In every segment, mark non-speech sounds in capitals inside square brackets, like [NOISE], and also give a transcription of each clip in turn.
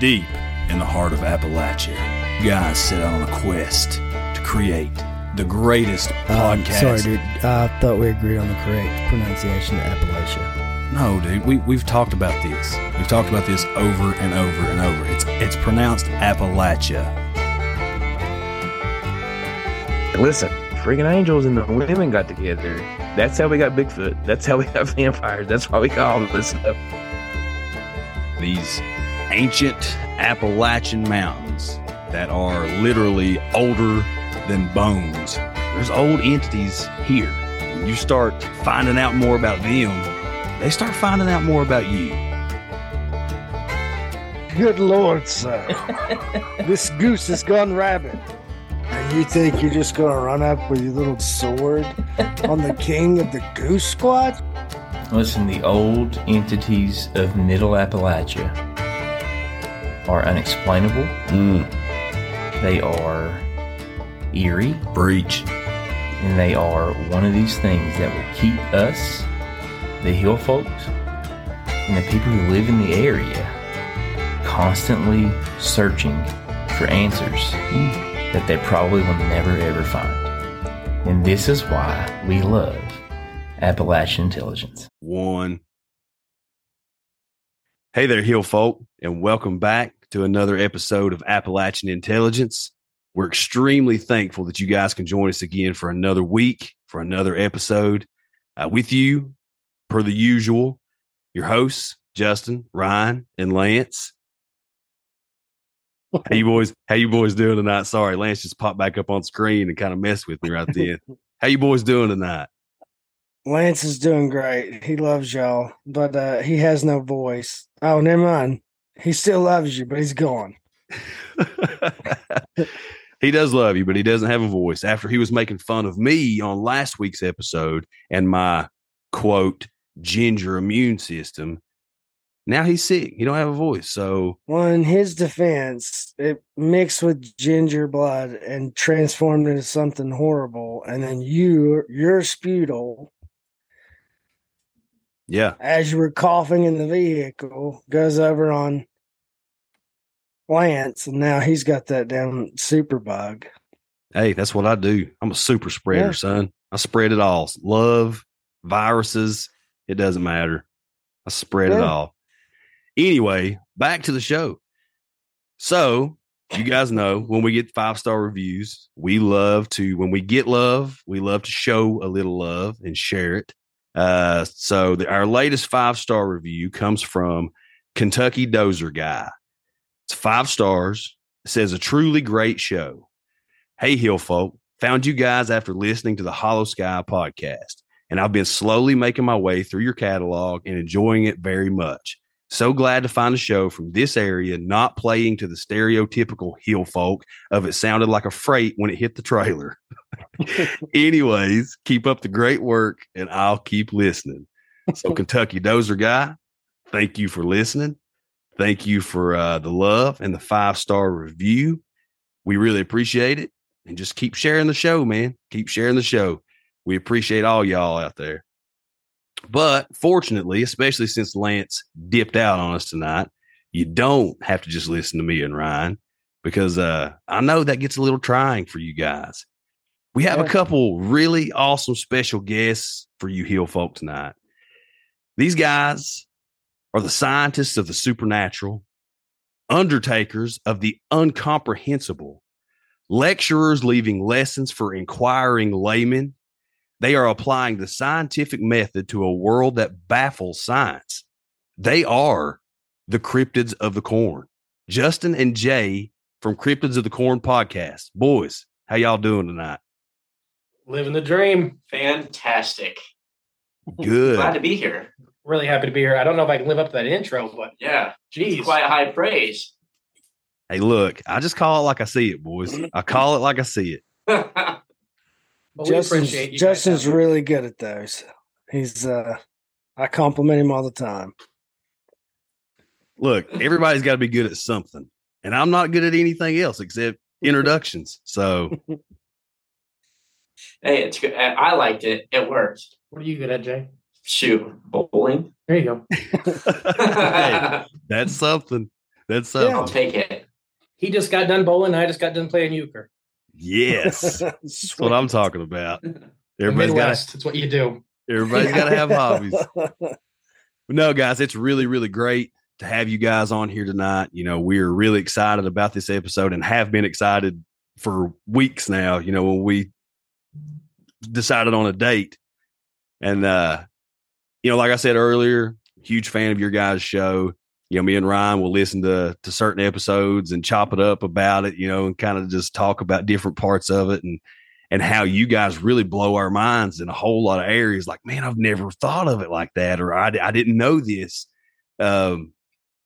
Deep in the heart of Appalachia, guys set out on a quest to create the greatest Um, podcast. sorry, dude. I thought we agreed on the correct pronunciation of Appalachia. No, dude, we, we've talked about this. We've talked about this over and over and over. It's it's pronounced Appalachia. Listen, freaking angels and the women got together. That's how we got Bigfoot. That's how we got [LAUGHS] vampires. That's why we got all of this stuff. These ancient Appalachian mountains that are literally older than bones. There's old entities here. When you start finding out more about them, they start finding out more about you. Good lord, sir. [LAUGHS] this goose has gone rabid. And you think you're just gonna run up with your little sword on the king of the goose squad? Listen, the old entities of Middle Appalachia are unexplainable. Mm. They are eerie, Breach. and they are one of these things that will keep us, the hill folks, and the people who live in the area constantly searching for answers mm. that they probably will never ever find. And this is why we love Appalachian intelligence. one. Hey there, Hill folk, and welcome back to another episode of Appalachian Intelligence. We're extremely thankful that you guys can join us again for another week, for another episode. Uh, with you, per the usual, your hosts, Justin, Ryan, and Lance. [LAUGHS] How you boys? How you boys doing tonight? Sorry, Lance just popped back up on screen and kind of messed with me right then. [LAUGHS] how you boys doing tonight? Lance is doing great. He loves y'all, but uh, he has no voice. Oh, never mind. He still loves you, but he's gone. [LAUGHS] he does love you, but he doesn't have a voice. After he was making fun of me on last week's episode and my quote ginger immune system, now he's sick. He don't have a voice. So Well, in his defense, it mixed with ginger blood and transformed into something horrible. And then you, your sputal, yeah, as you were coughing in the vehicle, goes over on Lance, and now he's got that damn super bug. hey, that's what I do. I'm a super spreader, Yeah. son. I spread it all. Love, viruses, it doesn't matter. I spread it all. Anyway, back to the show. So, you guys know when we get five star reviews, we love to, when we get love, we love to show a little love and share it. Uh, so, the, our latest five star review comes from Kentucky Dozer Guy. It's five stars. It says a truly great show. Hey, Hill folk, found you guys after listening to the Hollow Sky podcast, and I've been slowly making my way through your catalog and enjoying it very much. So glad to find a show from this area not playing to the stereotypical hill folk of it sounded like a freight when it hit the trailer. [LAUGHS] Anyways, keep up the great work and I'll keep listening. So, [LAUGHS] Kentucky Dozer guy, thank you for listening. Thank you for uh, the love and the five star review. We really appreciate it. And just keep sharing the show, man. Keep sharing the show. We appreciate all y'all out there. But fortunately, especially since Lance dipped out on us tonight, you don't have to just listen to me and Ryan because uh, I know that gets a little trying for you guys. We have a couple really awesome special guests for you Hill folk tonight. These guys are the scientists of the supernatural, undertakers of the uncomprehensible, lecturers leaving lessons for inquiring laymen. They are applying the scientific method to a world that baffles science. They are the cryptids of the corn. Justin and Jay from Cryptids of the Corn podcast. Boys, how y'all doing tonight? Living the dream. Fantastic. Good. Glad to be here. Really happy to be here. I don't know if I can live up to that intro, but Yeah. geez. Quite high praise. Hey, look, I just call it like I see it, boys. I call it like I see it. [LAUGHS] But we Justin's, appreciate you Justin's really good at those. He's uh I compliment him all the time. Look, everybody's got to be good at something, and I'm not good at anything else except introductions. So, [LAUGHS] hey, it's good. I I liked it. It worked. What are you good at, Jay? Shoot, bowling. There you go. [LAUGHS] hey, that's something. That's Yeah. something. I'll take it. He just got done bowling. I just got done playing euchre. Yes, [LAUGHS] that's what I'm talking about. Everybody's got Midwest. It's what you do. everybody's got to have hobbies. [LAUGHS] No, guys, it's really, really great to have you guys on here tonight. You know, we're really excited about this episode and have been excited for weeks now. You know, when we decided on a date. And uh, you know, like I said earlier, huge fan of your guys' show. You know, me and Ryan will listen to to certain episodes and chop it up about it, you know, and kind of just talk about different parts of it and and how you guys really blow our minds in a whole lot of areas. Like, man, I've never thought of it like that, or I, I didn't know this. Um,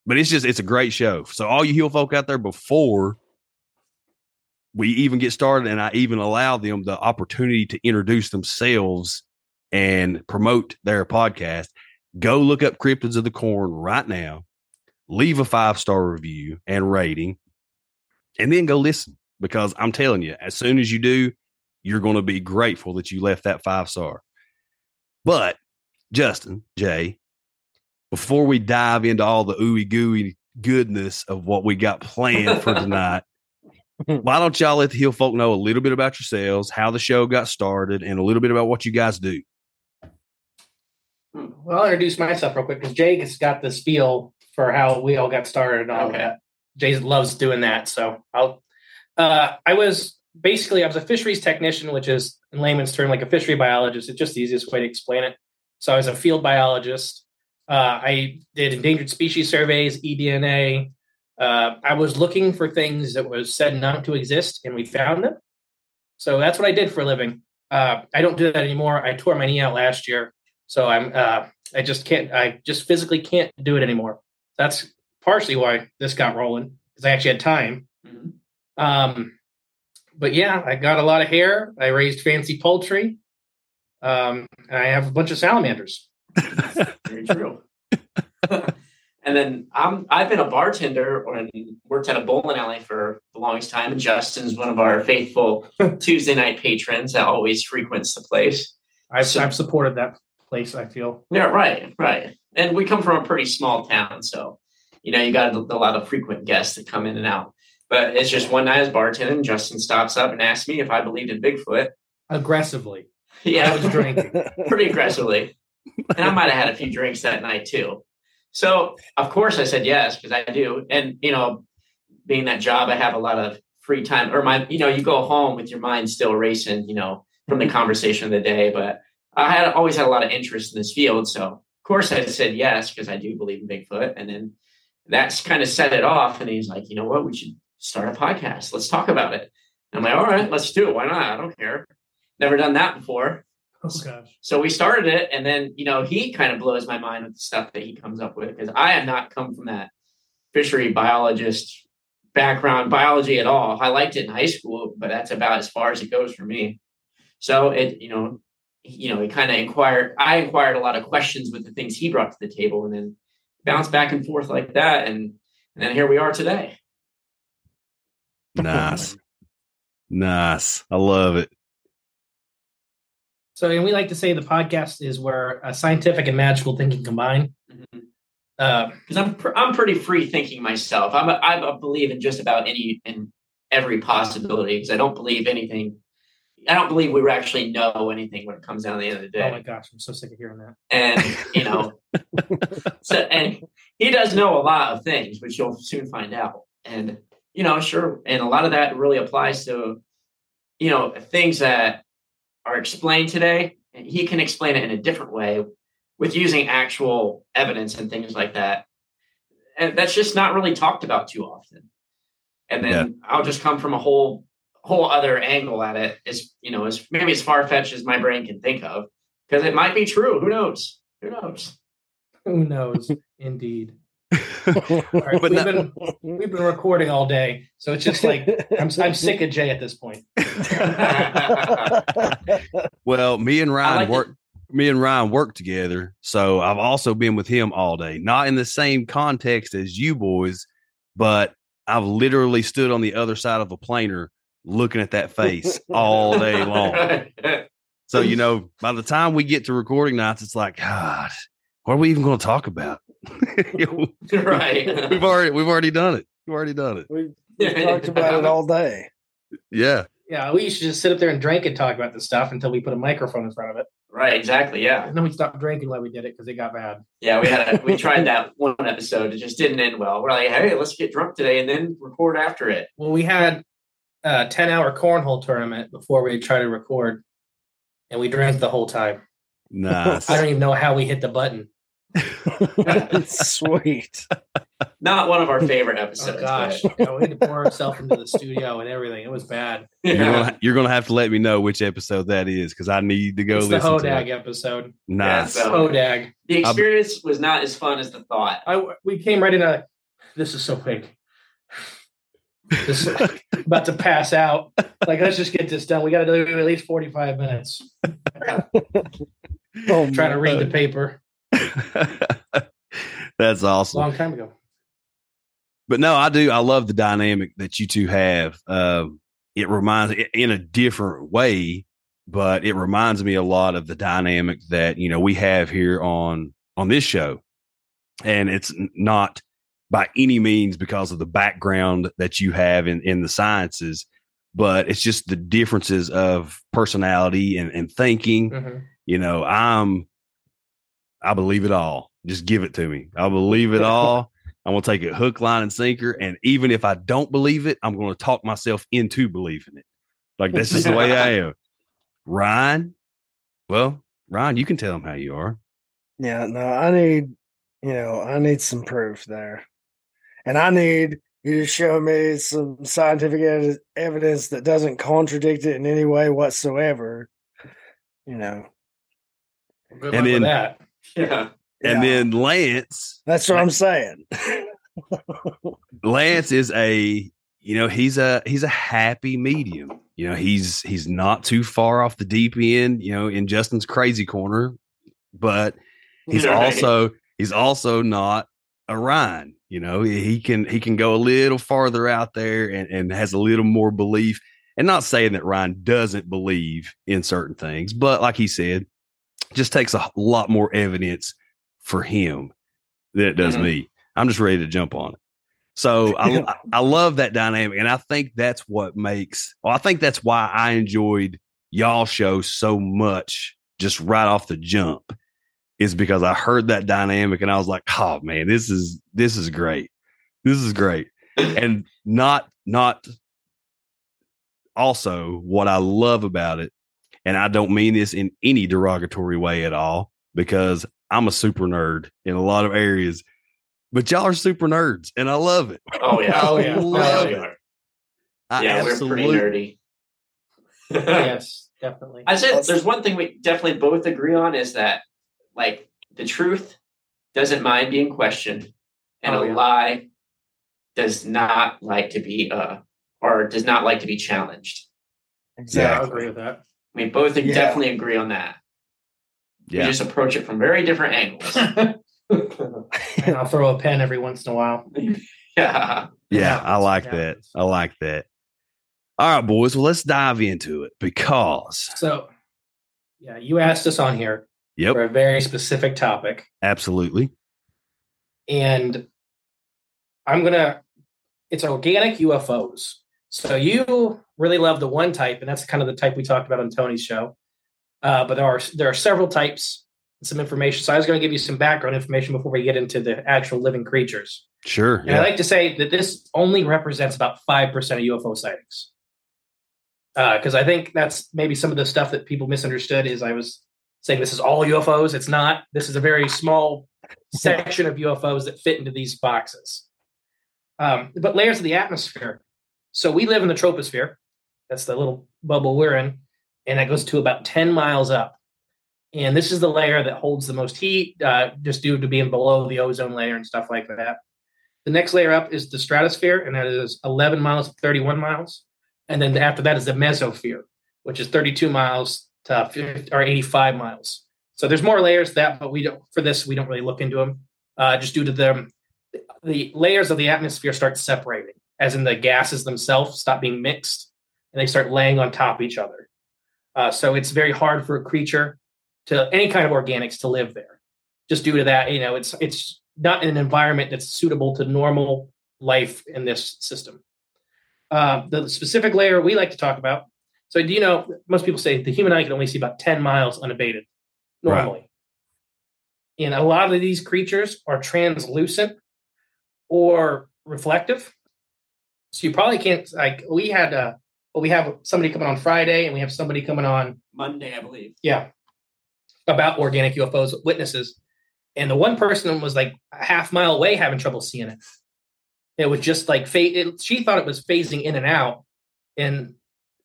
but it's just it's a great show. So all you heel folk out there, before we even get started, and I even allow them the opportunity to introduce themselves and promote their podcast, go look up Cryptids of the Corn right now. Leave a five star review and rating, and then go listen because I'm telling you, as soon as you do, you're going to be grateful that you left that five star. But Justin, Jay, before we dive into all the ooey gooey goodness of what we got planned for tonight, [LAUGHS] why don't y'all let the Hill folk know a little bit about yourselves, how the show got started, and a little bit about what you guys do? Well, I'll introduce myself real quick because Jake has got the spiel for how we all got started and all Okay. that. Jay loves doing that. So I'll uh I was basically I was a fisheries technician, which is in layman's term like a fishery biologist. It's just the easiest way to explain it. So I was a field biologist. Uh, I did endangered species surveys, eDNA. Uh, I was looking for things that was said not to exist, and we found them. So that's what I did for a living. Uh, I don't do that anymore. I tore my knee out last year, so I'm uh, I just can't. I just physically can't do it anymore. That's partially why this got rolling because I actually had time. Mhm. Um, but yeah, I got a lot of hair. I raised fancy poultry, um, and I have a bunch of salamanders. [LAUGHS] Very true. [LAUGHS] and then I'm I've been a bartender or worked at a bowling alley for the longest time. And Justin's one of our faithful [LAUGHS] Tuesday night patrons that always frequents the place. I've, So- I've supported that place. I feel Yeah, right, right. And we come from a pretty small town, so you know you got a, a lot of frequent guests that come in and out. But it's just one night as bartending, Justin stops up and asks me if I believed in Bigfoot. aggressively. [LAUGHS] Yeah, I was drinking. [LAUGHS] pretty aggressively. And I might have had a few drinks that night too. So, of course, I said yes because I do. And, you know, being that job, I have a lot of free time or my, you know, you go home with your mind still racing, you know, from the mm-hmm. conversation of the day. But I had always had a lot of interest in this field. So, of course, I said yes because I do believe in Bigfoot. And then that's kind of set it off. And he's like, you know what? We should start a podcast. Let's talk about it. And I'm like, all right, let's do it. Why not? I don't care. Never done that before. Oh gosh. So we started it, and then you know he kind of blows my mind with the stuff that he comes up with because I have not come from that fishery biologist background, biology at all. I liked it in high school, but that's about as far as it goes for me. So it, you know, you know, he kind of inquired. I inquired a lot of questions with the things he brought to the table, and then bounced back and forth like that, and and then here we are today. Nice. nice. I love it. So, and we like to say the podcast is where uh, scientific and magical thinking combine. Uh, because I'm pr- I'm pretty free thinking myself. I'm a, I a believe in just about any and every possibility because I don't believe anything. I don't believe we actually know anything when it comes down to the end of the oh day. oh my gosh, I'm so sick of hearing that. And you know, [LAUGHS] so and he does know a lot of things, which you'll soon find out. And you know, sure, and a lot of that really applies to you know things that are explained today. And he can explain it in a different way with using actual evidence and things like that. And that's just not really talked about too often. And then I'll just come from a whole whole other angle at it. Is you know, as maybe as far fetched as my brain can think of, because it might be true. Who knows? Who knows? Who knows? Indeed. [LAUGHS] All right, But we've no- been we've been recording all day, so it's just like I'm I'm sick of Jay at this point. [LAUGHS] well, me and Ryan like work. Me and Ryan work together, so I've also been with him all day. Not in the same context as you boys, but I've literally stood on the other side of a planer looking at that face [LAUGHS] all day long. [LAUGHS] So you know, by the time we get to recording nights, it's like, God, what are we even going to talk about? [LAUGHS] right. we've already we've already done it. We've already done it. We we talked about it all day. Yeah. Yeah, we used to just sit up there and drink and talk about this stuff until we put a microphone in front of it. Right, exactly. Yeah. And then we stopped drinking while we did it because it got bad. Yeah, we had a, we tried that one episode. It just didn't end well. We're like, hey, let's get drunk today and then record after it. Well, we had a 10 hour cornhole tournament before we try to record, and we drank the whole time. Nice. I don't even know how we hit the button. [LAUGHS] Sweet. Not one of our favorite Oh, episodes. gosh. but- Yeah, we had to pour ourselves into the studio and everything. It was bad. You're Yeah. gonna you're gonna have to let me know which episode that is because I need to go it's the listen to Hodag it. episode. Nice. Yeah, so- Hodag. The experience was not as fun as the thought. I, we came right in a, this is so big. This about to pass out. Like, let's just get this done. We got to do at least 45 minutes. Oh, [LAUGHS] Trying to read the paper. [LAUGHS] That's awesome. Long time ago. but no, I do. I love the dynamic that you two have. Um, it reminds in a different way, but it reminds me a lot of the dynamic that you know we have here on on this show, and it's not by any means because of the background that you have in in the sciences, but it's just the differences of personality and, and thinking. Mhm. You know, I'm I believe it all. Just give it to me. I believe it all. [LAUGHS] I'm gonna take it hook, line, and sinker. And even if I don't believe it, I'm gonna talk myself into believing it. Like this is the way I am. [LAUGHS] Ryan, well, Ryan, you can tell them how you are. Yeah, no, I need, you know, I need some proof there. And I need you to show me some scientific ed- evidence that doesn't contradict it in any way whatsoever. You know, Good And then- that. [LAUGHS] Yeah. And Yeah, then Lance, that's what I'm saying. [LAUGHS] Lance is a you know he's a he's a happy medium. You know he's he's not too far off the deep end. You know in Justin's crazy corner, but he's Right. also he's also not a Ryan. You know he can he can go a little farther out there and, and has a little more belief. And not saying that Ryan doesn't believe in certain things, but like he said, just takes a lot more evidence for him than it does Mhm. me. I'm just ready to jump on it. So I, [LAUGHS] I I love that dynamic, and I think that's what makes. Well, I think that's why I enjoyed y'all show so much just right off the jump, is because I heard that dynamic and I was like, oh man, this is this is great, this is great, and not not also what I love about it, and I don't mean this in any derogatory way at all because I'm a super nerd in a lot of areas, but y'all are super nerds, and I love it. Oh yeah. [LAUGHS] Oh, yeah. Love Oh, we it. I yeah, we're pretty nerdy. yes, definitely. I said there's one thing we definitely both agree on is that like the truth doesn't mind being questioned, and Oh, a yeah. lie does not like to be uh or does not like to be challenged. Yeah, I agree with that. We both Yeah. definitely agree on that. We Yeah, just approach it from very different angles. [LAUGHS] [LAUGHS] And I'll throw a pen every once in a while. [LAUGHS] yeah. yeah, I like Yeah. that. I like that. All right, boys. Well, let's dive into it because, So, yeah, you asked us on here yep, for a very specific topic, absolutely. and I'm gonna. It's organic UFOs. So you really love the one type, and that's kind of the type we talked about on Tony's show. Uh, but there are there are several types. and Some information. So I was going to give you some background information before we get into the actual living creatures. Sure. And I like to say that this only represents about 5% of UFO sightings. Because I think that's maybe some of the stuff that people misunderstood is I was saying this is all UFOs. It's not. This is a very small section of UFOs that fit into these boxes. Um, but layers of the atmosphere. So we live in the troposphere. That's the little bubble we're in. And that goes to about 10 miles up. And this is the layer that holds the most heat, uh, just due to being below the ozone layer and stuff like that. The next layer up is the stratosphere, and that is 11 miles to 31 miles. And then after that is the mesosphere, which is 32 miles to 50, or 85 miles. So there's more layers to that, but we don't for this we don't really look into them, uh, just due to the the layers of the atmosphere start separating, as in the gases themselves stop being mixed, and they start laying on top of each other. Uh, so it's very hard for a creature to any kind of organics to live there, just due to that. You know, it's it's not an environment that's suitable to normal life in this system. Uh, the specific layer we like to talk about. So, do you know? Most people say the human eye can only see about ten miles unabated normally, and a lot of these creatures are translucent or reflective. So you probably can't like we had uh well we have somebody coming on Friday and we have somebody coming on Monday, I believe. yeah about organic UFOs witnesses. And the one person was like a half mile away having trouble seeing it. It was just like fa- it, she thought it was phasing in and out. And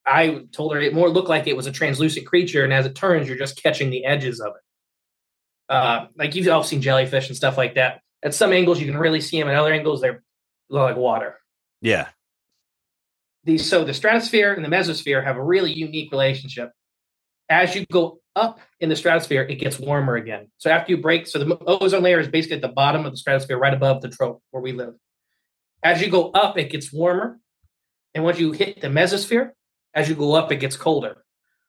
I told her it more looked like it was a translucent creature. And as it turns, you're just catching the edges of it. Uh, like you've all seen jellyfish and stuff like that. At some angles, you can really see them. At other angles, they're look like water. Yeah. These so the stratosphere and the mesosphere have a really unique relationship. As you go up in the stratosphere, it gets warmer again. So after you break, so the ozone layer is basically at the bottom of the stratosphere, right above the trope where we live. As you go up, it gets warmer, and once you hit the mesosphere, as you go up, it gets colder.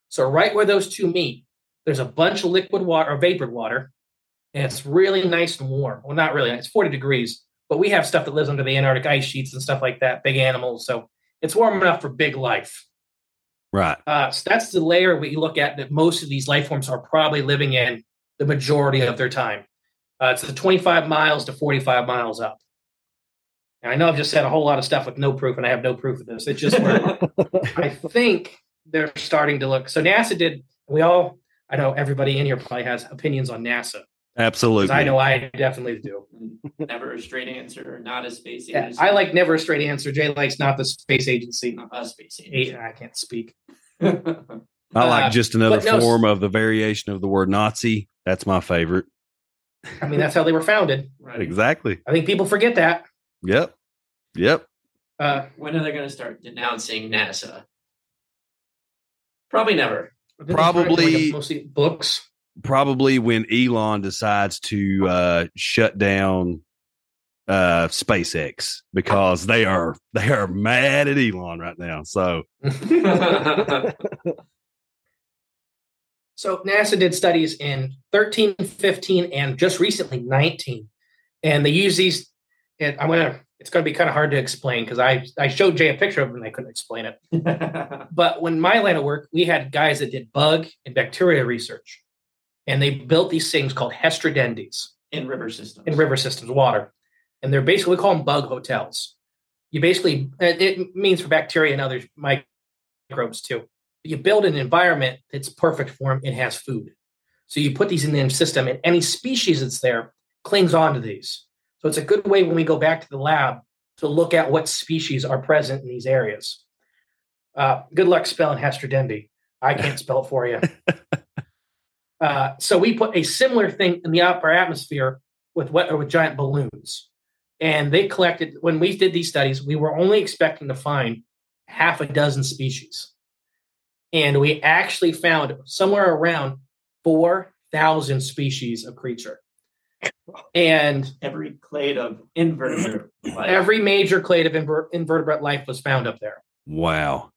So right where those two meet, there's a bunch of liquid water or vapor water, and it's really nice and warm. Well, not really, it's 40 degrees, but we have stuff that lives under the Antarctic ice sheets and stuff like that, big animals. So it's warm enough for big life. Right. Uh, so that's the layer we look at that most of these life forms are probably living in the majority of their time. Uh, it's the 25 miles to 45 miles up. And I know I've just said a whole lot of stuff with no proof, and I have no proof of this. It's just where [LAUGHS] I think they're starting to look. So NASA did. We all. I know everybody in here probably has opinions on NASA. Absolutely. I know I definitely do. Never a straight answer, not a space Yeah, agency. I like never a straight answer. Jay likes not the space agency. not a space agency. I can't speak. [LAUGHS] I like uh, just another but no- form of the variation of the word Nazi. That's my favorite. I mean, that's how they were founded. right. Exactly. I think people forget that. Yep. Yep. Uh, When are they going to start denouncing NASA? Probably never. Probably- mostly books. Probably when Elon decides to uh, shut down uh, SpaceX because they are they are mad at Elon right now. So [LAUGHS] So NASA did studies in 13, 15, and just recently 19. And they use these, and I'm gonna it's gonna be kind of hard to explain because I I showed Jay a picture of it and I couldn't explain it. [LAUGHS] But when my line of work, we had guys that did bug and bacteria research. And they built these things called Hester-Dendys. in river systems. in river systems, water, and they're basically we call them bug hotels. You basically it it means for bacteria and other microbes too. You build an environment that's perfect for them. It has food, so you put these in the system, and any species that's there clings onto these. So it's a good way when we go back to the lab to look at what species are present in these areas. Uh, good luck spelling Hester-Dendy. I can't [LAUGHS] spell it for you. Uh, so we put a similar thing in the upper atmosphere with what or with giant balloons, and they collected. When we did these studies, we were only expecting to find half a dozen species, and we actually found somewhere around four thousand species of creature, and Every clade of invertebrate life. every major clade of inver- invertebrate life was found up there. wow.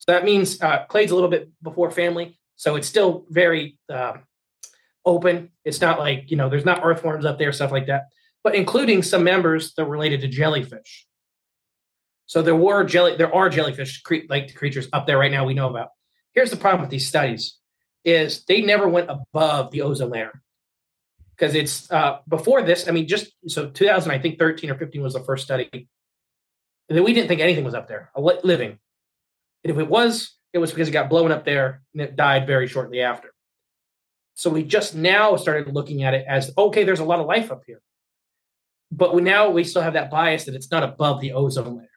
So that means uh, clade's a little bit before family, so it's still very uh, open. It's not like you know, there's not earthworms up there, stuff like that, but including some members that are related to jellyfish. So there were jelly, there are jellyfish cre- like creatures up there right now. We know about. Here's the problem with these studies: is they never went above the ozone layer because it's uh, before this. I mean, just so 2000, I think 13 or 15 was the first study. Then we didn't think anything was up there, living. And if it was, it was because it got blown up there and it died very shortly after. So we just now started looking at it as okay, there's a lot of life up here. But we now we still have that bias that it's not above the ozone layer.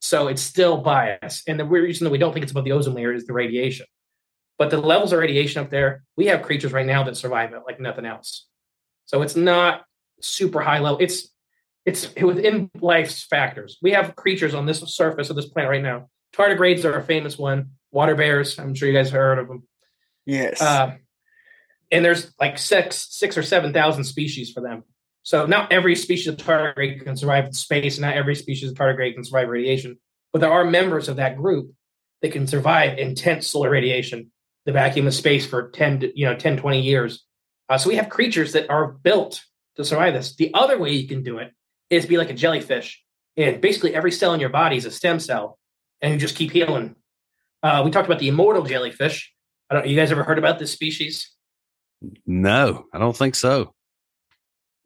So it's still biased. And the reason that we don't think it's above the ozone layer is the radiation. But the levels of radiation up there, we have creatures right now that survive it like nothing else. So it's not super high level. It's it's within life's factors. We have creatures on this surface of this planet right now tardigrades are a famous one. Water bears, I'm sure you guys have heard of them. Yes. Uh, and there's like six, six or seven thousand species for them. So not every species of tardigrade can survive in space, and not every species of tardigrade can survive radiation. But there are members of that group that can survive intense solar radiation, the vacuum of space for 10, to, you know, 10, 20 years. Uh, so we have creatures that are built to survive this. The other way you can do it is be like a jellyfish, and basically every cell in your body is a stem cell, and you just keep healing. Uh, we talked about the immortal jellyfish. I don't. You guys ever heard about this species? No, I don't think so.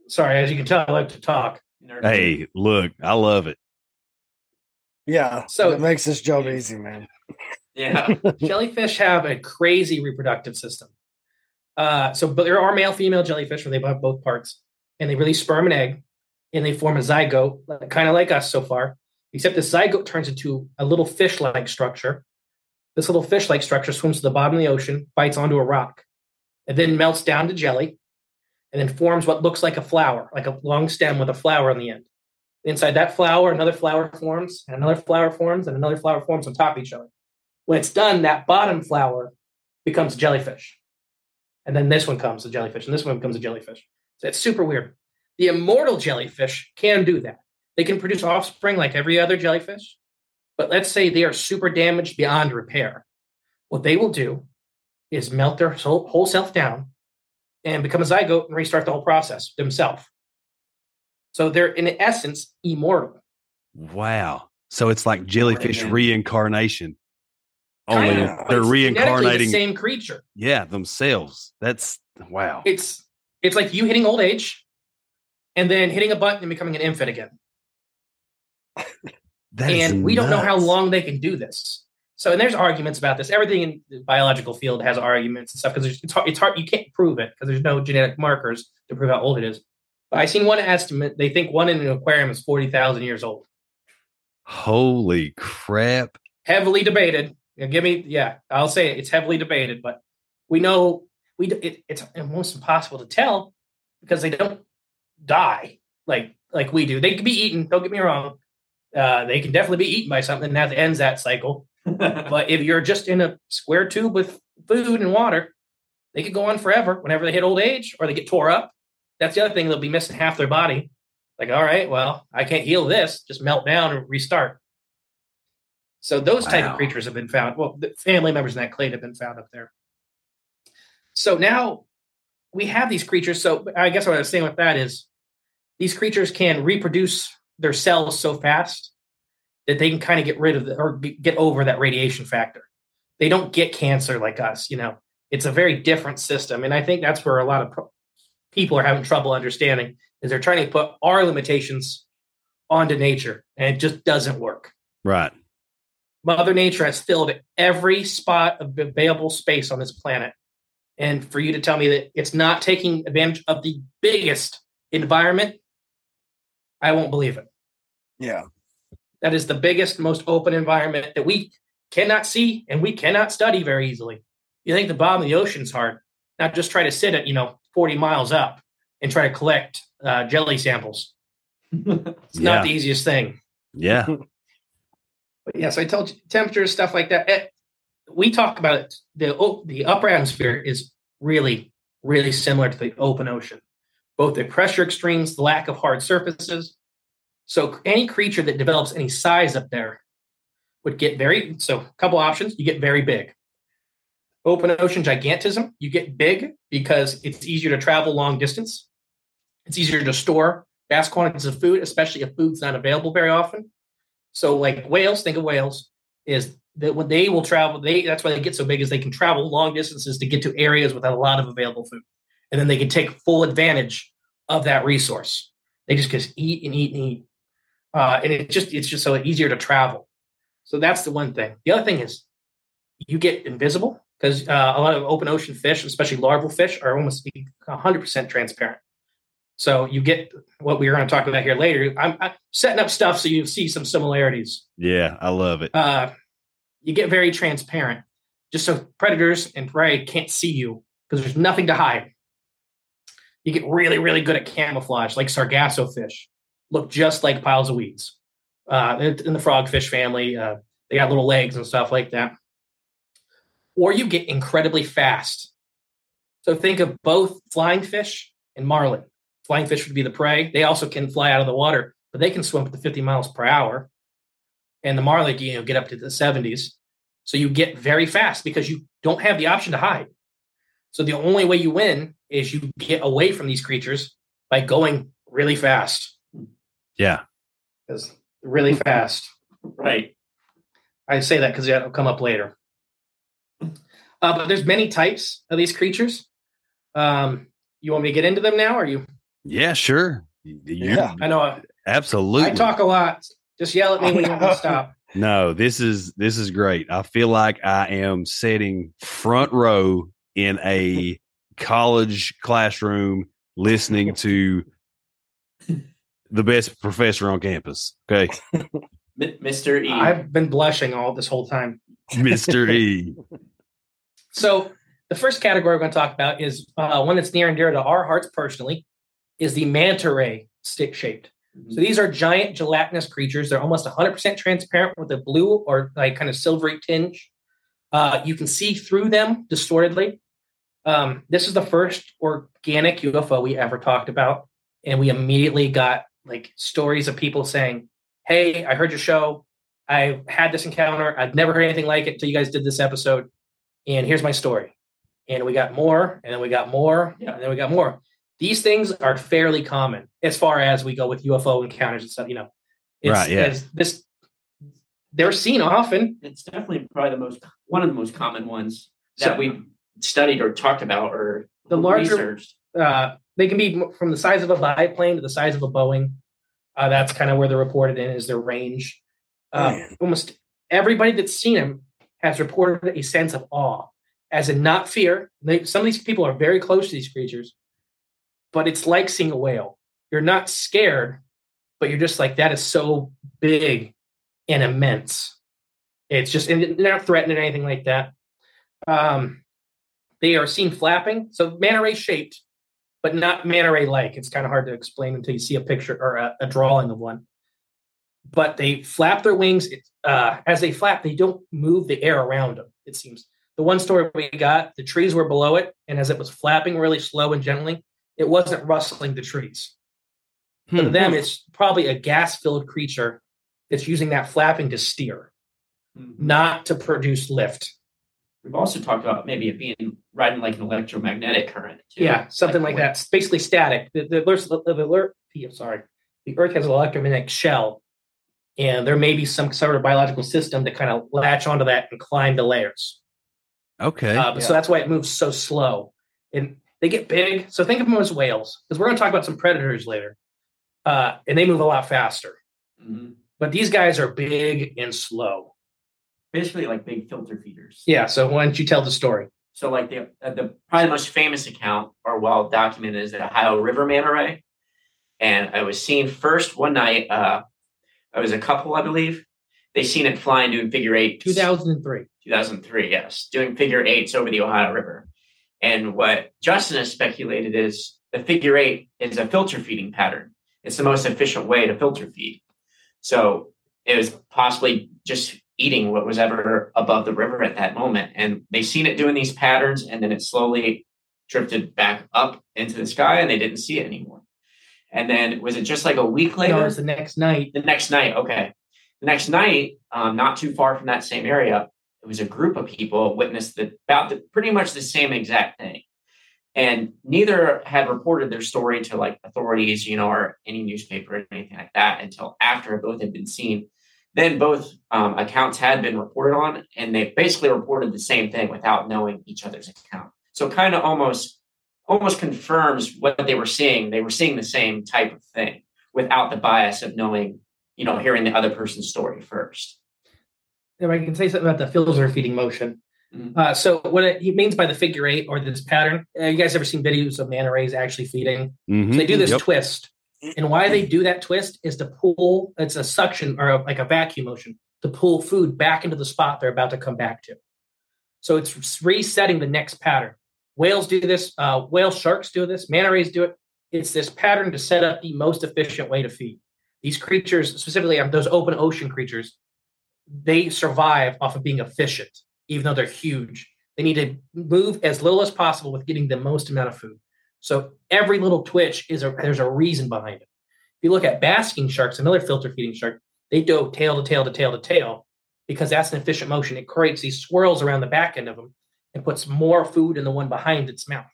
Sorry, as you can tell, I like to talk. Hey, look, I love it. Yeah. So- So it makes this job easy, man. Yeah. [LAUGHS] jellyfish have a crazy reproductive system. Uh, so, but there are male female jellyfish where they have both parts, and they release sperm and egg, and they form a zygote, kind of like us so far. Except the zygote turns into a little fish-like structure. This little fish-like structure swims to the bottom of the ocean, bites onto a rock, and then melts down to jelly, and then forms what looks like a flower, like a long stem with a flower on the end. Inside that flower, another flower forms, and another flower forms, and another flower forms on top of each other. When it's done, that bottom flower becomes a jellyfish. And then this one comes a jellyfish, and this one becomes a jellyfish. So it's super weird. The immortal jellyfish can do that. They can produce offspring like every other jellyfish. But let's say they are super damaged beyond repair. What they will do is melt their whole, self down and become a zygote and restart the whole process themselves. So they're, in essence, immortal. Wow. So it's like jellyfish reincarnation. Only Kind of, they're it's reincarnating, the same creature. yeah, themselves. That's wow. It's it's like you hitting old age and then hitting a button and becoming an infant again. [LAUGHS] And we don't know how long they can do this. So, and there's arguments about this. Everything in the biological field has arguments and stuff because it's hard, it's hard. You can't prove it because there's no genetic markers to prove how old it is. But I seen one estimate. They think one in an aquarium is forty thousand years old. Holy crap. Heavily debated. Give me, yeah, I'll say it. It's heavily debated, but we know we it, it's almost impossible to tell because they don't die like like we do. They can be eaten. Don't get me wrong. Uh, they can definitely be eaten by something that ends that cycle. [LAUGHS] But if you're just in a square tube with food and water, they could go on forever whenever they hit old age or they get tore up. That's the other thing. They'll be missing half their body. Like, all right, well, I can't heal this. Just melt down and restart. So those type Wow. of creatures have been found. Well, the family members in that clade have been found up there. So now we have these creatures. So I guess what I was saying with that is these creatures can reproduce their cells so fast that they can kind of get rid of the, or get over that radiation factor. They don't get cancer like us, you know. It's a very different system, and I think that's where a lot of pro- people are having trouble understanding is they're trying to put our limitations onto nature, and it just doesn't work. Right. Mother Nature has filled every spot of available space on this planet. And for you to tell me that it's not taking advantage of the biggest environment, I won't believe it. Yeah. That is the biggest, most open environment that we cannot see and we cannot study very easily. You think the bottom of the ocean's hard? Not just try to sit at, you know, 40 miles up and try to collect uh, jelly samples. It's Yeah. not the easiest thing. Yeah. [LAUGHS] But yes, I told you temperatures, stuff like that. Eh, we talk about it. The oh, the upper atmosphere is really, really similar to the open ocean. Both the pressure extremes, the lack of hard surfaces. So any creature that develops any size up there would get very. So a couple options: you get very big. Open ocean gigantism, you get big because it's easier to travel long distance. It's easier to store vast quantities of food, especially if food's not available very often. So, like whales, think of whales, is that when they will travel, they that's why they get so big is they can travel long distances to get to areas without a lot of available food, and then they can take full advantage of that resource. They just just eat and eat and eat, uh, and it just it's just so easier to travel. So that's the one thing. The other thing is you get invisible because uh, a lot of open ocean fish, especially larval fish, are almost 100% transparent. So you get what we are going to talk about here later. I'm, I'm setting up stuff so you see some similarities. Yeah. I love it. Uh, you get very transparent, just so predators and prey can't see you because there's nothing to hide. You get really, really good at camouflage, like sargasso fish, look just like piles of weeds. Uh, in in the frogfish family, uh, they got little legs and stuff like that. Or you get incredibly fast. So think of both flying fish and marlin. Flying fish would be the prey. They also can fly out of the water, but they can swim up to 50 miles per hour. And the marlin, you know, get up to the 70s. So you get very fast because you don't have the option to hide. So the only way you win is you get away from these creatures by going really fast. Yeah. Because really fast. Right. I say that because that'll come up later. Uh, but there's many types of these creatures. Um, you want me to get into them now, or you? Yeah, sure. You- Yeah. I know absolutely. I talk a lot. Just yell at me when you want to stop. [LAUGHS] No, this is this is great. I feel like I am sitting front row in a college classroom listening to the best professor on campus. Okay, [LAUGHS] Mr. E. I've been blushing all this whole time. Mr. E. [LAUGHS] So the first category we're going to talk about is uh, one that's near and dear to our hearts personally, is the manta ray stick shaped. So these are giant gelatinous creatures. They're almost 100% transparent with a blue or like kind of silvery tinge. Uh, you can see through them distortedly. Um, this is the first organic UFO we ever talked about, and we immediately got like stories of people saying, "Hey, I heard your show. I had this encounter. I've never heard anything like it until you guys did this episode, and here's my story." And we got more, and then we got more, Yeah. and then we got more. These things are fairly common as far as we go with UFO encounters and stuff. You know, it's, Right, yeah. it's- This they're seen often. it's definitely probably the most one of the most common ones So- that we studied or talked about or The larger- researched. uh, they can be from the size of a biplane to the size of a Boeing. Uh, that's kind of where they're reported in is their range. Uh, almost everybody that's seen them has reported a sense of awe, as in not fear. They, some of these people are very close to these creatures, but it's like seeing a whale. You're not scared, but you're just like that is so big and immense. It's just and they're not threatening or anything like that. Um, they are seen flapping, so manta ray shaped, but not manta ray like. It's kind of hard to explain until you see a picture or a, a drawing of one. But they flap their wings. Uh, as they flap, they don't move the air around them. It seems the one story we got, the trees were below it, and as it was flapping really slow and gently, it wasn't rustling the trees. But to Hmm. them, it's probably a gas-filled creature that's using that flapping to steer, Mhm. not to produce lift. We've also talked about maybe it being riding like an electromagnetic current. Too. Yeah, something like when- that. It's basically static. The, the, Earth- the, the, Earth- the- sorry, the Earth has an electromagnetic shell, and there may be some sort of biological system to kind of latch onto that and climb the layers. Okay. Uh, but So that's why it moves so slow. And they get big. So think of them as whales, because we're going to talk about some predators later, uh, and they move a lot faster. Mhm. But these guys are big and slow. Basically, like big filter feeders. Yeah. So why don't you tell the story? So, like the uh, the probably the most famous account or well documented is the Ohio River manta ray, and I was seen first one night. Uh, I was a couple, I believe. They seen it flying doing figure eight. 2003. 2003, yes, doing figure eights over the Ohio River. And what Justin has speculated is the figure eight is a filter feeding pattern. It's the most efficient way to filter feed. So it was possibly just eating what was ever above the river at that moment. And they seen it doing these patterns, and then it slowly drifted back up into the sky, and they didn't see it anymore. And then was it just like a week later? No, it's the next night. the next night okay the next night um, not too far from that same area it was a group of people witnessed the, about the, pretty much the same exact thing. And neither had reported their story to like authorities you know or any newspaper or anything like that until after both had been seen. Then both um, accounts had been reported on and they basically reported the same thing without knowing each other's account. So kind of almost almost confirms what they were seeing. They were seeing the same type of thing without the bias of knowing, you know, hearing the other person's story first. If I can say something about the filter feeding motion. Mhm. Uh, so what it, he means by the figure eight or this pattern, uh, you guys ever seen videos of manta rays actually feeding? Mhm. So they do this Yep. twist, and why they do that twist is to pull. It's a suction or a, like a vacuum motion to pull food back into the spot they're about to come back to. So it's resetting the next pattern. Whales do this. Uh, whale sharks do this. Manta rays do it. It's this pattern to set up the most efficient way to feed. These creatures, specifically um, those open ocean creatures, they survive off of being efficient, even though they're huge. They need to move as little as possible with getting the most amount of food. So every little twitch is a there's a reason behind it. If you look at basking sharks, another filter feeding shark, they go tail to tail to tail to tail because that's an efficient motion. It creates these swirls around the back end of them and puts more food in the one behind its mouth.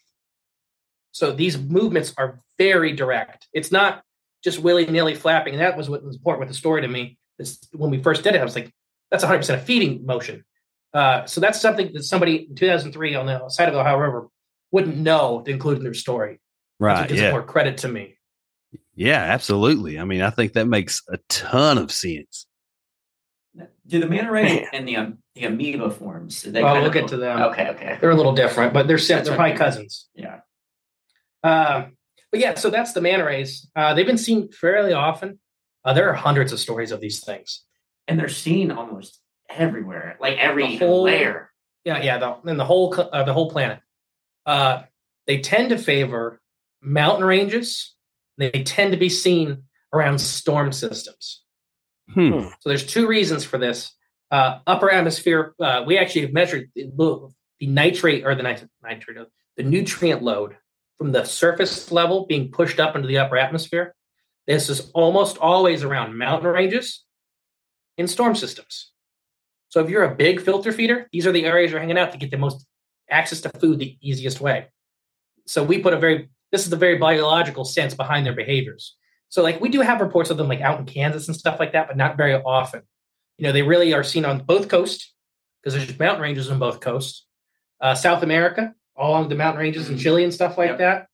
So these movements are very direct. It's not just willy nilly flapping. And that was what was important with the story to me. Is when we first did it, I was like, that's 100% a feeding motion. Uh, so that's something that somebody in 2003 on the side of the Ohio River wouldn't know to include in their story. Right. Gives Yeah. more credit to me. Yeah, absolutely. I mean, I think that makes a ton of sense. Do the manta ray and the um, the amoeba forms? do They Well, kind we'll of get to them. Okay, okay. They're a little different, but they're sim- they're probably okay. cousins. Yeah. Um, but yeah, so that's the manta rays. Uh, they've been seen fairly often. Uh, there are hundreds of stories of these things. And they're seen almost everywhere, like every whole- layer. Yeah, yeah, the, and the whole uh, the whole planet. Uh, they tend to favor mountain ranges. They tend to be seen around storm systems. Hmm. So there's two reasons for this. Uh, upper atmosphere, uh, we actually have measured the, the nitrate or the nit- nitrate, uh, the nutrient load from the surface level being pushed up into the upper atmosphere. This is almost always around mountain ranges in storm systems. So if you're a big filter feeder, these are the areas you're hanging out to get the most access to food the easiest way. So we put a very this is the very biological sense behind their behaviors. So like we do have reports of them like out in Kansas and stuff like that, but not very often. You know, they really are seen on both coasts because there's mountain ranges on both coasts. Uh, South America, all along the mountain ranges in Chile and stuff like Yep. that.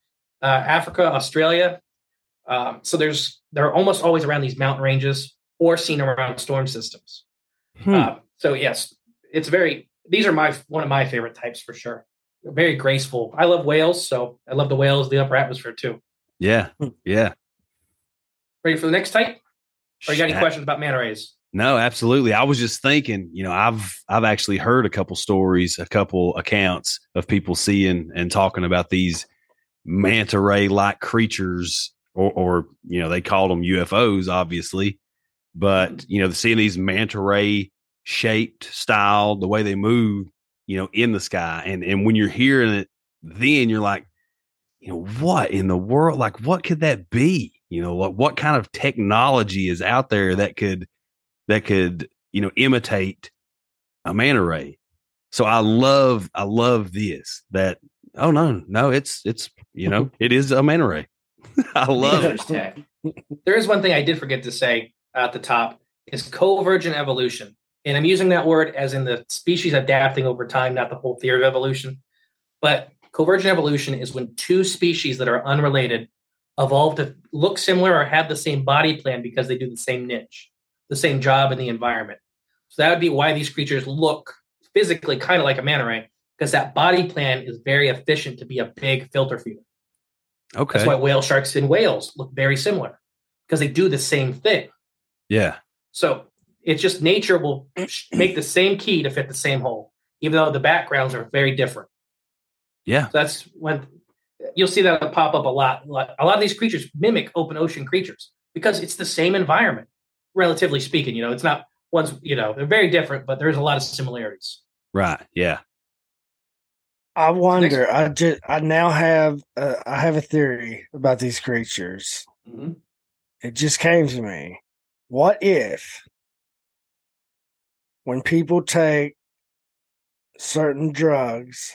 Uh, Africa, Australia. Um, so there's they're almost always around these mountain ranges or seen around storm systems. Hmm. Uh, so yes, it's very. These are my one of my favorite types for sure. They're very graceful. I love whales, so I love the whales, the upper atmosphere too. Yeah. Yeah. Ready for the next type? Or you got any Sha- questions about manta rays? No, absolutely. I was just thinking, you know, I've I've actually heard a couple stories, a couple accounts of people seeing and talking about these manta ray like creatures, or, or you know, they called them UFOs, obviously, but you know, seeing these manta ray shaped, style, the way they move, you know, in the sky, and and when you're hearing it, then you're like, you know, what in the world? Like, what could that be? You know, what what kind of technology is out there that could that could you know imitate a manta ray. So I love I love this that oh no no it's it's you know [LAUGHS] it is a manta ray. [LAUGHS] I love it. There is one thing I did forget to say at the top is convergent evolution. And I'm using that word as in the species adapting over time, not the whole theory of evolution. But convergent evolution is when two species that are unrelated evolve to look similar or have the same body plan because they do the same niche, the same job in the environment. So that would be why these creatures look physically kind of like a manta ray, because that body plan is very efficient to be a big filter feeder. Okay. That's why whale sharks and whales look very similar because they do the same thing. Yeah. So it's just nature will make the same key to fit the same hole, even though the backgrounds are very different. Yeah. So that's when you'll see that pop up a lot. A lot of these creatures mimic open ocean creatures because it's the same environment, relatively speaking. You know, it's not one's, you know, they're very different, but there's a lot of similarities. Right. Yeah. I wonder. I just. I now have. Uh, I have a theory about these creatures. Mhm. It just came to me. What if, when people take certain drugs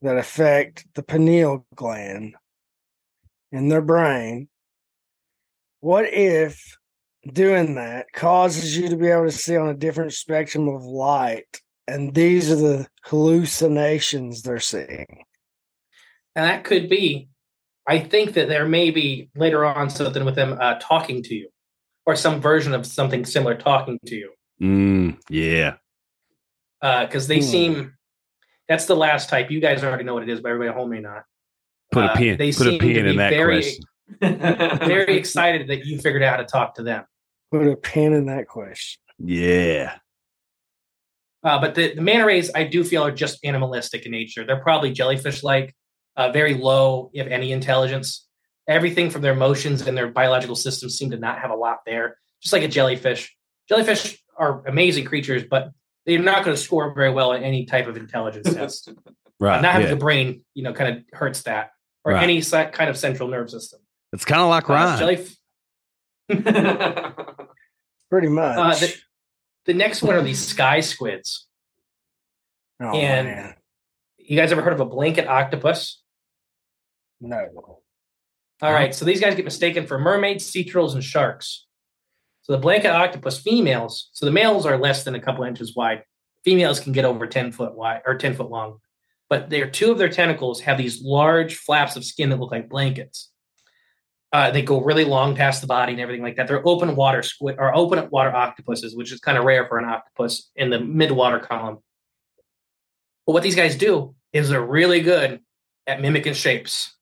that affect the pineal gland in their brain, what if doing that causes you to be able to see on a different spectrum of light? And these are the hallucinations they're seeing. And that could be, I think that there may be later on something with them uh, talking to you or some version of something similar talking to you. Mm, yeah. because they Hmm. seem that's the last type. You guys already know what it is, but everybody at home may not. Put a Uh, pin. they Put a seem pin to in be that very- question. [LAUGHS] Very [LAUGHS] excited that you figured out how to talk to them. Put a pin in that question. Yeah. Uh, but the, the manta rays, I do feel, are just animalistic in nature. They're probably jellyfish-like, uh, very low, if any, intelligence. Everything from their motions and their biological systems seem to not have a lot there. Just like a jellyfish. Jellyfish are amazing creatures, but they're not going to score very well in any type of intelligence [LAUGHS] test. Right. not having yeah. a brain, you know, kind of hurts that, or Right. any si- kind of central nerve system. It's kind of like Uh, jellyf- [LAUGHS] Pretty much. uh, the, the next one are these sky squids. oh, and- man. You guys ever heard of a blanket octopus? No. All right, so these guys get mistaken for mermaids, sea turtles, and sharks. So the blanket octopus females, so the males are less than a couple inches wide. Females can get over 10 foot wide or 10 foot long. But their two of their tentacles have these large flaps of skin that look like blankets. Uh, they go really long past the body and everything like that. They're open water squid or open water octopuses, which is kind of rare for an octopus in the mid water column. But what these guys do is they're really good at mimicking shapes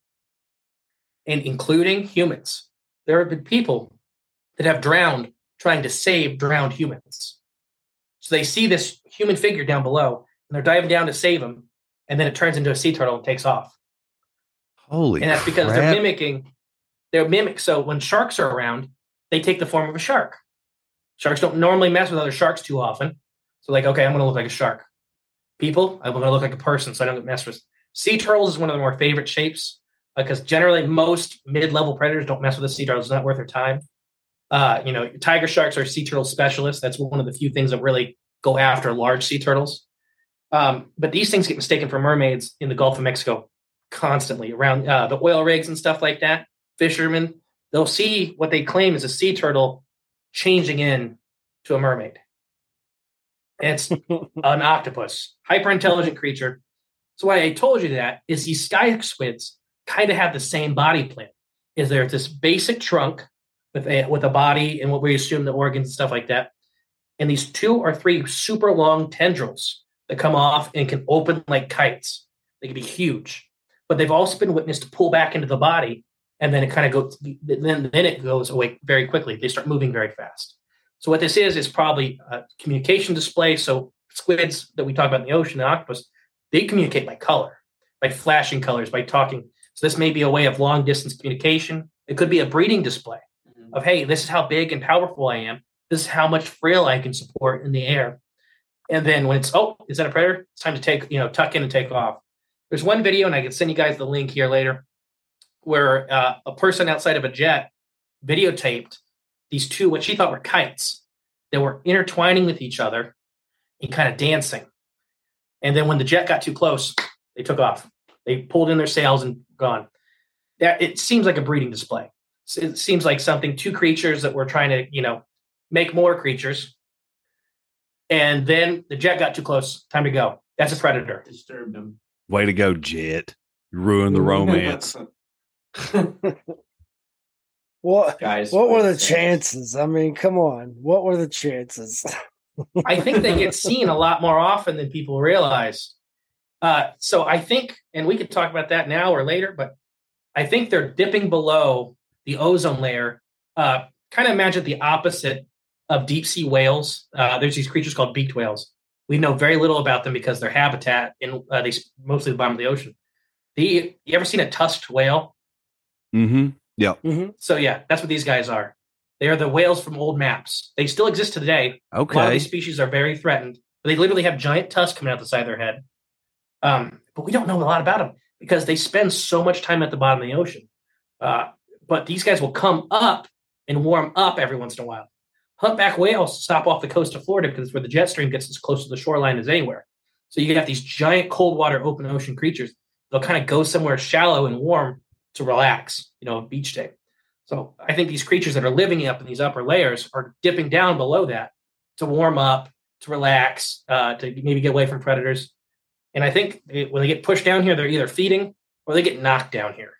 and including humans. There have been people that have drowned trying to save drowned humans. So they see this human figure down below and they're diving down to save him, and then it turns into a sea turtle and takes off. Holy And that's because they're mimicking, they're mimic. So when sharks are around, they take the form of a shark. Sharks don't normally mess with other sharks too often. So like, okay, I'm going to look like a shark. People, I'm going to look like a person, so I don't get messed with. Sea turtles is one of the more favorite shapes because generally most mid-level predators don't mess with a sea turtle. It's not worth their time. Uh, you know, tiger sharks are sea turtle specialists. That's one of the few things that really go after large sea turtles. Um, but these things get mistaken for mermaids in the Gulf of Mexico constantly around uh, the oil rigs and stuff like that. Fishermen, they'll see what they claim is a sea turtle changing in to a mermaid. It's [LAUGHS] an octopus, hyper intelligent creature. So why I told you that is these sky squids kind of have the same body plan. Is there this basic trunk with a with a body and what we assume the organs and stuff like that, and these two or three super long tendrils that come off and can open like kites. They can be huge, but they've also been witnessed to pull back into the body, and then it kind of goes. Then then it goes away very quickly. They start moving very fast. So what this is is probably a communication display. So squids that we talk about in the ocean, the octopus, they communicate by color, by flashing colors, by talking. So this may be a way of long distance communication. It could be a breeding display of hey, this is how big and powerful I am. This is how much frill I can support in the air. And then when it's oh, is that a predator? It's time to take you know tuck in and take off. There's one video, and I can send you guys the link here later, where uh, a person outside of a jet videotaped these two what she thought were kites that were intertwining with each other and kind of dancing. And then when the jet got too close, they took off. They pulled in their sails and gone. That it seems like a breeding display. It seems like something two creatures that were trying to, you know, make more creatures. And then the jet got too close. Time to go. That's a predator. Disturbed them. Way to go, Jet. You ruined the romance. [LAUGHS] What Guys, what were the squids. chances? I mean, come on. What were the chances? I think they get seen a lot more often than people realize. Uh, so I think, and we could talk about that now or later, but I think they're dipping below the ozone layer. Uh, kind of imagine the opposite of deep sea whales. Uh, there's these creatures called beaked whales. We know very little about them because their habitat in uh, they mostly the bottom of the ocean. The you ever seen a tusked whale? Mm-hmm. So yeah, that's what these guys are. They are the whales from old maps. They still exist today. A lot of Okay. these species are very threatened. They literally have giant tusks coming out the side of their head. Um, but we don't know a lot about them because they spend so much time at the bottom of the ocean. Uh, but these guys will come up and warm up every once in a while. Humpback whales stop off the coast of Florida because it's where the jet stream gets as close to the shoreline as anywhere. So you have these giant cold water open ocean creatures. They'll kind of go somewhere shallow and warm to relax, you know, beach day. So I think these creatures that are living up in these upper layers are dipping down below that to warm up, to relax, uh, to maybe get away from predators. And I think they, when they get pushed down here, they're either feeding or they get knocked down here,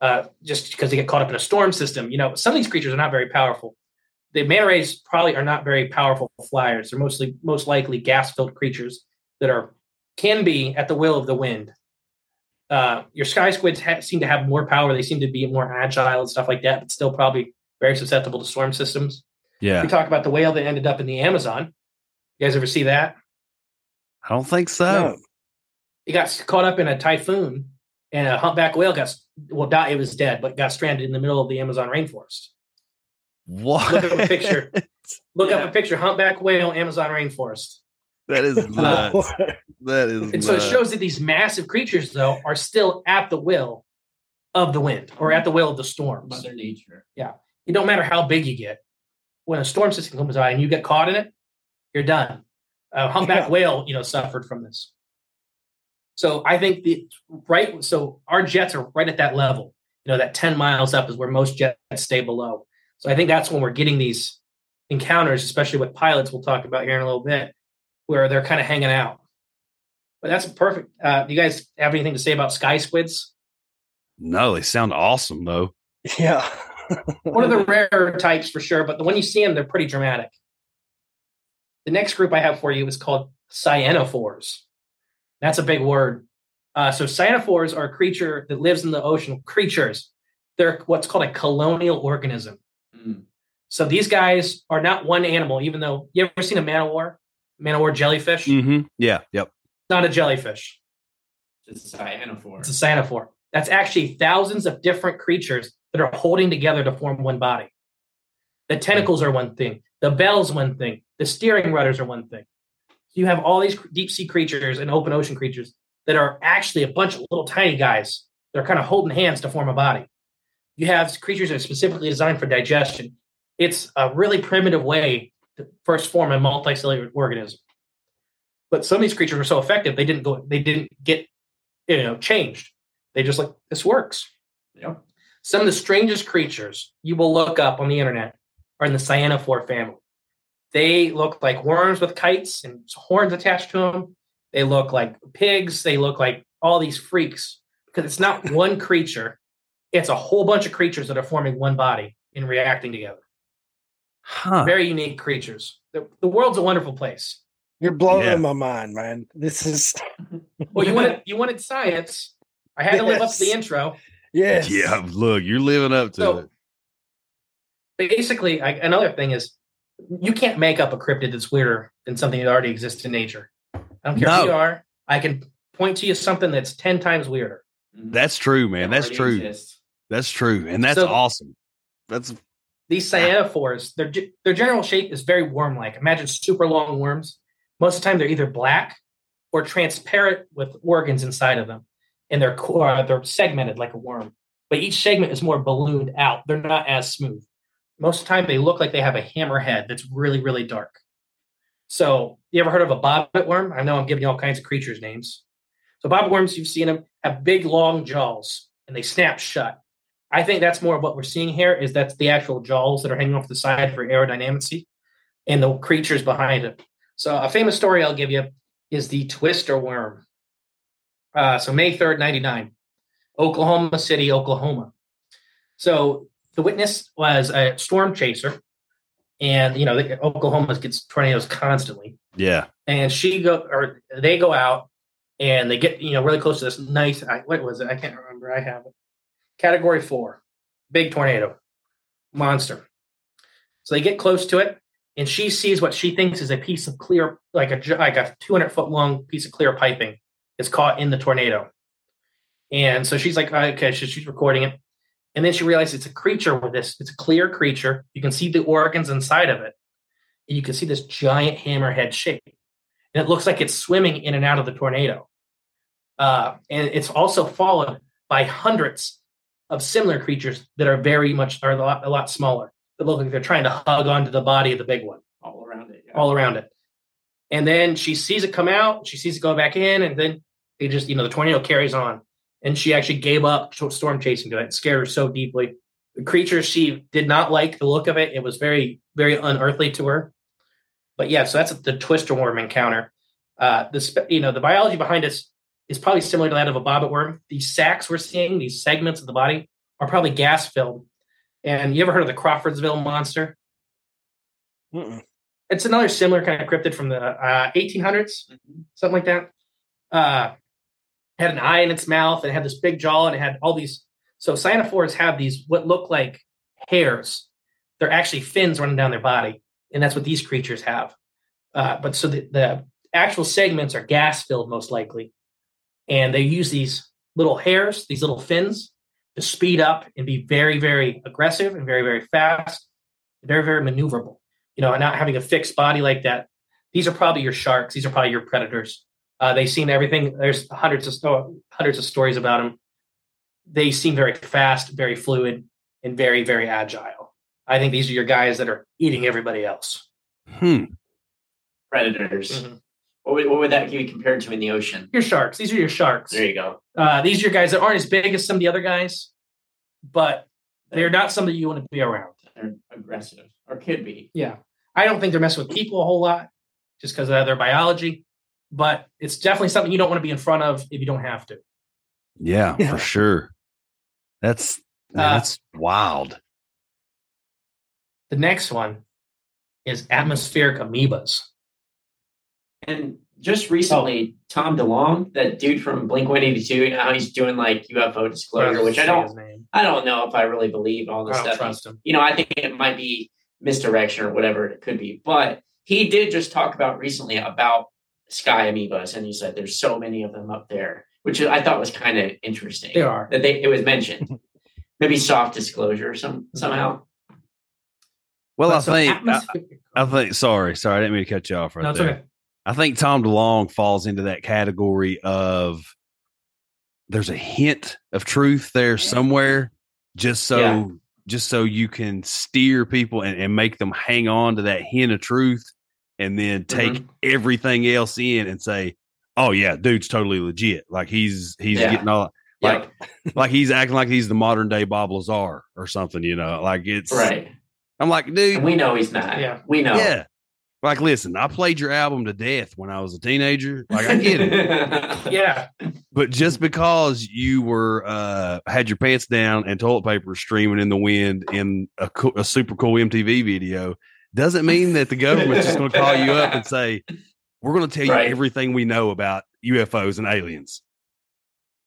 uh, just because they get caught up in a storm system. You know, some of these creatures are not very powerful. The manta rays probably are not very powerful flyers. They're mostly most likely gas-filled creatures that are can be at the will of the wind. Uh, your sky squids ha- seem to have more power. They seem to be more agile and stuff like that, but still probably very susceptible to storm systems. Yeah. We talk about the whale that ended up in the Amazon. You guys ever see that? I don't think so. No. He got caught up in a typhoon, and a humpback whale got well, died. It was dead, but got stranded in the middle of the Amazon rainforest. What? Look up a picture. [LAUGHS] Look Yeah. up a picture: humpback whale, Amazon rainforest. that is [LAUGHS] nuts. that is And so it shows that these massive creatures, though, are still at the will of the wind or at the will of the storms. Mother Nature. Yeah. It don't matter how big you get. When a storm system comes by and you get caught in it, you're done. A humpback Yeah. whale, you know, suffered from this. So I think the right. So our jets are right at that level. You know, that 10 miles up is where most jets stay below. So I think that's when we're getting these encounters, especially with pilots. We'll talk about here in a little bit, where they're kind of hanging out. But that's perfect. Uh, do you guys have anything to say about sky squids? No, they sound awesome though. Yeah. One of the [LAUGHS] rarer types for sure, but when you see them, they're pretty dramatic. The next group I have for you is called siphonophores. That's a big word. Uh, so siphonophores are a creature that lives in the ocean. Creatures. They're what's called a colonial organism. Mm. So these guys are not one animal, even though you ever seen a man of war? Man of war jellyfish? Mm-hmm. Yeah. Yep. Not a jellyfish. It's a siphonophore. It's a siphonophore. That's actually thousands of different creatures that are holding together to form one body. The tentacles are one thing. The bell's one thing. The steering rudders are one thing. So You have all these deep sea creatures and open ocean creatures that are actually a bunch of little tiny guys. They're kind of holding hands to form a body. You have creatures that are specifically designed for digestion. It's a really primitive way to first form a multicellular organism. But some of these creatures were so effective they didn't go they didn't get you know changed. They just like this works. You know? Some of the strangest creatures you will look up on the internet are in the siphonophore family. They look like worms with kites and horns attached to them. They look like pigs. They look like all these freaks because it's not [LAUGHS] one creature. It's a whole bunch of creatures that are forming one body and reacting together. Huh. Very unique creatures. The, the world's a wonderful place. You're blowing Yeah. my mind, man. This is [LAUGHS] Well, you wanted you wanted science. I had to live up to the intro. yes. Yeah. Look, you're living up to So- it. Basically, I, another thing is you can't make up a cryptid that's weirder than something that already exists in nature. I don't care No. who you are. I can point to you something that's ten times weirder. That's true, man. That That's true. exists. That's true, and that's So- awesome. That's These siphonophores, their their general shape is very worm-like. Imagine super long worms. Most of the time, they're either black or transparent with organs inside of them, and they're uh, they're segmented like a worm. But each segment is more ballooned out. They're not as smooth. Most of the time, they look like they have a hammerhead that's really really dark. So, you ever heard of a bobbit worm? I know I'm giving you all kinds of creatures names. So, bobbit worms, you've seen them have big long jaws, and they snap shut. I think that's more of what we're seeing here is that's the actual jaws that are hanging off the side for aerodynamicy and the creatures behind it. So a famous story I'll give you is the twister worm. Uh, so May 3rd, 99, Oklahoma City, Oklahoma. So the witness was a storm chaser. And, you know, the, Oklahoma gets tornadoes constantly. Yeah. and she go or they go out and they get you know really close to this nice I, what was it? I can't remember. I have it. Category four big tornado monster. So they get close to it and she sees what she thinks is a piece of clear like a like a 200 foot long piece of clear piping is caught in the tornado. And so she's like okay she's recording it and then she realizes it's a creature with this it's a clear creature you can see the organs inside of it and you can see this giant hammerhead shape and it looks like it's swimming in and out of the tornado. Uh, and it's also followed by hundreds of similar creatures that are very much are a lot, a lot smaller. That look like they're trying to hug onto the body of the big one, all around it. yeah. all around it. And then she sees it come out. She sees it go back in, and then they just you know the tornado carries on. And she actually gave up storm chasing to it. It scared her so deeply. The creature she did not like the look of it. It was very very unearthly to her but yeah, so that's the twister worm encounter. Uh, the spe- you know the biology behind this is probably similar to that of a bobbit worm. These sacs we're seeing, these segments of the body, are probably gas filled. And you ever heard of the Crawfordsville monster? Mm-mm. It's another similar kind of cryptid from the uh, 1800s, something like that. Uh, had an eye in its mouth and had this big jaw and it had all these. So siphonophores have these what look like hairs. They're actually fins running down their body, and that's what these creatures have. Uh, but so the, the actual segments are gas filled, most likely, and they use these little hairs, these little fins, to speed up and be very, very aggressive and very, very fast, very, very maneuverable. You know, and not having a fixed body like that. These are probably your sharks. These are probably your predators. Uh, they seem everything. There's hundreds of sto- hundreds of stories about them. They seem very fast, very fluid, and very, very agile. I think these are your guys that are eating everybody else. Hmm. Predators. Mhm. What would, what would that be compared to in the ocean? Your sharks. These are your sharks. There you go. Uh, these are your guys that aren't as big as some of the other guys, but they're not somebody you want to be around. They're aggressive or could be. Yeah. I don't think they're messing with people a whole lot just because of their biology, but it's definitely something you don't want to be in front of if you don't have to. Yeah, Yeah. for sure. That's man, Uh, that's wild. The next one is atmospheric amoebas. And just recently, Tom DeLonge, that dude from Blink 182, now he's doing like UFO disclosure, which I don't. I don't know if I really believe all I this don't stuff. trust him. You know, I think it might be misdirection or whatever it could be. But he did just talk about recently about sky amoebas, and he said there's so many of them up there, which I thought was kind of interesting. They are. that they it was mentioned. [LAUGHS] Maybe soft disclosure some somehow. Well, I But so think I, atmospheric- I think sorry, sorry, I didn't mean to cut you off right no, it's there. okay. I think Tom DeLonge falls into that category of there's a hint of truth there somewhere, just so Yeah. just so you can steer people and, and make them hang on to that hint of truth and then take Mm-hmm. everything else in and say, Oh yeah, dude's totally legit. Like he's he's Yeah. getting all like Yep. [LAUGHS] like he's acting like he's the modern day Bob Lazar or something, you know. Like it's right. I'm like, dude, And we know he's not. Yeah. We know. yeah. Like, listen, I played your album to death when I was a teenager. Like, I get it. [LAUGHS] Yeah. But just because you were uh had your pants down and toilet paper streaming in the wind in a, co- a super cool MTV video doesn't mean that the government's just going to call you up and [LAUGHS] say, "We're going to tell you Right. everything we know about UFOs and aliens."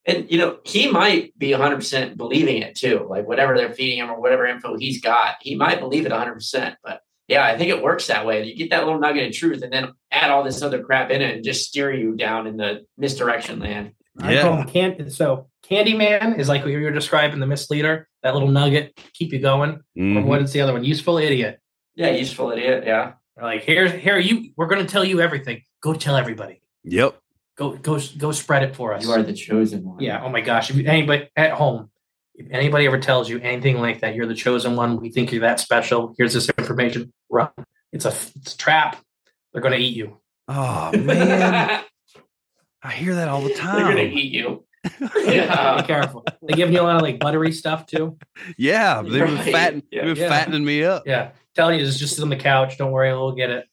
And you know, he might be 100% believing it too. Like whatever they're feeding him or whatever info he's got, he might believe it 100%. But yeah, I think it works that way. You get that little nugget of truth and then add all this other crap in it and just steer you down in the misdirection land. I Yeah. call can- so Candyman is like what you were describing the misleader, that little nugget, keep you going. Or Mhm. what is the other one? Useful idiot. Yeah, useful idiot. Yeah. They're like, here's here you we're gonna tell you everything. Go tell everybody. Yep. Go go go spread it for us. You are the chosen one. yeah. Oh my gosh. If you- anybody at home, if anybody ever tells you anything like that, you're the chosen one. We think you're that special. Here's this information. Run. It's a, it's a trap. They're gonna eat you. Oh man, [LAUGHS] I hear that all the time. They're gonna eat you. [LAUGHS] Be Yeah. careful. They give you a lot of like buttery stuff too. Yeah, they've been, Right. fatten, Yeah. they've been Yeah. fattening me up. Yeah. Telling you, just just sit on the couch. Don't worry, we'll get it.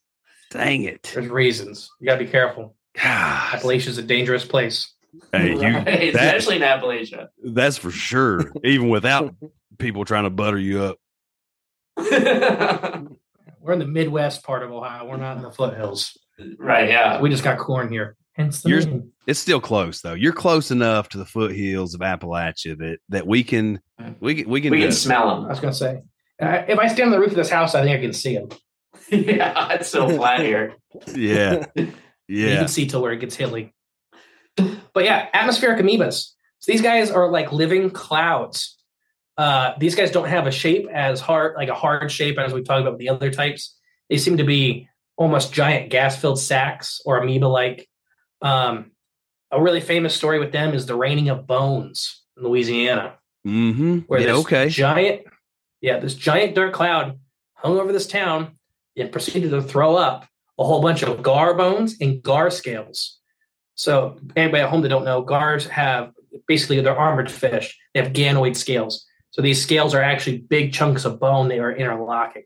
Dang it. There's reasons. You gotta be careful. God. Appalachia's a dangerous place. Hey, [LAUGHS] you, Right, that, Especially in Appalachia. that's for sure. Even without [LAUGHS] people trying to butter you up. [LAUGHS] We're in the Midwest part of Ohio. We're not in the foothills. right. Yeah. We just got corn here. Hence the Yours- name. It's still close though. You're close enough to the foothills of Appalachia that that we can mm. we can we can, We can it. smell I was gonna say, if I stand on the roof of this house, I think I can see them. [LAUGHS] yeah, it's so flat here. Yeah. [LAUGHS] Yeah. You can see till where it gets hilly. But yeah, atmospheric amoebas. So these guys are like living clouds. Uh, these guys don't have a shape as hard, like a hard shape as we talked about with the other types. They seem to be almost giant gas-filled sacks or amoeba-like. Um, a really famous story with them is the raining of bones in Louisiana, Mm-hmm. where Yeah, this okay. giant, yeah, this giant dark cloud hung over this town and proceeded to throw up a whole bunch of gar bones and gar scales. So, anybody at home that don't know, gars have basically they're armored fish. They have ganoid scales. So these scales are actually big chunks of bone. They are interlocking.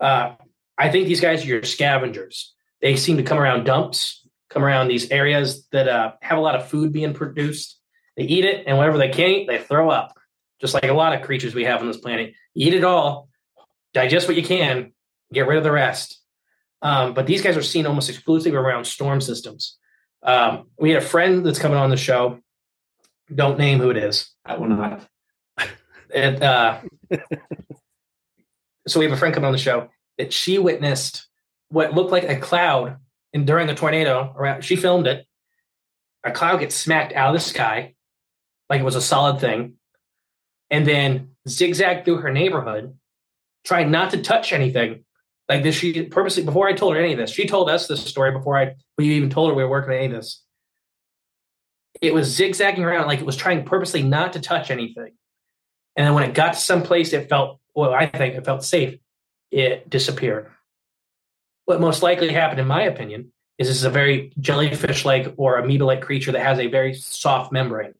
Uh, I think these guys are your scavengers. They seem to come around dumps, come around these areas that uh, have a lot of food being produced. They eat it, and whatever they can't they throw up. Just like a lot of creatures we have on this planet, eat it all, digest what you can, get rid of the rest. Um, but these guys are seen almost exclusively around storm systems. Um, we had a friend that's coming on the show. Don't name who it is. I will not. And uh, so we have a friend coming on the show that she witnessed what looked like a cloud, and during the tornado, around she filmed it. A cloud gets smacked out of the sky, like it was a solid thing, and then zigzag through her neighborhood, trying not to touch anything. Like this, she purposely before I told her any of this, she told us this story before I we even told her we were working on any of this. It was zigzagging around like it was trying purposely not to touch anything. And then when it got to some place it felt, well, I think it felt safe, it disappeared. What most likely happened, in my opinion, is this is a very jellyfish-like or amoeba-like creature that has a very soft membrane.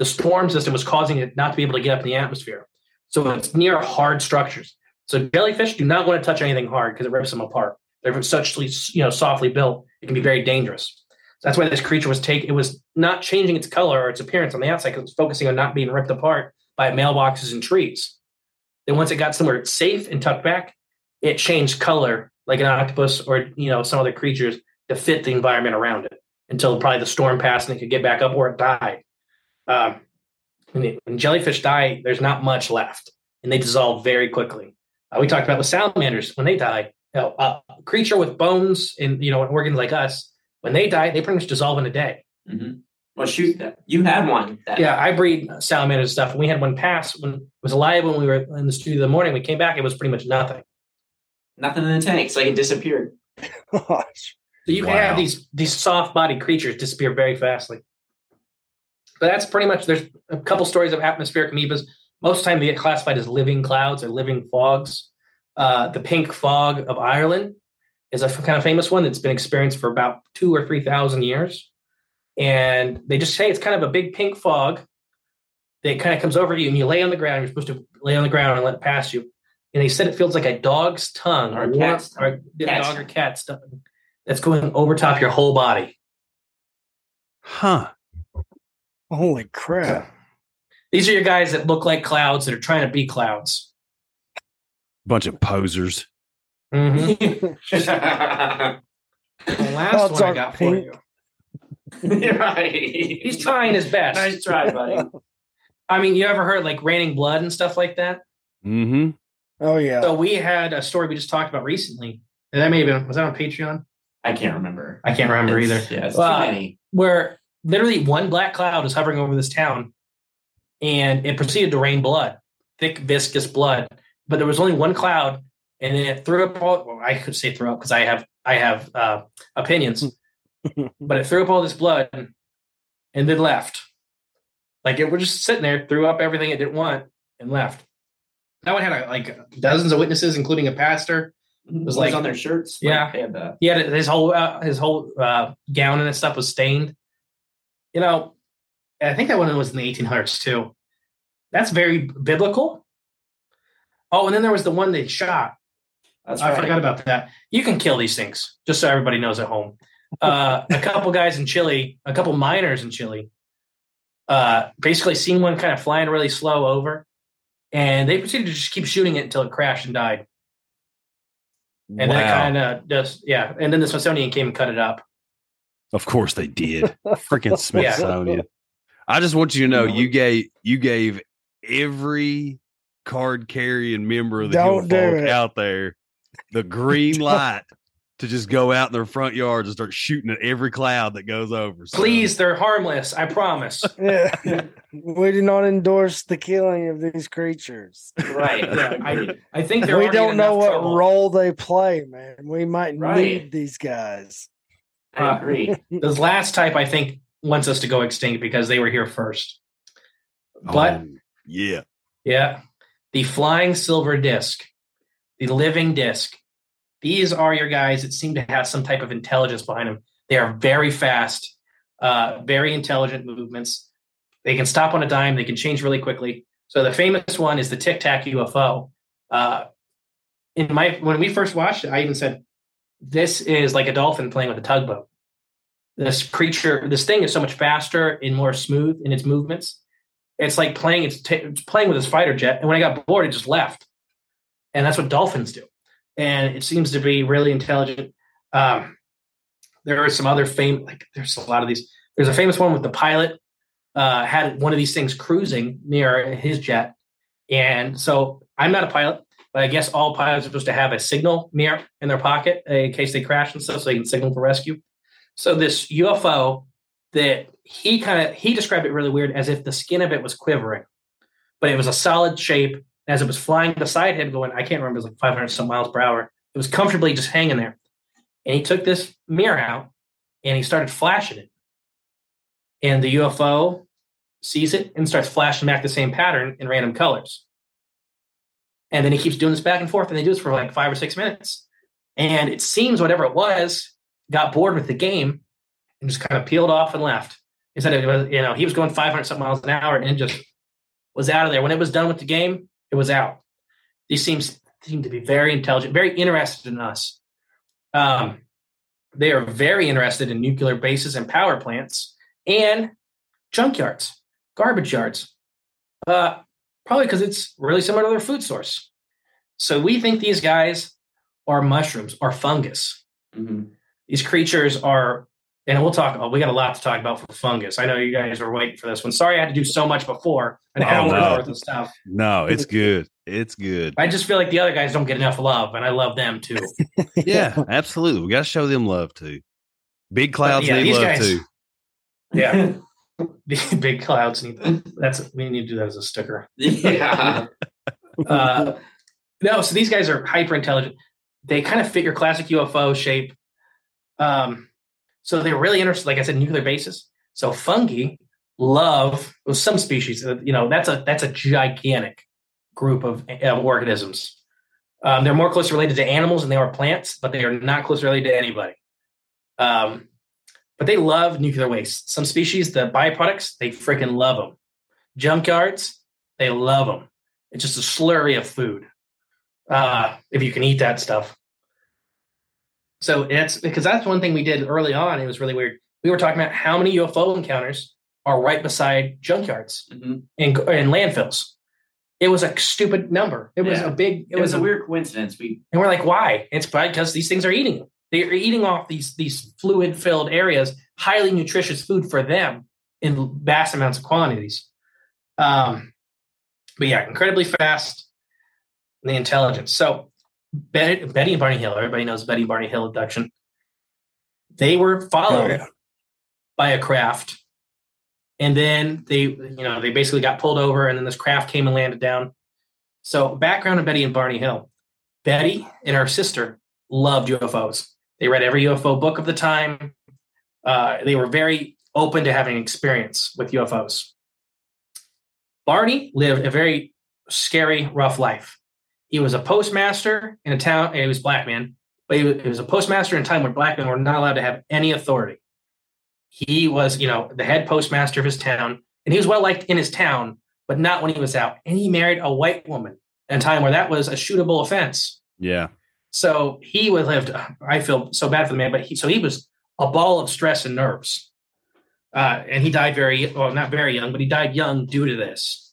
The storm system was causing it not to be able to get up in the atmosphere. So it's near hard structures. So jellyfish do not want to touch anything hard because it rips them apart. They're such you know softly built, it can be very dangerous. So that's why this creature was taken. It was not changing its color or its appearance on the outside because it was focusing on not being ripped apart by mailboxes and trees. Then once it got somewhere safe and tucked back, it changed color like an octopus or you know some other creatures to fit the environment around it until probably the storm passed and it could get back up or it died. Um, when, it, when jellyfish die, there's not much left and they dissolve very quickly. Uh, we talked about with salamanders when they die. You know, a creature with bones and you know organs like us, when they die, they pretty much dissolve in a day. Mm-hmm. Well, shoot, that you had one. That Yeah, I breed salamanders stuff. And we had one pass when it was alive when we were in the studio in the morning. We came back, it was pretty much nothing. nothing in the tank. It's like it disappeared. [LAUGHS] Gosh. So you can Wow. have these these soft bodied creatures disappear very fastly. But that's pretty much there's a couple stories of atmospheric amoebas. Most of the time they get classified as living clouds or living fogs. Uh, the pink fog of Ireland is a f- kind of famous one that's been experienced for about two or three thousand years. And they just say it's kind of a big pink fog that kind of comes over you and you lay on the ground. You're supposed to lay on the ground and let it pass you. And they said it feels like a dog's tongue Or a cat's or a Cat's dog or cat's tongue that's going over top your whole body. Huh. Holy crap. These are your guys that look like clouds that are trying to be clouds. Bunch of posers. Mm-hmm. [LAUGHS] [LAUGHS] The last Clouds one I aren't got for pink. you. You're right. [LAUGHS] He's trying his best. Nice try, buddy. I mean, you ever heard like raining blood and stuff like that? Mm-hmm. Oh yeah. So we had a story we just talked about recently. And that may have been was that on Patreon? I can't remember. I can't remember It's- either. Yeah, it's Well, too many. Where literally one black cloud was hovering over this town, and it proceeded to rain blood, thick viscous blood. But there was only one cloud, and then it threw up all. Well, I could say throw up because I have I have uh, opinions, [LAUGHS] but it threw up all this blood, and then left. Like it was just sitting there, threw up everything it didn't want, and left. That one had uh, like dozens of witnesses, including a pastor. It was like like- on their shirts. Yeah. Like, they had the, He had his whole uh, his whole uh, gown and his stuff was stained. You know, I think that one was in the 1800s too. That's very biblical. Oh, and then there was the one they shot. that's I right. forgot about that. You can kill these things, just so everybody knows at home. Uh, a couple guys in Chile, a couple miners in Chile, uh, basically seen one kind of flying really slow over, and they proceeded to just keep shooting it until it crashed and died. And that kind of just yeah. And then the Smithsonian came and cut it up. Of course they did. Freaking [LAUGHS] Smithsonian. I just want you to know you gave you gave every card carrying member of the Hill Don't do folk out there the green [LAUGHS] light to just go out in their front yards and start shooting at every cloud that goes over. So, Please, they're harmless. I promise. [LAUGHS] Yeah. we do not endorse the killing of these creatures. right. Yeah, I, I think we don't know what trouble. role they play, man. We might Right. need these guys. I agree. [LAUGHS] [LAUGHS] This last type, I think, wants us to go extinct because they were here first. But Oh, yeah. Yeah. The flying silver disc, the living disc. These are your guys that seem to have some type of intelligence behind them. They are very fast, uh, very intelligent movements. They can stop on a dime. They can change really quickly. So the famous one is the Tic Tac UFO. Uh, in my when we first watched it, I even said, "This is like a dolphin playing with a tugboat." This creature, this thing is so much faster and more smooth in its movements. It's like playing it's, t- it's playing with his fighter jet and when i got bored it just left. And that's what dolphins do. And it seems to be really intelligent. Um, there are some other fame like there's a lot of these. There's a famous one with the pilot uh, had one of these things cruising near his jet and so i'm not a pilot but i guess all pilots are supposed to have a signal mirror in their pocket in case they crash and stuff so they can signal for rescue. So this ufo that he kind of he described it really weird as if the skin of it was quivering but it was a solid shape. As it was flying beside him going i can't remember it was like 500 some miles per hour it was comfortably just hanging there. And he took this mirror out and he started flashing it. And the ufo sees it and starts flashing back the same pattern in random colors and then he keeps doing this back and forth and they do this for like five or six minutes and it seems whatever it was got bored with the game and just kind of peeled off and left. Said it was, you know, he was going 500 something miles an hour and just was out of there. When it was done with the game, it was out. These seems seem to be very intelligent, very interested in us. Um, they are very interested in nuclear bases and power plants and junkyards, garbage yards. Uh, probably because it's really similar to their food source. So we think these guys are mushrooms or fungus. Mhm. These creatures are, and we'll talk. Oh, we got a lot to talk about for fungus. I know you guys are waiting for this one. Sorry, I had to do so much before an Oh, hour no. worth of stuff. No, it's [LAUGHS] good. It's good. I just feel like the other guys don't get enough love, and I love them too. [LAUGHS] Yeah, absolutely. We got to show them love too. Big clouds yeah, need love guys- too. Yeah, [LAUGHS] big clouds need that's we need to do that as a sticker. yeah. [LAUGHS] Uh, no, so these guys are hyper intelligent. They kind of fit your classic UFO shape. Um, so they're really interested, like I said, nuclear bases. So fungi love well, some species. uh, You know, that's a that's a gigantic group of uh, organisms. Um, they're more closely related to animals than they are plants, but they are not closely related to anybody. Um, but they love nuclear waste. Some species, the byproducts, they freaking love them. Junkyards, they love them. It's just a slurry of food. Uh, if you can eat that stuff. So it's because that's one thing we did early on. It was really weird. We were talking about how many UFO encounters are right beside junkyards Mhm. and, and landfills. It was a stupid number. It was Yeah. a big. It was a weird coincidence. We and we're like, why? It's probably because these things are eating them. They're eating off these these fluid filled areas, highly nutritious food for them in vast amounts of quantities. Um, but yeah, incredibly fast. The intelligence. So Betty, Betty and Barney Hill. Everybody knows Betty and Barney Hill abduction. They were followed Oh, yeah. by a craft, and then they, you know, they basically got pulled over, and then this craft came and landed down. So background of Betty and Barney Hill. Betty and her sister loved UFOs. They read every UFO book of the time. Uh, they were very open to having experience with UFOs. Barney lived a very scary, rough life. He was a postmaster in a town. He was black man, but he was, he was a postmaster in a time when black men were not allowed to have any authority. He was, you know, the head postmaster of his town, and he was well liked in his town, but not when he was out. And he married a white woman in a time where that was a shootable offense. Yeah. So he would lived. I feel so bad for the man, but he so he was a ball of stress and nerves, uh, and he died very well, not very young, but he died young due to this.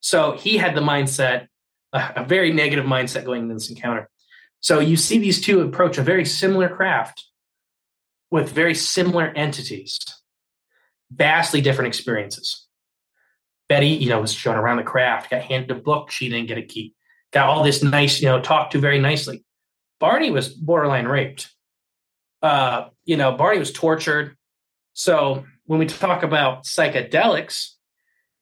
So he had the mindset, a, a very negative mindset going into this encounter. So you see these two approach a very similar craft with very similar entities, vastly different experiences. Betty, you know, was shown around the craft, got handed a book, she didn't get a key, got all this nice, you know, talked to very nicely. Barney was borderline raped. Uh, you know, Barney was tortured. So when we talk about psychedelics,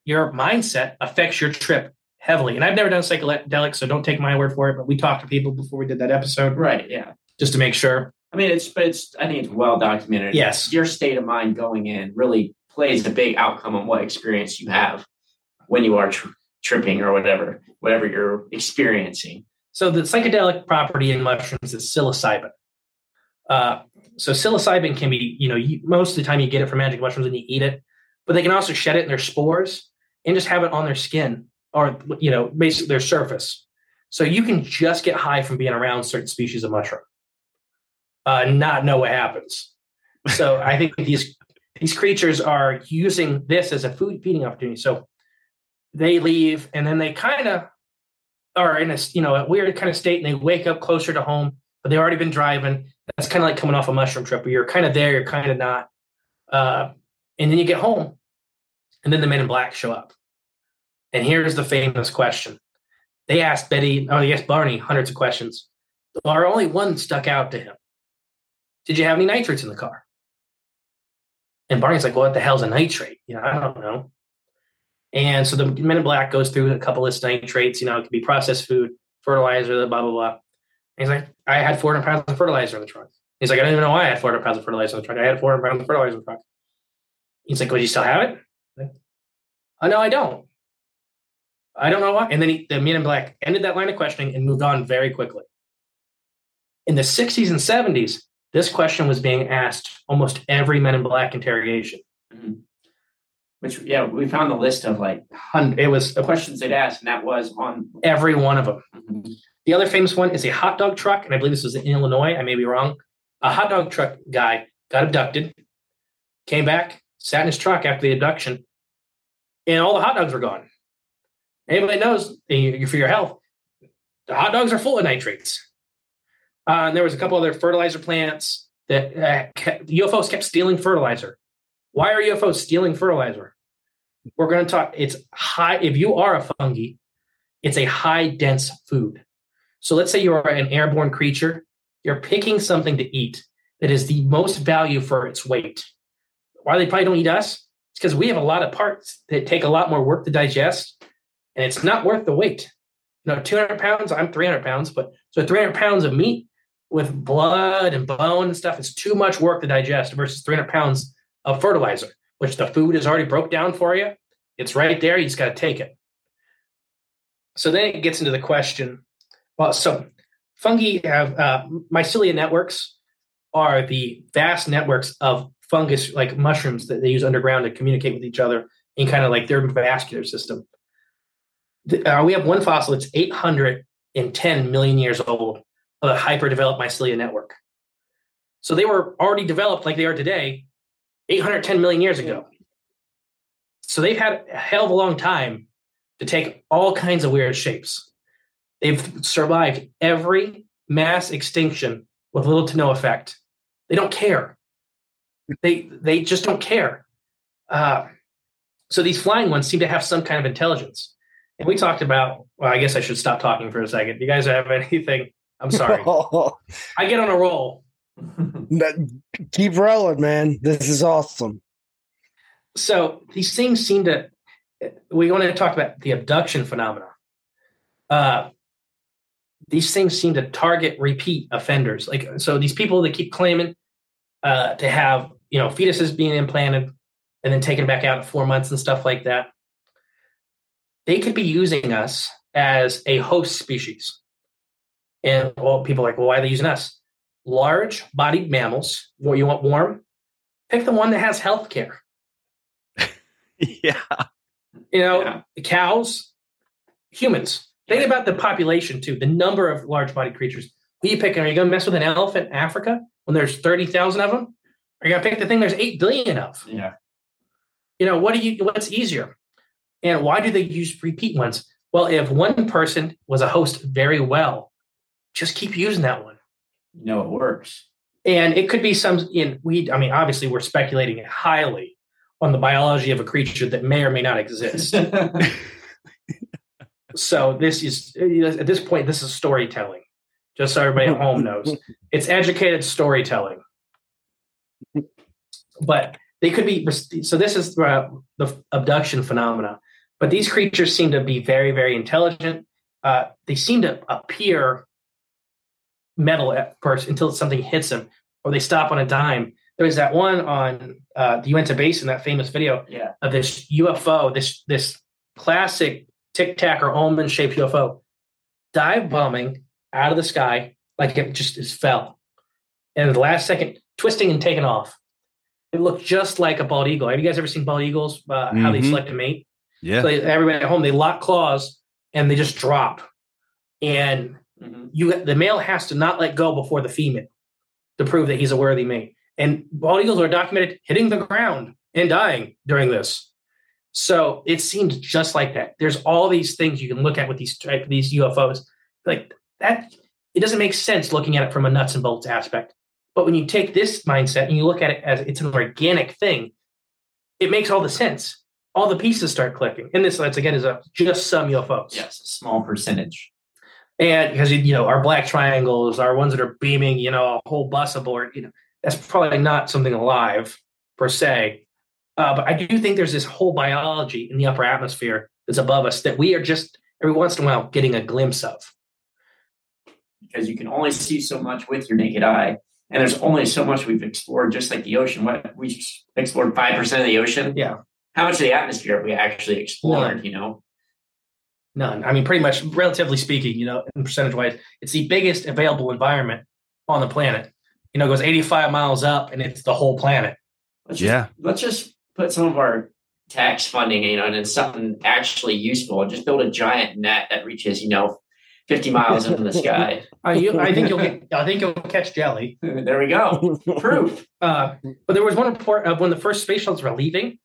your mindset affects your trip heavily. And I've never done psychedelics, so don't take my word for it. But we talked to people before we did that episode, right. Yeah. just to make sure. I mean, it's but it's. I think it's well documented. Yes. Your state of mind going in really plays a big outcome on what experience you have when you are tr- tripping or whatever, whatever you're experiencing. So the psychedelic property in mushrooms is psilocybin. Uh, so psilocybin can be, you know, you, most of the time you get it from magic mushrooms and you eat it, but they can also shed it in their spores and just have it on their skin or, you know, basically their surface. So you can just get high from being around certain species of mushroom, uh, not know what happens. So I think these these creatures are using this as a food feeding opportunity. So they leave and then they kind of are in a you know a weird kind of state and they wake up closer to home, but they've already been driving. That's kind of like coming off a mushroom trip where you're kind of there, you're kind of not. Uh, and then you get home, and then the men in black show up. And here's the famous question. They asked Betty, oh, they asked Barney hundreds of questions. Or only one stuck out to him. Did you have any nitrates in the car? And Barney's like, well, what the hell's a nitrate? You know, I don't know. And so the Men in Black goes through a couple of nitrates. You know, it could be processed food, fertilizer, blah blah blah. And he's like, I had 400 pounds of fertilizer in the trunk. He's like, I don't even know why I had 400 pounds of fertilizer in the trunk. I had 400 pounds of fertilizer in the trunk. He's like, Well, you still have it? Like, oh no, I don't. I don't know why. And then he, the Men in Black ended that line of questioning and moved on very quickly. In the 60s and 70s, This question was being asked almost every Men in Black interrogation. Mhm. Which yeah, we found the list of like Hun- It was the questions they'd asked, and that was on. every one of them. The other famous one is a hot dog truck, and I believe this was in Illinois. I may be wrong. A hot dog truck guy got abducted, came back, sat in his truck after the abduction, and all the hot dogs were gone. Anybody knows for your health, the hot dogs are full of nitrates. Uh, and there was a couple other fertilizer plants that uh, kept, UFOs kept stealing fertilizer. Why are UFOs stealing fertilizer? We're going to talk. It's high. If you are a fungi, it's a high dense food. So let's say you are an airborne creature, you're picking something to eat that is the most value for its weight. Why they probably don't eat us? It's because we have a lot of parts that take a lot more work to digest, and it's not worth the weight. You know, 200 pounds, I'm 300 pounds, but so 300 pounds of meat with blood and bone and stuff is too much work to digest versus 300 pounds of fertilizer, which the food is already broke down for you. It's right there. You just got to take it. So then it gets into the question. Well, so fungi have uh, mycelia networks are the vast networks of fungus, like mushrooms, that they use underground to communicate with each other in kind of like their vascular system. Uh, we have one fossil that's 810 million years old of a hyper-developed mycelia network. So they were already developed like they are today 810 million years ago. So they've had a hell of a long time to take all kinds of weird shapes. They've survived every mass extinction with little to no effect. They don't care. They they just don't care. Uh, so these flying ones seem to have some kind of intelligence. And we talked about. Well, I guess I should stop talking for a second. You guys have [LAUGHS] anything? I'm sorry. [LAUGHS] I get on a roll. Keep rolling, man. This is awesome. so these things seem to we want to talk about the abduction phenomena uh these things seem to target repeat offenders like so these people that keep claiming uh to have you know fetuses being implanted and then taken back out at four months and stuff like that they could be using us as a host species and well people are like well why are they using us large bodied mammals what you want warm pick the one that has health care [LAUGHS] yeah. you know, Yeah. cows, humans. Think about the population too, the number of large bodied creatures. Who you picking? Are you going to mess with an elephant in Africa when there's 30,000 of them? Are you going to pick the thing there's 8 billion of? Yeah. You know, what do you, what's easier? And why do they use repeat ones? Well, if one person was a host very well, just keep using that one. You know it works. And it could be some in we I mean, obviously we're speculating highly on the biology of a creature that may or may not exist. [LAUGHS] So this is at this point, this is storytelling. Just so everybody at home knows, it's educated storytelling. But they could be so. This is uh, the abduction phenomena. But these creatures seem to be very, very intelligent. Uh, they seem to appear metal at first until something hits them, or they stop on a dime. There was that one on uh, the Uinta Basin, that famous video yeah. of this UFO, this this classic tic tac or almond shaped UFO, dive bombing out of the sky like it just is fell, and the last second twisting and taking off. It looked just like a bald eagle. Have you guys ever seen bald eagles? Uh, How they Mhm. select a mate? Yeah. So they, everybody at home they lock claws and they just drop, and Mhm. you the male has to not let go before the female to prove that he's a worthy mate. And bald eagles are documented hitting the ground and dying during this. So it seems just like that. There's all these things you can look at with these these UFOs. Like that, it doesn't make sense looking at it from a nuts and bolts aspect. But when you take this mindset and you look at it as it's an organic thing, it makes all the sense. All the pieces start clicking. And this, once again, is a, just some UFOs. Yes, a small percentage. And because you know our black triangles, our ones that are beaming, you know, a whole bus aboard, you know, that's probably not something alive per se. Uh, but I do think there's this whole biology in the upper atmosphere that's above us that we are just every once in a while getting a glimpse of. because you can only see so much with your naked eye. And there's only so much we've explored, just like the ocean. What we explored five percent of the ocean. Yeah. How much of the atmosphere have we actually explored? You know. None. I mean, pretty much, relatively speaking, you know, in percentage wise, it's the biggest available environment on the planet. you know, it goes 85 miles up and it's the whole planet. Let's just, Yeah. Let's just put some of our tax funding, you know, into something actually useful. and Just build a giant net that reaches, you know, 50 miles into the sky. [LAUGHS] Uh, you, I think you'll get, I think you'll catch jelly. [LAUGHS] there we go. Proof. Uh, but there was one report of when the first space shuttles were leaving,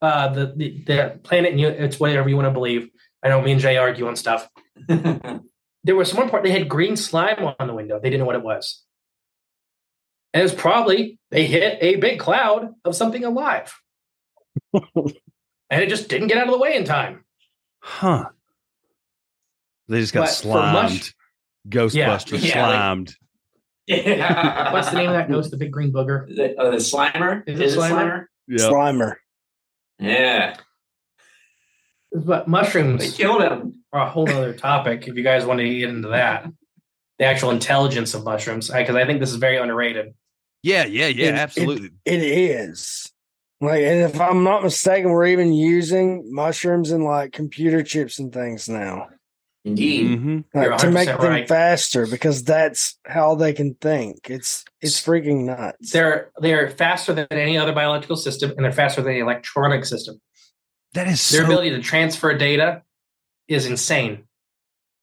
uh, the, the, the planet, and you, it's whatever you want to believe. I know me and Jay argue on stuff. [LAUGHS] There was one part they had green slime on the window. They didn't know what it was. And it was probably they hit a big cloud of something alive. and it just didn't get out of the way in time. Huh. They just got But for mush- slimed. Ghostbusters Yeah, slimed. yeah. What's the name of that ghost, the big green booger? The, uh, the Slimer? Is it Slimer? yeah. Slimer. Yeah. But They mushrooms killed him. are a whole other topic if you guys want to get into that. The actual intelligence of mushrooms, because I think this is very underrated. Yeah, yeah, yeah, It- it- absolutely. It is. Like, and if I'm not mistaken, we're even using mushrooms in like computer chips and things now, Indeed. hmm like, to make them right. faster because that's how they can think. It's it's freaking nuts. They're they're faster than any other biological system, and they're faster than any electronic system. That is Their so ability to transfer data is insane.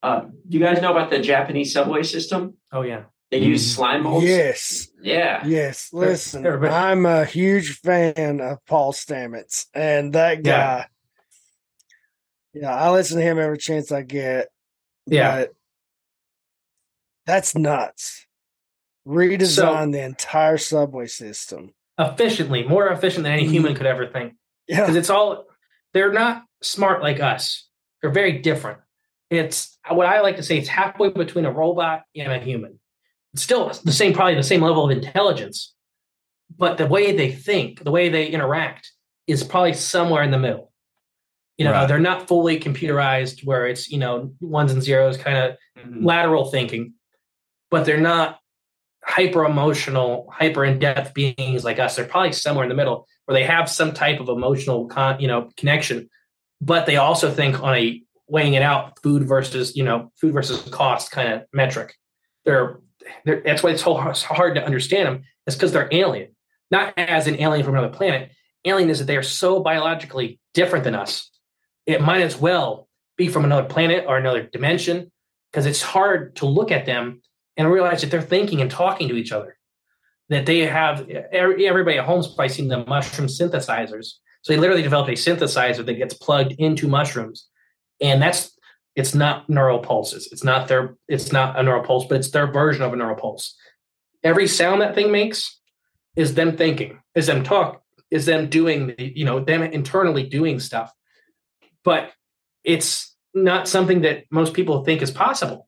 Uh, do you guys know about the Japanese subway system? Oh yeah, They use slime molds. yes, Yeah. yes. Listen, they're I'm a huge fan of Paul Stamets, and that guy. Yeah, I listen to him every chance I get. Yeah. but that's nuts. Redesign the entire subway system. efficiently, more efficient than any Mhm. human could ever think. Yeah, Because it's all they're not smart like us. They're very different. It's what I like to say. It's halfway between a robot and a human. It's still the same, probably the same level of intelligence, but the way they think, the way they interact, is probably somewhere in the middle. You know, Right. they're not fully computerized, where it's you know ones and zeros, kind of Mhm. lateral thinking, but they're not hyper emotional, hyper in depth beings like us. They're probably somewhere in the middle where they have some type of emotional con, you know, connection, but they also think on a weighing it out, food versus you know, food versus cost kind of metric. They're, they're that's why it's so hard- hard to understand them. It's because they're alien, not as an alien from another planet. Alien is that they are so biologically different than us. It might as well be from another planet or another dimension because it's hard to look at them and realize that they're thinking and talking to each other. That they have everybody at probably seen the mushroom synthesizers. So they literally developed a synthesizer that gets plugged into mushrooms, and that's it's not neural pulses. It's not their it's not a neural pulse, but it's their version of a neural pulse. Every sound that thing makes is them thinking, is them talk, is them doing the, you know them internally doing stuff. But it's not something that most people think is possible.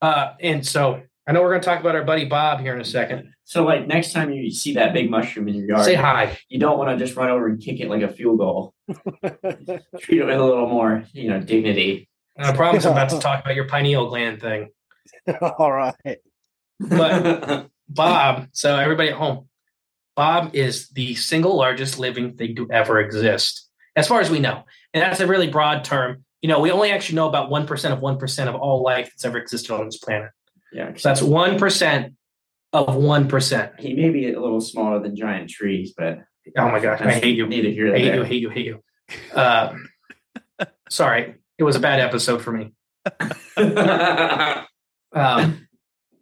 Uh, and so I know we're going to talk about our buddy Bob here in a second. So, like, next time you see that big mushroom in your yard, Say hi. you don't want to just run over and kick it like a field goal. [LAUGHS] Treat it with a little more, you know, dignity. And I promise I'm about to [LAUGHS] talk about your pineal gland thing. [LAUGHS] all right. But Bob, so everybody at home, Bob is the single largest living thing to ever exist, as far as we know. And that's a really broad term. You know, we only actually know about 1% of 1% of all life that's ever existed on this planet. yeah, So that's 1% of 1%. he may be a little smaller than giant trees, but Oh my gosh, I hate you. Need to hear I hate you, hate you, hate you. Uh, sorry, it was a bad episode for me. [LAUGHS] Um,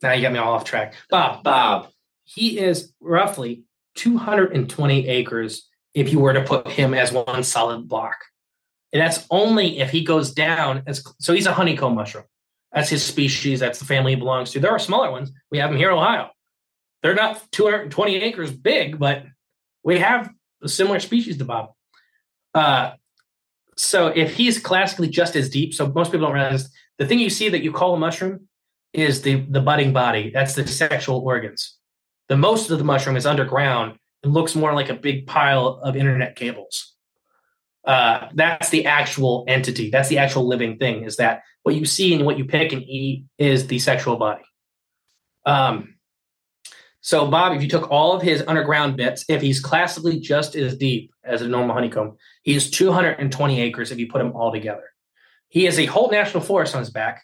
now you got me all off track. Bob, Bob. he is roughly 220 acres if you were to put him as one solid block. And that's only if he goes down as so he's a honeycomb mushroom. That's his species, that's the family he belongs to. There are smaller ones. We have them here in Ohio. They're not 220 acres big, but we have a similar species to Bob. Uh, so if he's classically just as deep, so most people don't realize the thing you see that you call a mushroom is the the budding body. That's the sexual organs. The most of the mushroom is underground and looks more like a big pile of internet cables. Uh, that's the actual entity. That's the actual living thing. Is that what you see and what you pick and eat is the sexual body. Um, so Bob, if you took all of his underground bits, if he's classically just as deep as a normal honeycomb, he is 220 acres if you put them all together. He has a whole national forest on his back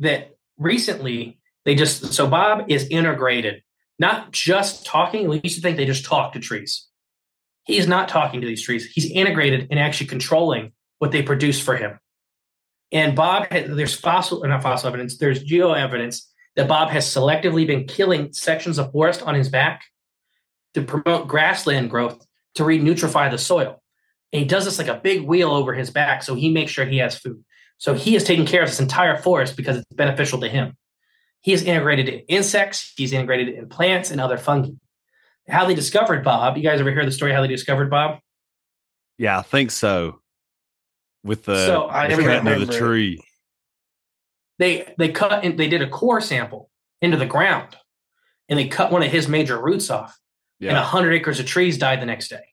that recently they just so Bob is integrated not just talking. We used to think they just talk to trees. He is not talking to these trees. He's integrated and actually controlling what they produce for him. And Bob, there's fossil, not fossil evidence, there's geo evidence that Bob has selectively been killing sections of forest on his back to promote grassland growth to re-nutrify the soil. And he does this like a big wheel over his back, so he makes sure he has food. So he is taking care of this entire forest because it's beneficial to him. He is integrated in insects, he's integrated in plants and other fungi. How they discovered Bob, you guys ever hear the story how they discovered Bob? Yeah, I think so. With the, So, I the cutting of the tree. They they cut and they did a core sample into the ground and they cut one of his major roots off. And Yeah. 100 acres of trees died the next day.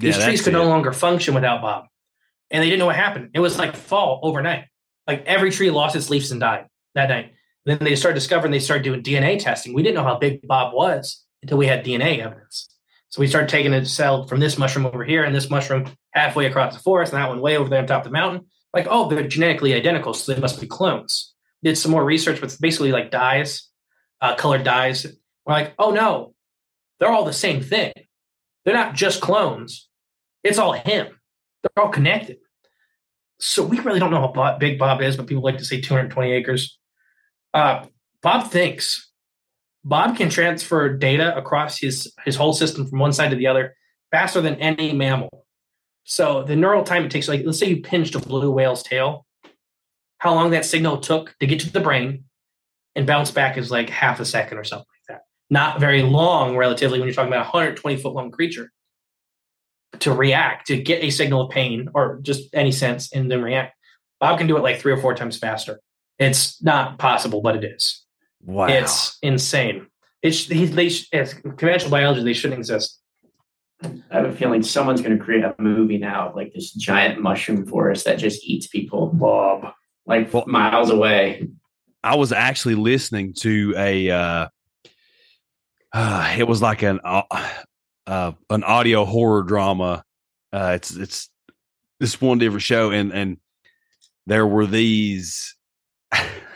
yeah, These trees could it. no longer function without Bob. And they didn't know what happened. It was like fall overnight. Like every tree lost its leaves and died that night. Then they started discovering they started doing DNA testing. We didn't know how big Bob was until we had DNA evidence. So we started taking a cell from this mushroom over here and this mushroom halfway across the forest and that one way over there on top of the mountain. Like, oh, they're genetically identical, so they must be clones. Did some more research with basically like dyes, uh, colored dyes. We're like, oh no, they're all the same thing. They're not just clones. It's all him. They're all connected. So we really don't know how big Bob is, but people like to say 220 acres. Uh, Bob thinks. Bob can transfer data across his his whole system from one side to the other faster than any mammal. So the neural time it takes, like let's say you pinched a blue whale's tail, how long that signal took to get to the brain and bounce back is like half a second or something like that. Not very long, relatively, when you're talking about a 120 foot long creature to react, to get a signal of pain or just any sense and then react. Bob can do it like three or four times faster. It's not possible, but it is. Wow. It's insane. It's he, they as conventional biology they shouldn't exist. I have a feeling someone's going to create a movie now of like this giant mushroom forest that just eats people, Bob, like Well- miles away. I was actually listening to a uh, uh [SIGHS] it was like an uh, uh an audio horror drama. Uh it's it's this one different show and and there were these [LAUGHS]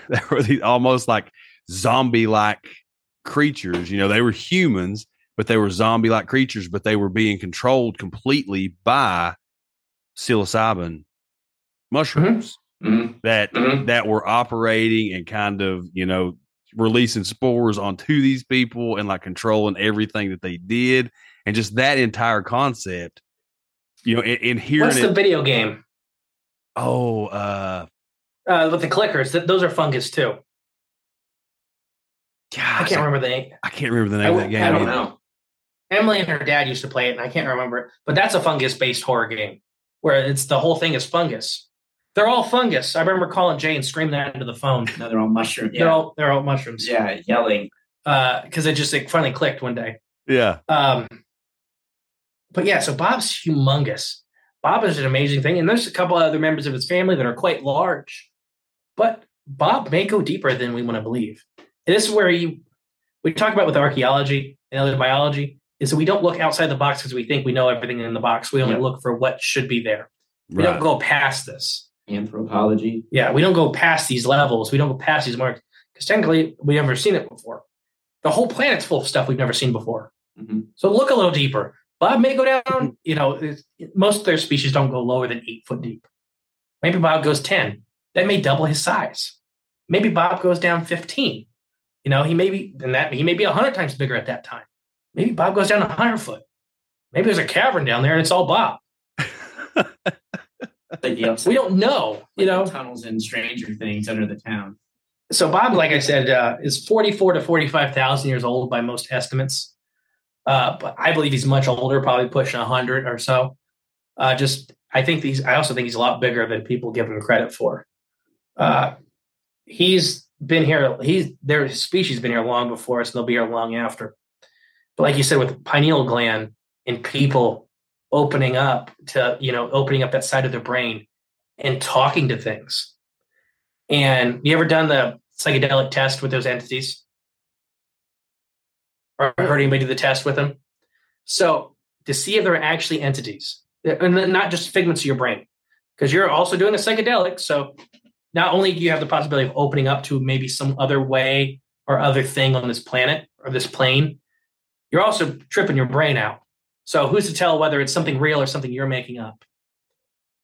there were these almost like zombie like creatures, you know, they were humans, but they were zombie like creatures, but they were being controlled completely by psilocybin mushrooms Mhm. that Mhm. that were operating and kind of you know releasing spores onto these people and like controlling everything that they did and just that entire concept you know and, and hearing What's it the video game oh uh uh, with the clickers? Th- those are fungus too. gosh, I can't remember the name. I can't remember the I name of that game I don't either. know. Emily and her dad used to play it, and I can't remember it. But that's a fungus-based horror game where it's the whole thing is fungus. They're all fungus. I remember calling Jane screaming that into the phone. No, they're all mushroom. They're all they're all mushrooms. yeah, yelling. because it just like, finally clicked one day. yeah Um, but yeah, so Bob's humongous. Bob is an amazing thing, and there's a couple other members of his family that are quite large. But Bob may go deeper than we want to believe. And this is where you we talk about with archaeology and other biology is that we don't look outside the box because we think we know everything in the box. We only Yeah. look for what should be there. We right don't go past this. Anthropology. Yeah, we don't go past these levels. We don't go past these marks because technically we've never seen it before. The whole planet's full of stuff we've never seen before. Mhm. So look a little deeper. Bob may go down, you know, most of their species don't go lower than eight foot deep. Maybe Bob goes 10. That may double his size. Maybe Bob goes down 15. You know, he may be, and that he may be 100 times bigger at that time. Maybe Bob goes down 100 foot. Maybe there's a cavern down there and it's all Bob. [LAUGHS] Like We don't know, you know. tunnels and Stranger Things under the town. so Bob, like I said, uh, is 44 to 45,000 years old by most estimates. Uh, but I believe he's much older, probably pushing 100 or so. Uh, just, I think these, I also think he's a lot bigger than people give him credit for. Uh, he's been here, he's, their species been here long before us, and they'll be here long after. But like you said, with pineal gland and people opening up to, you know, opening up that side of their brain and talking to things. And you ever done the psychedelic test with those entities? Or heard anybody do the test with them? So to see if they're actually entities, uh, and not just figments of your brain, because you're also doing a psychedelic. So not only do you have the possibility of opening up to maybe some other way or other thing on this planet or this plane, you're also tripping your brain out. So who's to tell whether it's something real or something you're making up?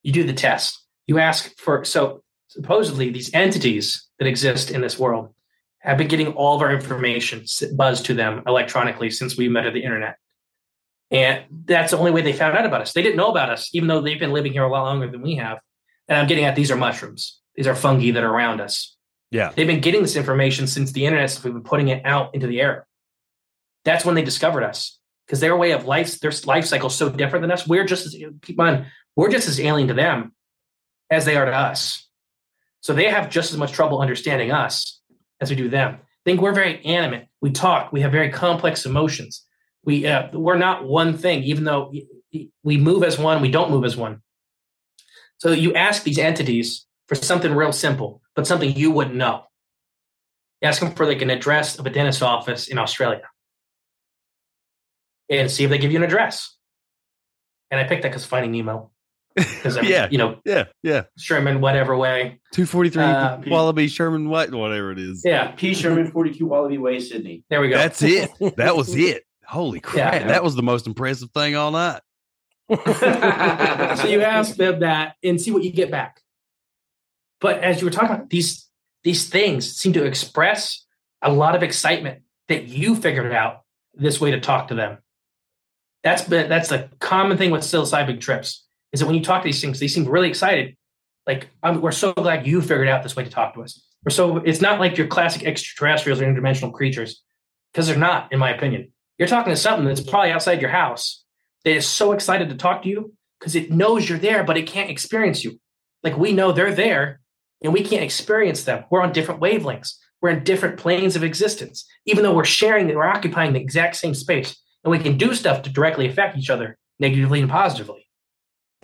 You do the test. You ask for so supposedly these entities that exist in this world have been getting all of our information buzzed to them electronically since we met at the internet. And that's the only way they found out about us. They didn't know about us, even though they've been living here a lot longer than we have. And I'm getting at these are mushrooms. These are fungi that are around us. Yeah. They've been getting this information since the internet, since we've been putting it out into the air. That's when they discovered us because their way of life, their life cycle is so different than us. We're just as, keep on, we're just as alien to them as they are to us. So they have just as much trouble understanding us as we do them. I think we're very animate. We talk. We have very complex emotions. We uh, we're not one thing, even though we move as one. We don't move as one. So you ask these entities for something real simple, but something you wouldn't know. You ask them for like an address of a dentist's office in Australia, and see if they give you an address. And I picked that because Finding Nemo. [LAUGHS] Because Yeah. you know Yeah. Yeah. Sherman, whatever way. 243 Uh, Wallaby Sherman what, whatever it is. Yeah, P. [LAUGHS] Sherman, 42 Wallaby Way, Sydney. there we go. That's it. That was [LAUGHS] it. Holy crap. Yeah. That was the most impressive thing all night. so you ask them that and see what you get back. But as you were talking about, these these things seem to express a lot of excitement that you figured out this way to talk to them. That's that's the common thing with psilocybin trips is that when you talk to these things, they seem really excited. Like I'm, we're so glad you figured out this way to talk to us. We're so it's not like your classic extraterrestrials or interdimensional creatures because they're not, in my opinion. You're talking to something that's probably outside your house that is so excited to talk to you because it knows you're there, but it can't experience you. Like we know they're there and we can't experience them. We're on different wavelengths. We're in different planes of existence, even though we're sharing, we're occupying the exact same space, and we can do stuff to directly affect each other negatively and positively.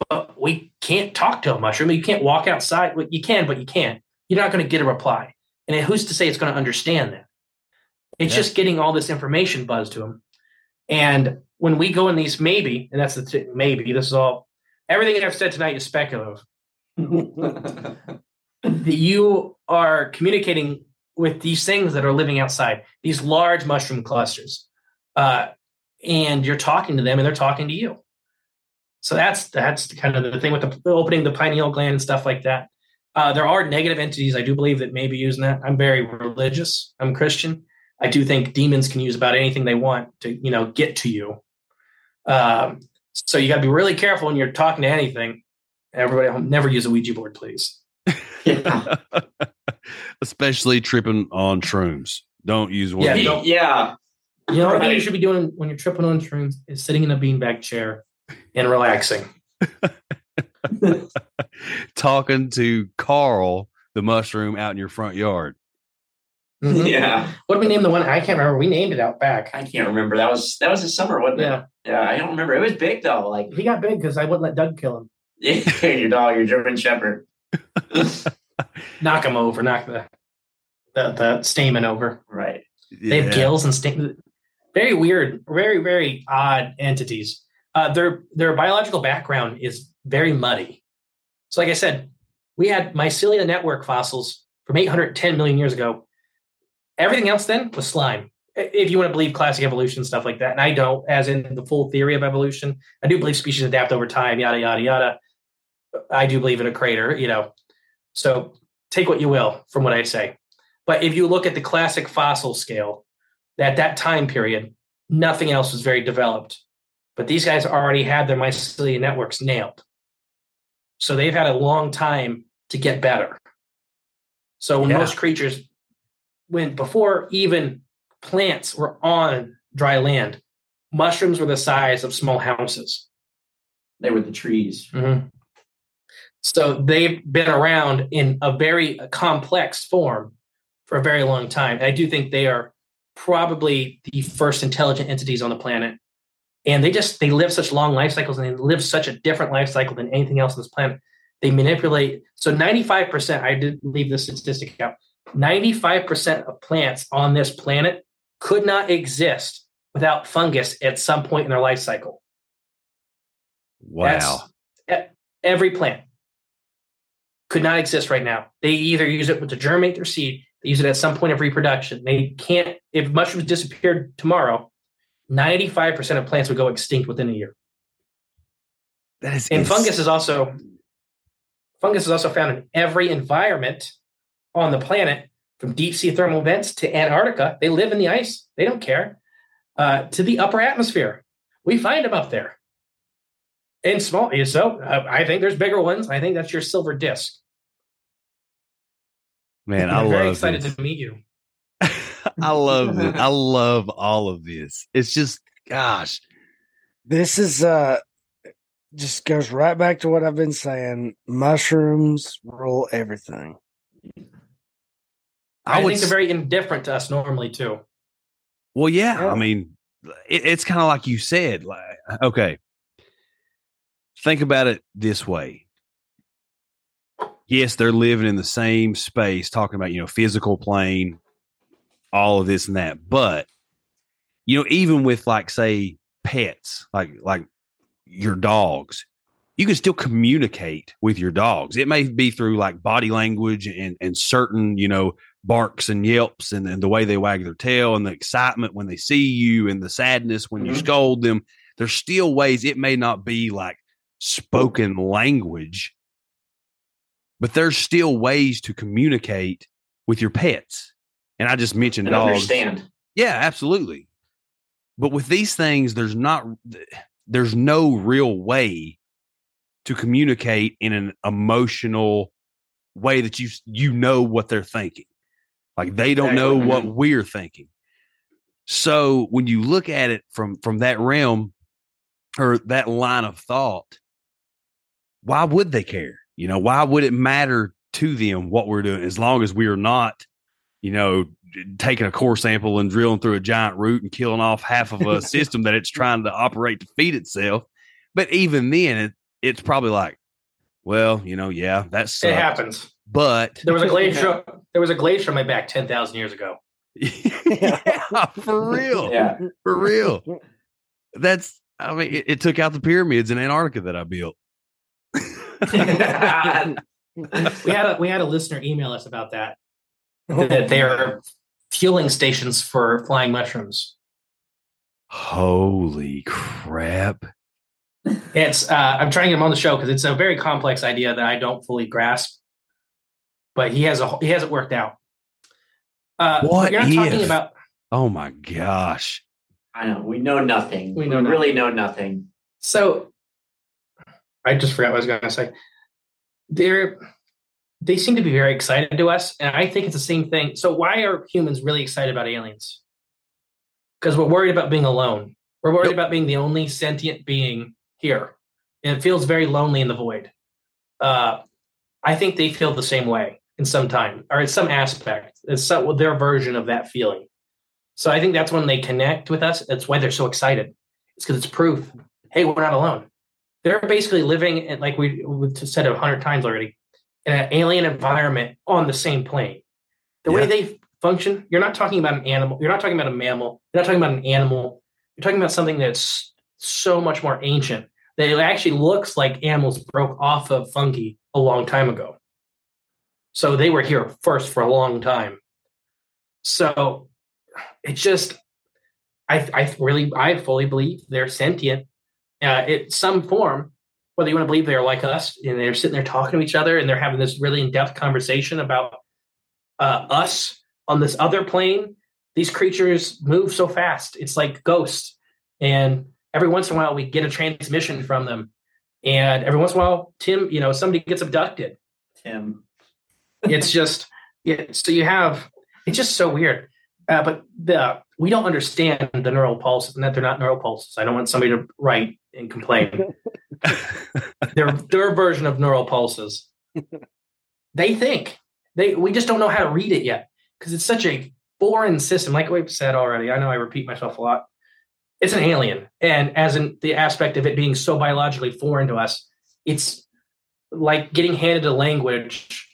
But we can't talk to a mushroom. You can't walk outside. Well, You can, but you can't. You're not going to get a reply. And who's to say it's going to understand that? It's Yeah. just getting all this information buzzed to them. And when we go in these maybe, and that's the t- maybe, this is all everything I've said tonight is speculative. [LAUGHS] you are communicating with these things that are living outside, these large mushroom clusters, uh, and you're talking to them, and they're talking to you. So that's that's kind of the thing with the opening the pineal gland and stuff like that. Uh, there are negative entities I do believe that may be using that. I'm very religious. I'm Christian. I do think demons can use about anything they want to you know get to you. Um, so you got to be really careful when you're talking to anything. Everybody, never use a Ouija board, please. yeah. [LAUGHS] Especially tripping on shrooms. Don't use one. Yeah, of you those. don't- yeah. You know what you should be doing when you're tripping on shrooms is sitting in a beanbag chair and relaxing. [LAUGHS] Talking to Carl, the mushroom, out in your front yard. Mhm. Yeah. What did we name the one? I can't remember. We named it out back. I can't remember. That was that was the summer, wasn't it? Yeah, Yeah, I don't remember. It was big though. Like he got big because I wouldn't let Doug kill him. Yeah, [LAUGHS] your dog, your German Shepherd. [LAUGHS] Knock him over. Knock the the, the stamen over. Right. They have gills and stamen. Very weird. Very very odd entities. Uh, their their biological background is very muddy. So, like I said, we had mycelia network fossils from 810 million years ago. Everything else then was slime. If you want to believe classic evolution stuff like that, and I don't, as in the full theory of evolution, I do believe species adapt over time, yada yada yada. I do believe in a crater, you know. So take what you will from what I say. But if you look at the classic fossil scale, at that time period, nothing else was very developed. But these guys already had their mycelia networks nailed. So they've had a long time to get better. So when Yeah. most creatures, when before even plants were on dry land, mushrooms were the size of small houses. They were the trees. Mhm. So they've been around in a very complex form for a very long time. And I do think they are probably the first intelligent entities on the planet. And they just they live such long life cycles and they live such a different life cycle than anything else on this planet. They manipulate so 95%, I did leave this statistic out. 95% of plants on this planet could not exist without fungus at some point in their life cycle. Wow. That's- every plant could not exist right now. They either use it to germinate their seed, they use it at some point of reproduction. They can't, if mushrooms disappeared tomorrow, 95% of plants would go extinct within a year. That is And fungus is also fungus is also found in every environment on the planet, from deep sea thermal vents to Antarctica. They live in the ice. They don't care. Uh, to the upper atmosphere, we find them up there. In small, so uh, I think there's bigger ones. I think that's your silver disc. Man, I love it. I'm very love excited this. to meet you. [LAUGHS] I love it. I [LAUGHS] love all of this. It's just, gosh, This is uh just goes right back to what I've been saying. Mushrooms rule everything. I, would think they're very indifferent to us normally too. Well, yeah. Yeah. I mean, it, it's kind of like you said. Like, okay, think about it this way. Yes, they're living in the same space, talking about you know physical plane, all of this and that. But you know, even with like say pets, like like your dogs, you can still communicate with your dogs. It may be through like body language and and certain you know barks and yelps and, and the way they wag their tail and the excitement when they see you and the sadness when you Mhm. scold them. There's still ways it may not be like spoken language, but there's still ways to communicate with your pets. And I just mentioned And dogs. understand. Yeah, absolutely. But with these things, there's not there's no real way to communicate in an emotional way that you you know what they're thinking. Like they don't know what mm-hmm. we're thinking. So when you look at it from from that realm or that line of thought, why would they care? You know, why would it matter to them what we're doing as long as we are not, you know, taking a core sample and drilling through a giant root and killing off half of a [LAUGHS] system that it's trying to operate to feed itself. But even then, it, it's probably like, well, you know, yeah, that's It happens. But There was a [LAUGHS] glacier. there was a glacier on my back ten thousand years ago. yeah, for real, [LAUGHS] Yeah. for real. That's, I mean, it, it took out the pyramids in Antarctica that I built. [LAUGHS] We had a we had a listener email us about that. That they are fueling stations for flying mushrooms. Holy crap! It's uh, I'm trying to get him on the show because it's a very complex idea that I don't fully grasp. But he has a he has it worked out. Uh, What you're not talking about Oh my gosh! I know. We know nothing. We We, know really know nothing. So I just forgot what I was going to say. They're they seem to be very excited to us, and I think it's the same thing. So why are humans really excited about aliens? Because we're worried about being alone. We're worried Yep. about being the only sentient being here, and it feels very lonely in the void. Uh, I think they feel the same way in some time or in some aspect. It's some, their version of that feeling. So I think that's when they connect with us. That's why they're so excited. It's because it's proof. Hey, we're not alone. They're basically living in, like we said a hundred times already, in an alien environment on the same plane. The way they function, you're not talking about an animal. You're not talking about a mammal. You're not talking about an animal. You're talking about something that's so much more ancient that it actually looks like animals broke off of fungi a long time ago. So they were here first for a long time. So it's just, I, I really, I fully believe they're sentient uh, in some form. Whether you want to believe they're like us and they're sitting there talking to each other and they're having this really in depth conversation about uh, us on this other plane. These creatures move so fast. It's like ghosts. And every once in a while, we get a transmission from them. And every once in a while, Tim, you know, somebody gets abducted Tim. it's [LAUGHS] just yeah so you have it's just so weird uh, but the we don't understand the neural pulses and that they're not neural pulses i don't want somebody to write and complain [LAUGHS] their their version of neural pulses [LAUGHS] they think they we just don't know how to read it yet because it's such a foreign system like we've said already i know i repeat myself a lot it's an alien and as in the aspect of it being so biologically foreign to us it's like getting handed a language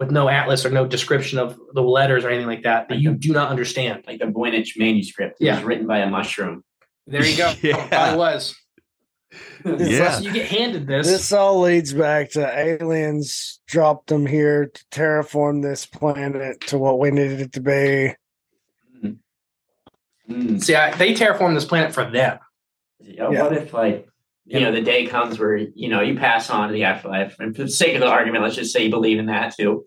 with no atlas or no description of the letters or anything like that that you do not understand. Like the Voynich manuscript. It Yeah. was written by a mushroom. There you go. [LAUGHS] Yeah. Probably was. [LAUGHS] Yeah. So you get handed this. This all leads back to aliens dropped them here to terraform this planet to what we needed it to be. Mm. See, I, they terraform this planet for them. You know, Yeah. What if like you know the day comes where you know you pass on to the afterlife, and for the sake of the argument, let's just say you believe in that too.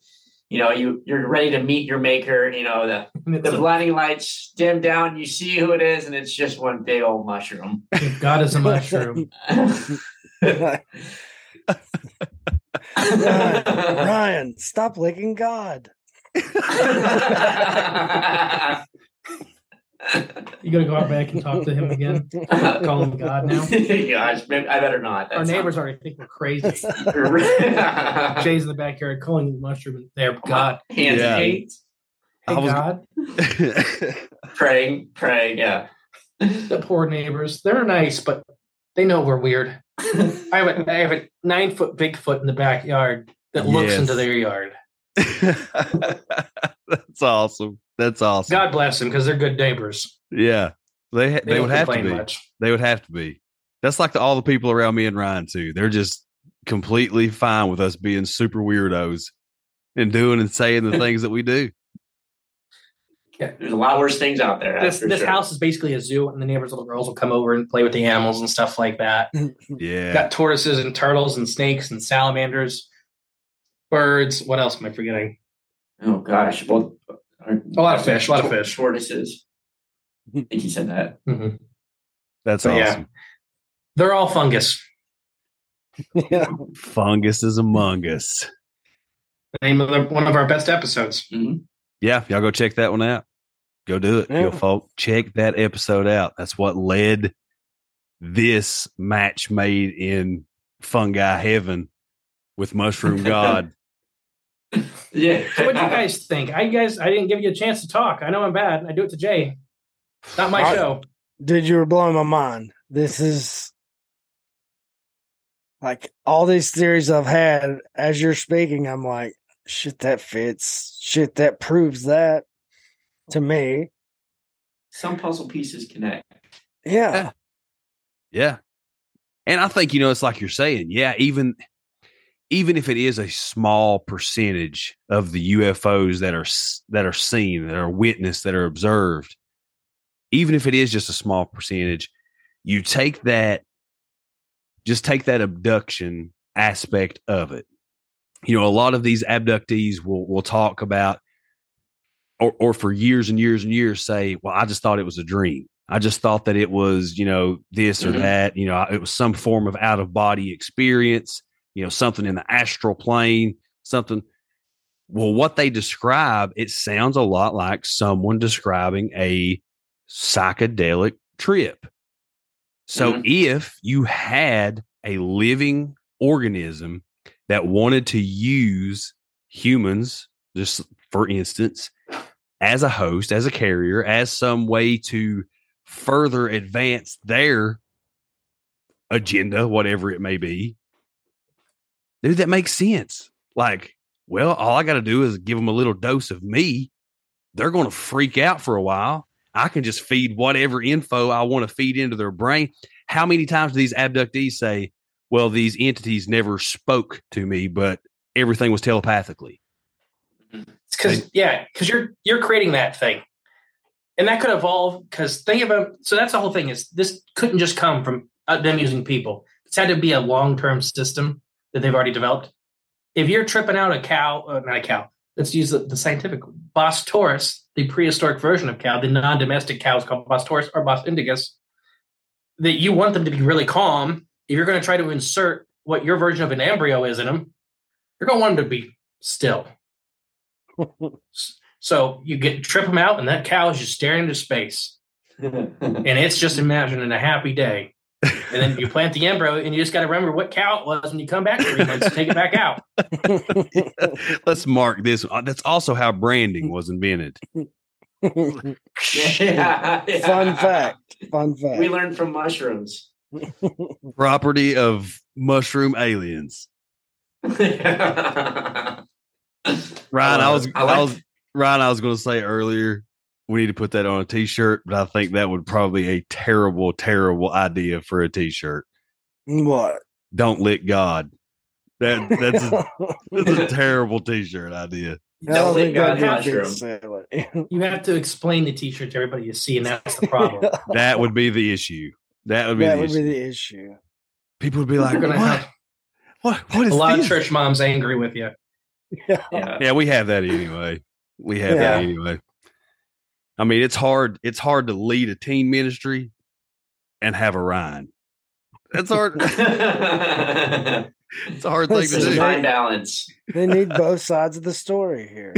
You know, you you're ready to meet your maker. You know the [LAUGHS] the blinding lights dim down. You see who it is, and it's just one big old mushroom. God is a mushroom. [LAUGHS] [LAUGHS] Ryan, stop licking God. You gonna go out back and talk to him again? [LAUGHS] Call him God now. [LAUGHS] Gosh, maybe- I better not. Our neighbors sounds- already think we're crazy. [LAUGHS] Hands Jay's in the backyard calling the mushroom. There, God. Hands Yeah. eight, I Hey, was- God. praying, praying. Yeah. The poor neighbors. They're nice, but they know we're weird. I have a, I have a nine foot Bigfoot in the backyard that looks Yes. into their yard. That's awesome. That's awesome. God bless them because they're good neighbors. Yeah, they They, they, would have to be. much. They would have to be. That's like the, all the people around me and Ryan too. They're just completely fine with us being super weirdos and doing and saying the [LAUGHS] things that we do. Yeah, there's a lot worse things out there. This this sure. house is basically a zoo, and the neighbors' little girls will come over and play with the animals and stuff like that. Yeah, Got tortoises and turtles and snakes and salamanders, birds. What else am I forgetting? Oh gosh. Well, A lot of fish, a lot of fish. Tortoises. I think he said that. Mhm. that's But yeah. awesome. They're all fungus. yeah. [LAUGHS] Fungus is among us. Name of the, one of our best episodes. Mhm. Yeah, y'all go check that one out. Go do it, Yeah. yo folk. Check that episode out. That's what led this match made in fungi heaven with Mushroom [LAUGHS] God. Yeah. So what do you guys think? I guys, I didn't give you a chance to talk. I know I'm bad. I do it to Jay. Not my I- show. Dude, you were blowing my mind. This is like all these theories I've had as you're speaking. I'm like, shit, that fits. Shit, that proves that to me. Some puzzle pieces connect. Yeah. Yeah. And I think, you know, it's like you're saying, yeah, even even if it is a small percentage of the UFOs that are that are seen, that are witnessed, that are observed, even if it is just a small percentage, you take that just take that abduction aspect of it. You know, a lot of these abductees will will talk about or or for years and years and years say, "Well, I just thought it was a dream." I just thought that it was, you know, this or Mhm. that. You know, it was some form of out of body experience, you know, something in the astral plane, something. Well, what they describe, it sounds a lot like someone describing a psychedelic trip. So Mhm. if you had a living organism that wanted to use humans, just for instance, as a host, as a carrier, as some way to further advance their agenda, whatever it may be. Dude, that makes sense. Like, well, all I got to do is give them a little dose of me. They're going to freak out for a while. I can just feed whatever info I want to feed into their brain. How many times do these abductees say, well, these entities never spoke to me, but everything was telepathically? It's because yeah, because you're you're creating that thing, and that could evolve. Because think about so that's the whole thing is this couldn't just come from uh, them using people. It's had to be a long term system that they've already developed. If you're tripping out a cow, uh, not a cow. Let's use the, the scientific Bos taurus, the prehistoric version of cow, the non-domestic cow is called Bos taurus or Bos indicus. That you want them to be really calm. If you're going to try to insert what your version of an embryo is in them, you're going to want them to be still. [LAUGHS] So you get trip them out, and that cow is just staring into space, [LAUGHS] and it's just imagining a happy day. And then you plant the embryo, and you just got to remember what cow it was when you come back three months to take it back out. [LAUGHS] Let's mark this. Uh, That's also how branding was invented. [LAUGHS] Fun Yeah, yeah. fact. Fun fact. We learned from mushrooms. [LAUGHS] Property of mushroom aliens. Ryan, I Uh, was, I I, was, Ryan, I was going to say earlier, we need to put that on a t-shirt, but I think that would probably be a terrible, terrible idea for a t-shirt. what? Don't lick God. That that's a, [LAUGHS] that's a terrible t-shirt idea. Don't don't think think God's that'd be a big mushroom. You have to explain the T-shirt to everybody you see, and that's the problem. [LAUGHS] That would be the issue. That would be that the would issue. be the issue. People would be like, what? have What? What is a lot this? of church moms angry with you. [LAUGHS] Yeah. Yeah. Yeah, we have that anyway. We have Yeah. that anyway. I mean, it's hard. It's hard to lead a teen ministry and have a Ryan. That's hard. [LAUGHS] it's a hard thing to Listen, Just do. fine balance. They need both sides of the story here.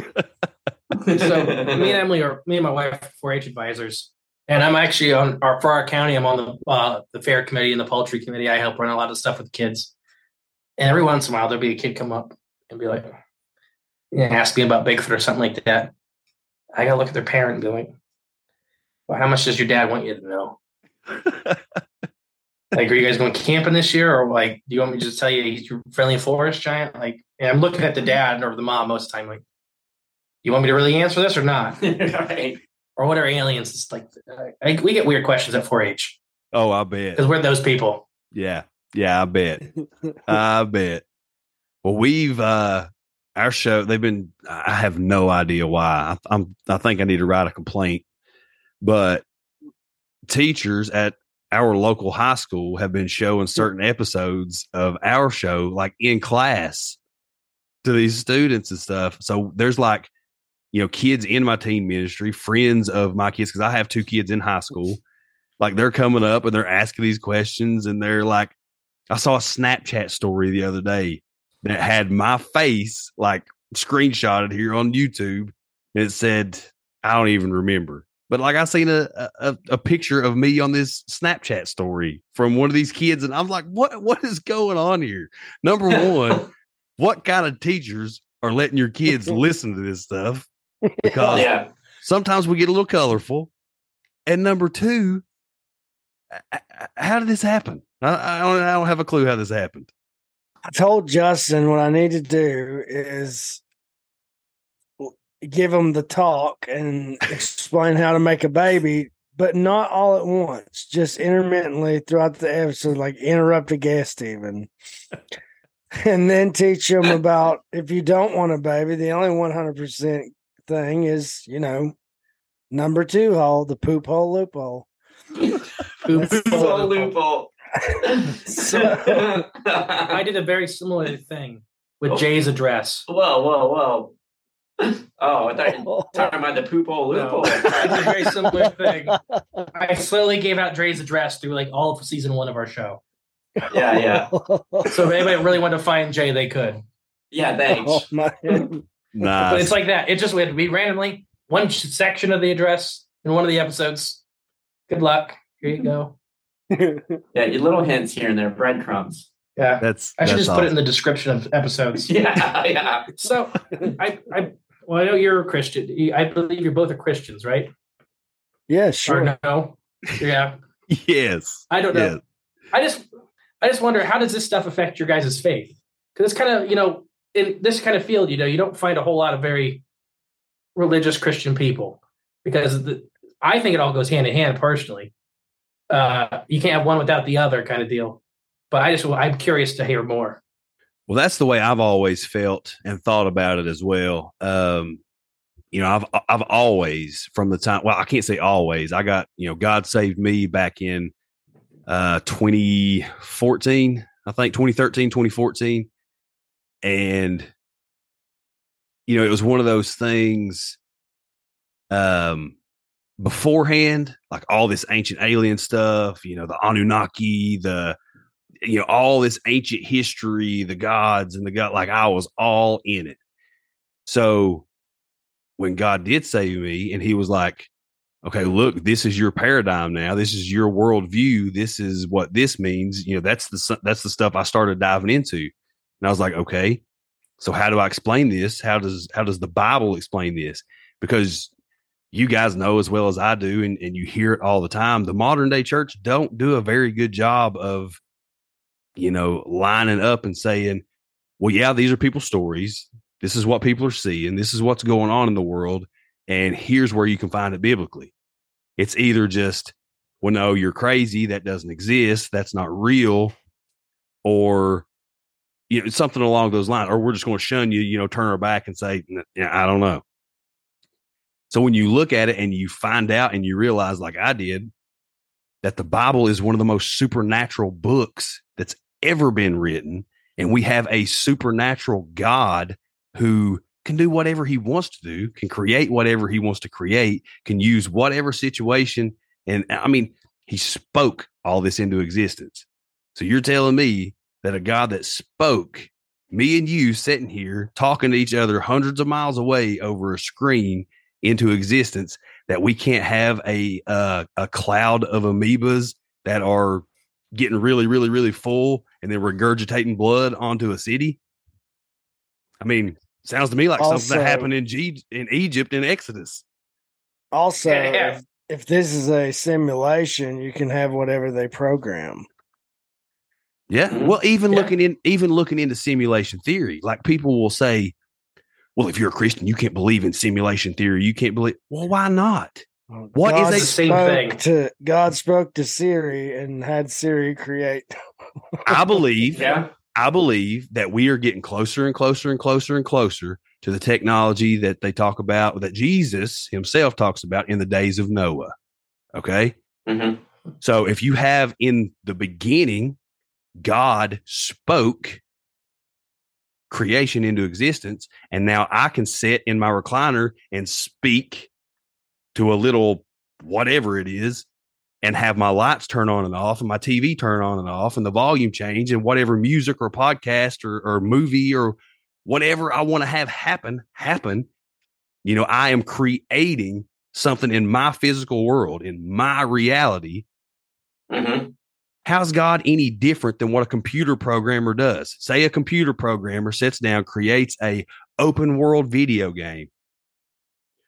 So me and Emily are me and my wife are 4-H advisors, and I'm actually on our for our county. I'm on the uh, the fair committee and the poultry committee. I help run a lot of stuff with kids, and every once in a while there'll be a kid come up and be like, you know, ask me about Bigfoot or something like that. I gotta look at their parent and be like, well, how much does your dad want you to know? [LAUGHS] like, are you guys going camping this year, or like, do you want me to just tell you he's your friendly forest giant? Like, and I'm looking at the dad or the mom most of the time, like, you want me to really answer this or not? [LAUGHS] right. or what are aliens? It's like I, we get weird questions at 4-H Oh, I bet. because we're those people. Yeah, yeah, I bet. I [LAUGHS] bet. Well, we've uh our show. They've been. I have no idea why. I, I'm. I think I need to write a complaint. But teachers at our local high school have been showing certain episodes of our show, like in class, to these students and stuff. So there's like, you know, kids in my teen ministry, friends of my kids, because I have two kids in high school. Like they're coming up and they're asking these questions, and they're like, I saw a Snapchat story the other day that had my face like screenshotted here on YouTube, and it said, I don't even remember. But like I seen a, a a picture of me on this Snapchat story from one of these kids, and I'm like, what what is going on here? Number one, [LAUGHS] what kind of teachers are letting your kids [LAUGHS] listen to this stuff? Because yeah. sometimes we get a little colorful. And number two, how did this happen? I, I, don't, I don't have a clue how this happened. I told Justin what I need to do is give him the talk and explain how to make a baby, but not all at once, just intermittently throughout the episode, like interrupt a guest even. [LAUGHS] and then teach them [LAUGHS] about if you don't want a baby, the only 100% thing is, you know, number two hole, the poop hole loophole. That's- Full loophole. I did a very similar thing with Jay's address. Whoa, whoa, whoa. Oh, I thought you were Oh, [LAUGHS] talking about the poop hole No, loophole. I did a very similar thing. I slowly gave out Dre's address through like all of season one of our show. Yeah, yeah. [LAUGHS] So if anybody really wanted to find Jay, they could. Yeah, thanks. Oh, my. [LAUGHS] But Nice. it's like that. It just we had to be randomly one section of the address in one of the episodes. Good luck. Here you go. [LAUGHS] Yeah, your little hints here and there, breadcrumbs. Yeah. that's I should that's just put it in the description of episodes. [LAUGHS] Yeah, yeah. So I, I, well, I know you're a Christian. I believe you're both are Christians, right? yeah, Or sure. no? Yeah. [LAUGHS] yes. I don't know. Yes. I just, I just wonder how does this stuff affect your guys' faith? Because it's kind of, you know, in this kind of field, you know, you don't find a whole lot of very religious Christian people because the, I think it all goes hand in hand. Personally, uh, you can't have one without the other, kind of deal. But I just, I'm curious to hear more. Well, that's the way I've always felt and thought about it as well. Um, you know, I've I've always from the time well, I can't say always. I got, you know, God saved me back in uh 2014, I think 2013, 2014. And you know, it was one of those things um beforehand, like all this ancient alien stuff, you know, the Anunnaki, the you know all this ancient history the gods and the god like i was all in it. So when god did save me and he was like okay look this is your paradigm now. This is your worldview. This is what this means. You know that's the that's the stuff i started diving into. And i was like okay so how do i explain this? How does how does the bible explain this? Because you guys know as well as i do and, and you hear it all the time the modern day church don't do a very good job of you know, lining up and saying, well, yeah, these are people's stories. This is what people are seeing. This is what's going on in the world. And here's where you can find it biblically. It's either just, well, no, you're crazy. That doesn't exist. That's not real. Or you know, something along those lines, or we're just going to shun you, you know, turn our back and say, I don't know. So when you look at it and you find out and you realize, like I did, that the Bible is one of the most supernatural books that's ever been written, and we have a supernatural God who can do whatever he wants to do, can create whatever he wants to create, can use whatever situation. And I mean, he spoke all this into existence. So you're telling me that a God that spoke, me and you sitting here talking to each other hundreds of miles away over a screen into existence, that we can't have a uh, a cloud of amoebas that are getting really, really, really full and then regurgitating blood onto a city? I mean, sounds to me like something that happened in G- in Egypt in Exodus. Also, Yeah. if, if this is a simulation, you can have whatever they program. Yeah. Mhm. Well, even Yeah. looking in, even looking into simulation theory, like people will say, "Well, if you're a Christian, you can't believe in simulation theory. You can't believe." Well, why not? What is God a- Same thing. To God spoke to Siri and had Siri create. [LAUGHS] I believe, Yeah. I believe that we are getting closer and closer and closer and closer to the technology that they talk about, that Jesus Himself talks about in the days of Noah. Okay. Mhm. So if you have in the beginning, God spoke creation into existence, and now I can sit in my recliner and speak to a little whatever it is and have my lights turn on and off and my TV turn on and off and the volume change and whatever music or podcast or, or movie or whatever I want to have happen, happen. You know, I am creating something in my physical world, in my reality Mhm. How's God any different than what a computer programmer does? Say a computer programmer sits down, creates a open world video game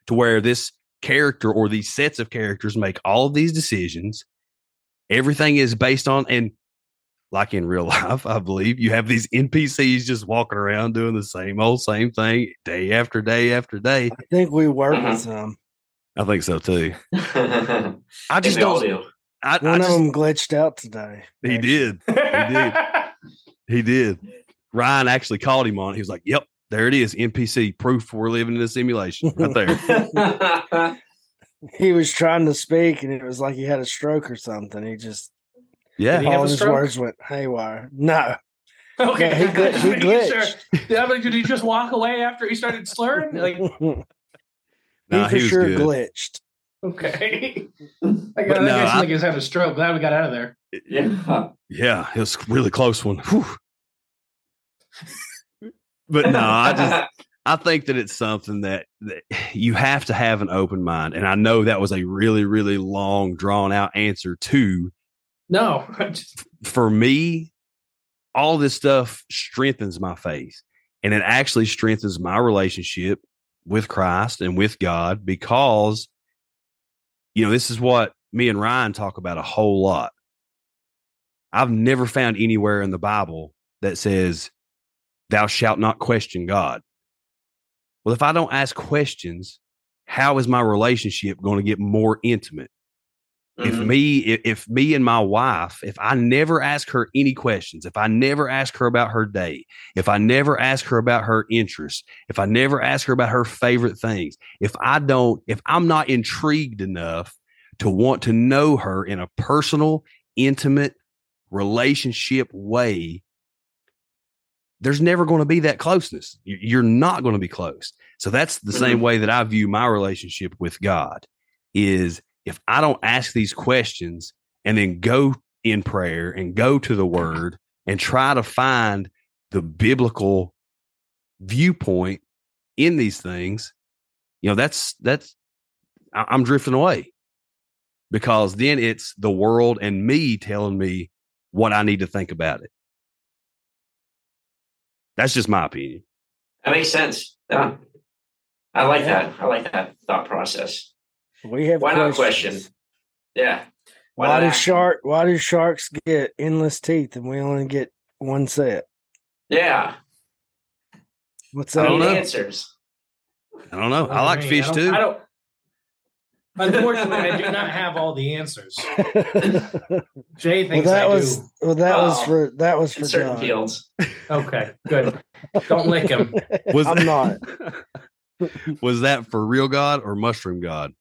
to where this character or these sets of characters make all of these decisions. Everything is based on and like in real [LAUGHS] life, I believe you have these NPCs just walking around doing the same old same thing day after day after day. I think we work with some. I think so too. [LAUGHS] I just don't. do. I, I One of just, them glitched out today. he did. [LAUGHS] He did. He did. Ryan actually called him on. it. He was like, "Yep, there it is. NPC proof we're living in a simulation right there." [LAUGHS] [LAUGHS] He was trying to speak, and it was like he had a stroke or something. He just Yeah, Did he have all his stroke? words went haywire. No, Okay, Yeah, he gl- Just he making glitched. Yeah, but did he just walk away after he started slurring? Like, he Nah, for he was sure good. glitched. Okay, [LAUGHS] I But got that no, guy seemed I- like he was having a stroke. Glad we got out of there. yeah. yeah, it was a really close one. Whew. But no, I just I think that it's something that, that you have to have an open mind, and I know that was a really really long drawn out answer to No, just- [LAUGHS] for me, all this stuff strengthens my faith and it actually strengthens my relationship with Christ and with God because, you know, this is what me and Ryan talk about a whole lot. I've never found anywhere in the Bible that says, Thou shalt not question God. Well, if I don't ask questions, how is my relationship going to get more intimate? If Mhm. me if, if me and my wife if i never ask her any questions if i never ask her about her day if i never ask her about her interests if i never ask her about her favorite things if i don't if i'm not intrigued enough to want to know her in a personal intimate relationship way there's never going to be that closeness. You- you're not going to be close. So that's the same way that i view my relationship with god is if I don't ask these questions and then go in prayer and go to the [LAUGHS] word and try to find the biblical viewpoint in these things, you know, that's, that's, I- I'm drifting away because then it's the world and me telling me what I need to think about it. That's just my opinion. That makes sense. Yeah. I like that. I like that thought process. We have Why not questions. question? Yeah. Why, not do ask? shark? Why do sharks get endless teeth and we only get one set? Yeah. What's I that? don't know. answers. I don't know. I What like do mean? fish I too. I don't. [LAUGHS] Unfortunately, I do not [LAUGHS] have all the answers. [LAUGHS] Jay well, thinks that I was do. well, that was for that was for certain John. fields. Okay, good. Don't lick him. Was I'm not was that for real God or mushroom God?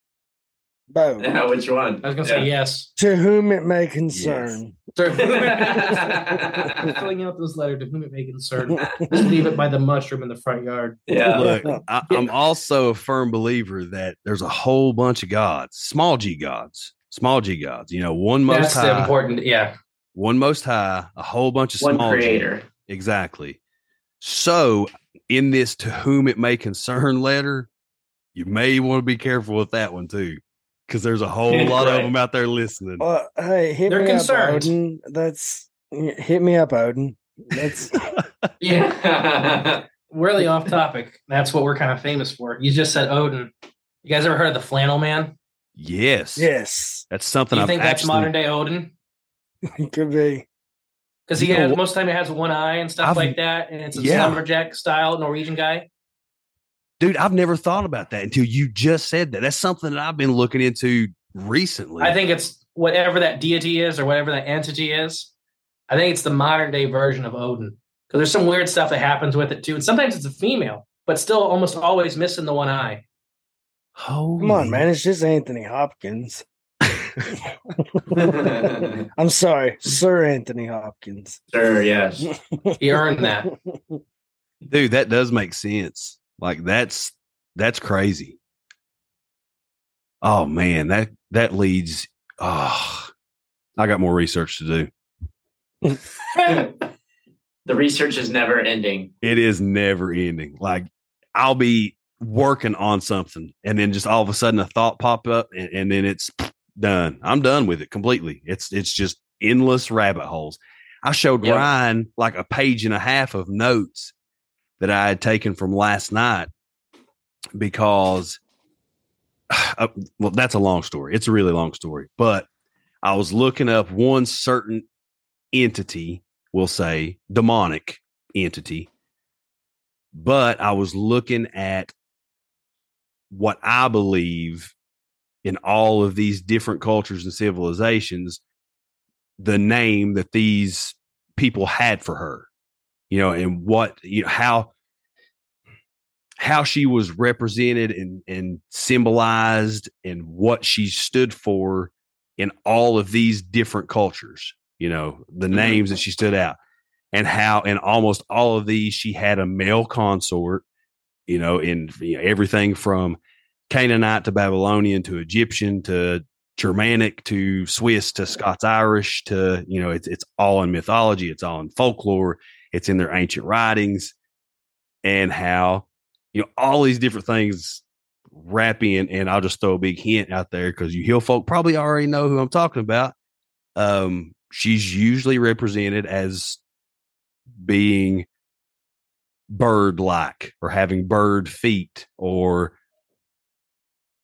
Both. Yeah, which one? I was gonna say yes. To whom it may concern. Sir, [LAUGHS] filling out this letter to whom it may concern. Just leave it by the mushroom in the front yard. Yeah. Look, I, I'm also a firm believer that there's a whole bunch of gods, small g gods, small g gods. You know, one most That's high, important. Yeah. one most high, a whole bunch of One small G. creator. Exactly. So, in this to whom it may concern [LAUGHS] letter, you may want to be careful with that one too, because there's a whole lot of them out there listening. Well, hey, hit They're me concerned. up, Odin. That's hit me up, Odin. That's [LAUGHS] Yeah. [LAUGHS] Really off topic. That's what we're kind of famous for. You just said Odin. You guys ever heard of the flannel man? yes, yes, that's Do something you I've think that's actually. modern day Odin? it [LAUGHS] could be. Because he You know has what- most of the time it has one eye and stuff I've- like that, and it's a Yeah. lumberjack style Norwegian guy. Dude, I've never thought about that until you just said that. That's something that I've been looking into recently. I think it's whatever that deity is or whatever that entity is. I think it's the modern day version of Odin. Because there's some weird stuff that happens with it too. And sometimes it's a female, but still almost always missing the one eye. Holy Come on, man. It's just Anthony Hopkins. [LAUGHS] I'm sorry, Sir Anthony Hopkins. Sir, yes. [LAUGHS] He earned that. [LAUGHS] dude that does make sense like that's that's crazy. Oh man that that leads oh i got more research to do. [LAUGHS] The research is never ending. it is never ending. Like i'll be working on something and then just all of a sudden a thought pop up and, and then it's done. I'm done with it completely. It's it's just endless rabbit holes. I showed Yep. ryan like a page and a half of notes that i had taken from last night because [SIGHS] uh, well that's a long story. It's a really long story but i was looking up one certain entity we'll say demonic entity but i was looking at what i believe in all of these different cultures and civilizations the name that these people had for her you know and what you know how how she was represented and and symbolized and what she stood for in all of these different cultures you know the mm-hmm. names that she stood out and how in almost all of these she had a male consort you know in you know, everything from canaanite to babylonian to egyptian to germanic to swiss to scots irish to you know it's, it's all in mythology it's all in folklore it's in their ancient writings and how you know all these different things wrap in and i'll just throw a big hint out there because you hill folk probably already know who i'm talking about um she's usually represented as being bird like or having bird feet or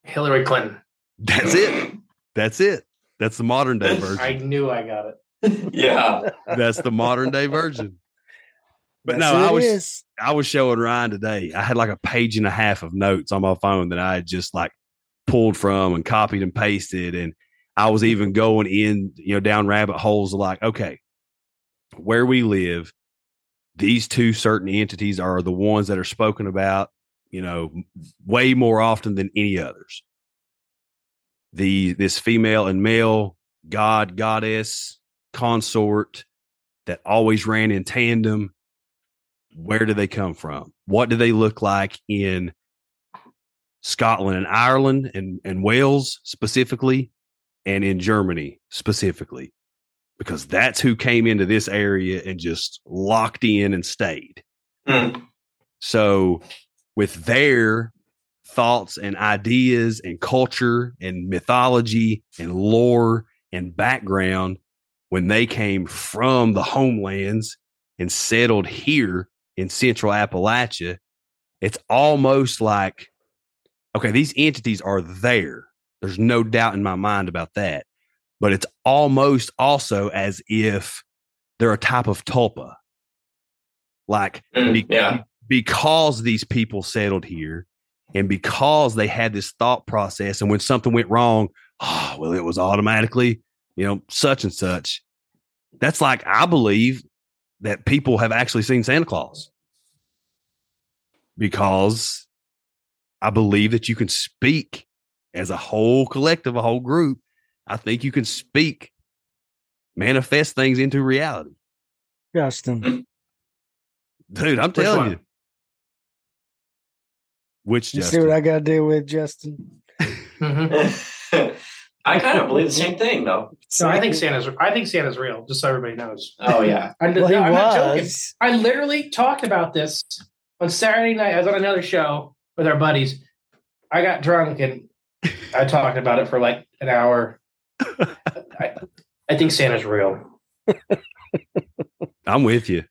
Hillary Clinton. that's it that's it that's the modern day [LAUGHS] version. I knew I got it. Yeah. that's the modern day version but That's no i was is. I was showing Ryan today. I had like a page and a half of notes on my phone that I had just like pulled from and copied and pasted. And I was even going in, you know, down rabbit holes of like, okay, where we live, these two certain entities are the ones that are spoken about, you know, way more often than any others. The this female and male god, goddess, consort that always ran in tandem where do they come from? What do they look like in Scotland and Ireland and, and Wales specifically, and in Germany specifically? Because that's who came into this area and just locked in and stayed. Mm. So, with their thoughts and ideas and culture and mythology and lore and background, when they came from the homelands and settled here in central Appalachia, it's almost like, okay, these entities are there. There's no doubt in my mind about that. But it's almost also as if they're a type of tulpa. Like Mm, be- yeah. because these people settled here And because they had this thought process, and when something went wrong, oh, well, it was automatically, you know, such and such. That's like, I believe that people have actually seen Santa Claus because I believe that you can speak as a whole collective, a whole group. I think you can speak, manifest things into reality. Justin. Dude, I'm Which telling one? you. Which You see what I got to deal with, Justin? [LAUGHS] [LAUGHS] I kind of believe the same thing, though. No, I think Santa's. I think Santa's real. Just so everybody knows. Oh yeah, [LAUGHS] I, well, he I'm not joking. was. I literally talked about this on Saturday night. I was on another show with our buddies. I got drunk and I talked about it for like an hour. [LAUGHS] I, I think Santa's real. [LAUGHS] I'm with you.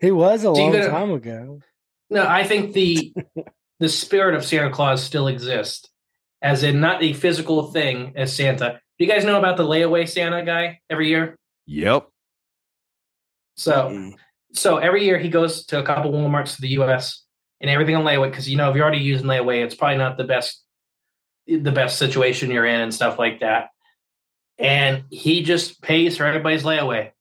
He was a Do you long gotta- time ago. No, I think the the spirit of Santa Claus still exists, as in not a physical thing as Santa. Do you guys know about the layaway Santa guy every year? Yep. So Mm. so every year he goes to a couple Walmarts to the U.S. and everything on layaway because you know if you're already using layaway, it's probably not the best the best situation you're in and stuff like that. And he just pays for everybody's layaway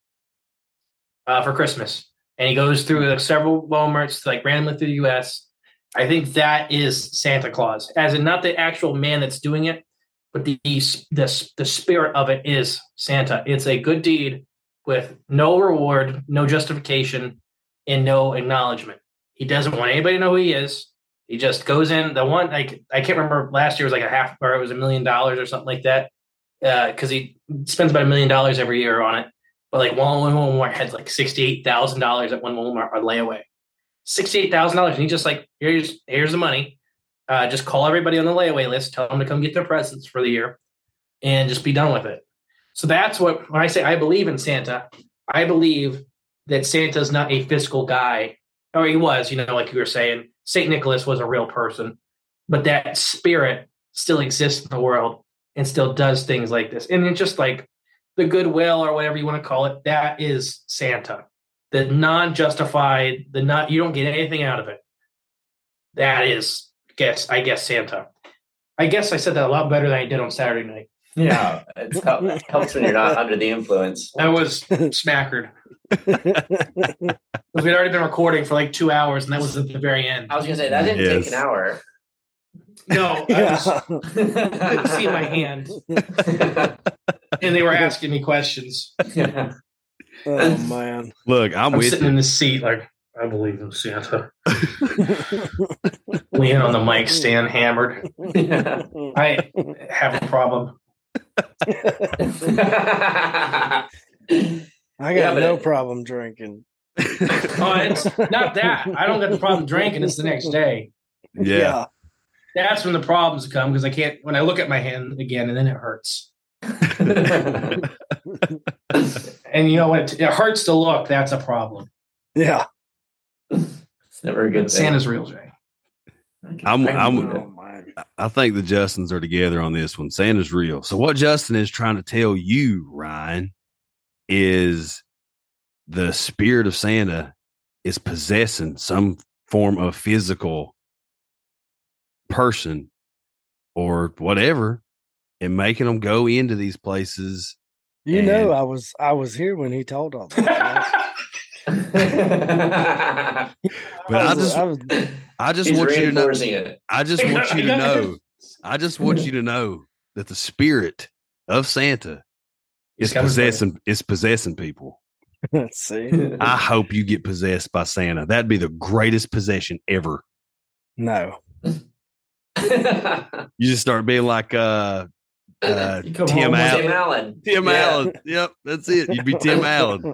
uh, for Christmas, and he goes through like, several Walmarts like randomly through the U.S. I think that is Santa Claus, as in not the actual man that's doing it, but the the the spirit of it is Santa. It's a good deed with no reward, no justification, and no acknowledgement. He doesn't want anybody to know who he is. He just goes in. The one like I can't remember last year was like a half or it was a million dollars or something like that uh, because he spends about a million dollars every year on it. But like one one Walmart had like sixty eight thousand dollars at one Walmart on layaway. Sixty eight thousand dollars, and he just like here's here's the money. Uh, just call everybody on the layaway list, tell them to come get their presents for the year, and just be done with it. So that's what when I say I believe in Santa, I believe that Santa's not a fiscal guy, or he was, you know, like you were saying, Saint Nicholas was a real person, but that spirit still exists in the world and still does things like this. And it's just like the goodwill or whatever you want to call it, that is Santa. The non-justified, the not you don't get anything out of it. That is guess I guess Santa. I guess I said that a lot better than I did on Saturday night. yeah. It's help, it helps when you're not under the influence. I was smackered. [LAUGHS] We'd already been recording for like two hours, and that was at the very end. I was gonna say that didn't Yes. take an hour. No, I was, yeah. couldn't see my hand, [LAUGHS] and they were asking me questions. [LAUGHS] oh man. Look, I'm, I'm, with sitting in the seat like I believe in Santa. [LAUGHS] Leaning on the mic stand, hammered. [LAUGHS] I have a problem. I got Yeah, no it- problem drinking. Oh, it's not that. I don't got the problem drinking. It's the next day. yeah. That's when the problems come because I can't. When I look at my hand again, and then it hurts. [LAUGHS] And you know what? It, it hurts to look. That's a problem. Yeah. it's never a good thing. Santa's real, Jay. I'm- I can I'm- it. Oh. I think the Justins are together on this one. Santa's real. So what Justin is trying to tell you, Ryan, is the spirit of Santa is possessing some form of physical person or whatever and making them go into these places. You know, I was I was here when he told all that. [LAUGHS] But I was- just I was, I just want you to know it. I just [LAUGHS] want you to know [LAUGHS] I just want you to know that the spirit of Santa is He's coming possessing is possessing people. see. I hope you get possessed by Santa. That'd be the greatest possession ever. No. You just start being like uh uh You [LAUGHS] come Tim home with Allen. Tim Allen. Tim Yeah. Allen. Yep, that's it. You'd be Tim Allen.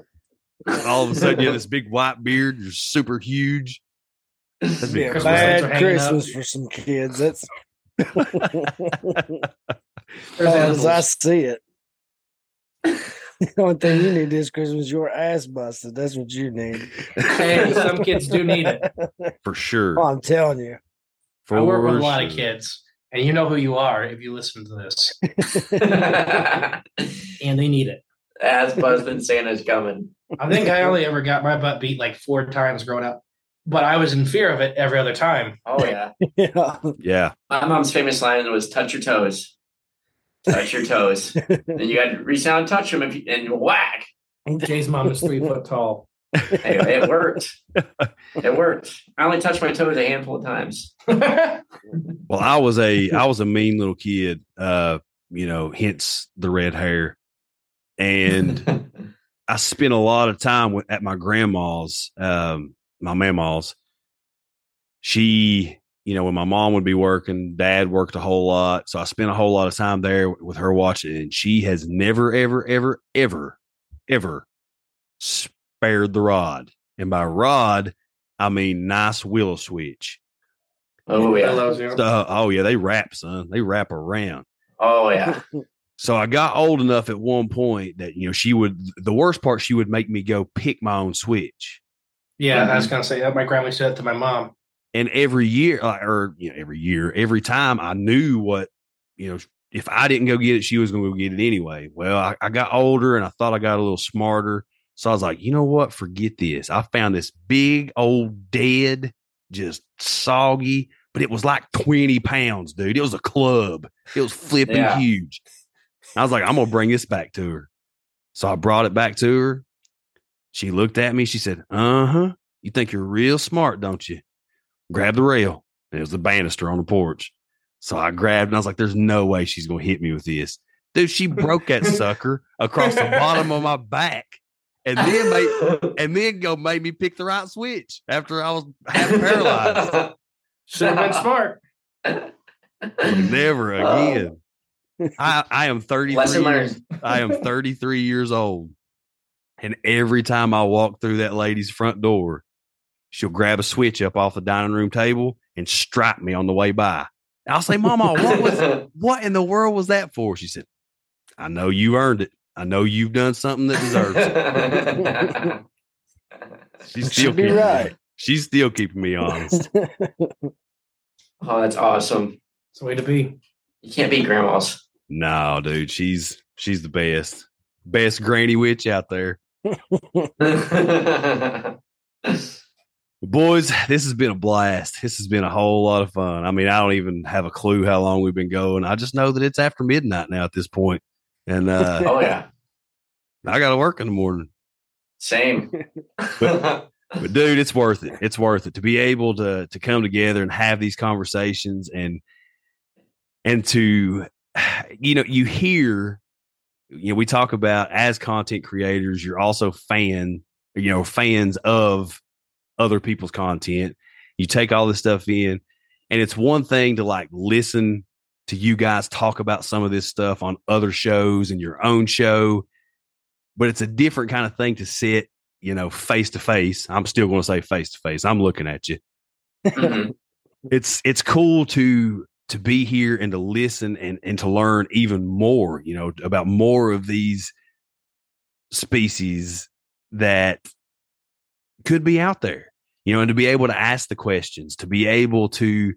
All of a sudden you have this big white beard, you're super huge. That'd be Yeah, Christmas great. lights are bad Christmas up. for some kids. That's [LAUGHS] as I see it. [LAUGHS] the only thing you need this Christmas is your ass busted. That's what you need. Hey, some kids do need it. For sure. Oh, I'm telling you. For I work with a lot of kids, and you know who you are if you listen to this, [LAUGHS] [LAUGHS] and they need it. As Buzzman Santa's coming. I think I only ever got my butt beat like four times growing up. but I was in fear of it every other time. Oh yeah. [LAUGHS] yeah. Yeah. My mom's famous line was "touch your toes." Touch your toes. then you got to reach down and touch them, if you, and whack. Jay's mom is three foot tall. Anyway, it worked. [LAUGHS] It worked. I only touched my toes a handful of times. [LAUGHS] Well, I was a I was a mean little kid. Uh, you know, hence the red hair, and [LAUGHS] I spent a lot of time with, at my grandma's, um, my mama's. She, you know, when my mom would be working, dad worked a whole lot. So I spent a whole lot of time there with her watching. And she has never, ever, ever, ever, ever spared the rod. And by rod, I mean nice willow switch. oh yeah. So, oh, yeah, they wrap, son. They wrap around. Oh yeah. [LAUGHS] [LAUGHS] So I got old enough at one point that you know she would. The worst part, she would make me go pick my own switch, Yeah, I was gonna say that. My grandma said to my mom. and every year, uh, or you know, every year, every time, I knew what you know. If I didn't go get it, she was going to go get it anyway. Well, I, I got older, and I thought I got a little smarter. So I was like, you know what? Forget this. I found this big old dead, just soggy, but it was like twenty pounds, dude. It was a club. It was flipping Yeah. huge. I was like, I'm gonna bring this back to her. So I brought it back to her. She looked at me. She said, "Uh huh. You think you're real smart, don't you?" Grab the rail. And it was the banister on the porch. So I grabbed, and I was like, "There's no way she's gonna hit me with this, dude." She broke that [LAUGHS] sucker across the bottom of my back, and then made, and then go made me pick the right switch after I was half [LAUGHS] paralyzed. Should have been smart. Never [LAUGHS] Oh. again. I, I am 33 years. I am 33 years old. And every time I walk through that lady's front door, she'll grab a switch up off the dining room table and strike me on the way by. I'll say, Mama, what was [LAUGHS] what in the world was that for? She said, I know you earned it. I know you've done something that deserves it. [LAUGHS] She's still Should be keeping me- right. she's still keeping me honest. [LAUGHS] oh, that's awesome. It's the way to be. You can't beat grandmas. no, dude, she's she's the best. Best granny witch out there. [LAUGHS] Boys, this has been a blast. This has been a whole lot of fun. I mean, I don't even have a clue how long we've been going. I just know that it's after midnight now at this point. And uh, oh yeah. I got to work in the morning. Same. [LAUGHS] But dude, it's worth it. It's worth it to be able to to come together and have these conversations and and to you know, you hear you know, we talk about as content creators, you're also fan, you know, fans of other people's content. You take all this stuff in, and it's one thing to like listen to you guys talk about some of this stuff on other shows and your own show, but it's a different kind of thing to sit, you know, face to face. I'm still going to say face to face. I'm looking at you. Mhm. [LAUGHS] It's it's cool to to be here and to listen and and to learn even more, you know, about more of these species that could be out there, you know, and to be able to ask the questions, to be able to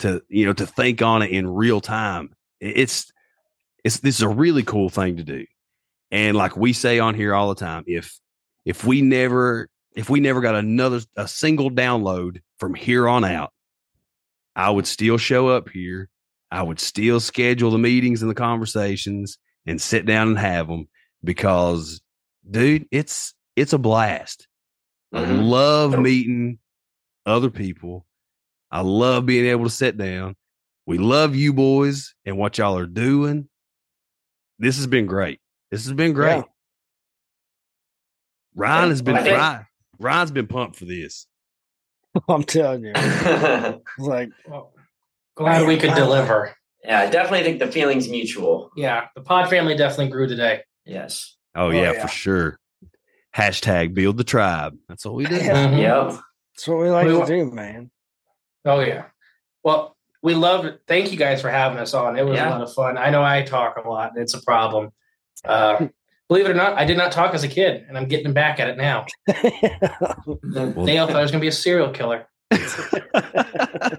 to you know to think on it in real time. It's it's this is a really cool thing to do. And like we say on here all the time, if if we never if we never got another a single download from here on out, I would still show up here. I would still schedule the meetings and the conversations and sit down and have them because dude, it's it's a blast. I Mhm. love meeting other people. I love being able to sit down. We love you boys and what y'all are doing. This has been great. This has been great. Yeah. Ryan has been Ryan, Ryan's been pumped for this. [LAUGHS] I'm telling you. [LAUGHS] It's like, oh, Well, glad we could deliver. yeah, I definitely think the feeling's mutual. Yeah, the pod family definitely grew today. Yes. Oh, Oh, yeah, yeah. for sure. Hashtag build the tribe. That's what we do. [LAUGHS] Yep. that's what we like We to wa- do, man. Oh yeah. Well, we love it. Thank you guys for having us on. It was Yeah. a lot of fun. I know I talk a lot. and It's a problem. Uh, believe it or not, I did not talk as a kid, and I'm getting back at it now. [LAUGHS] Well, They thought I was going to be a serial killer. [LAUGHS]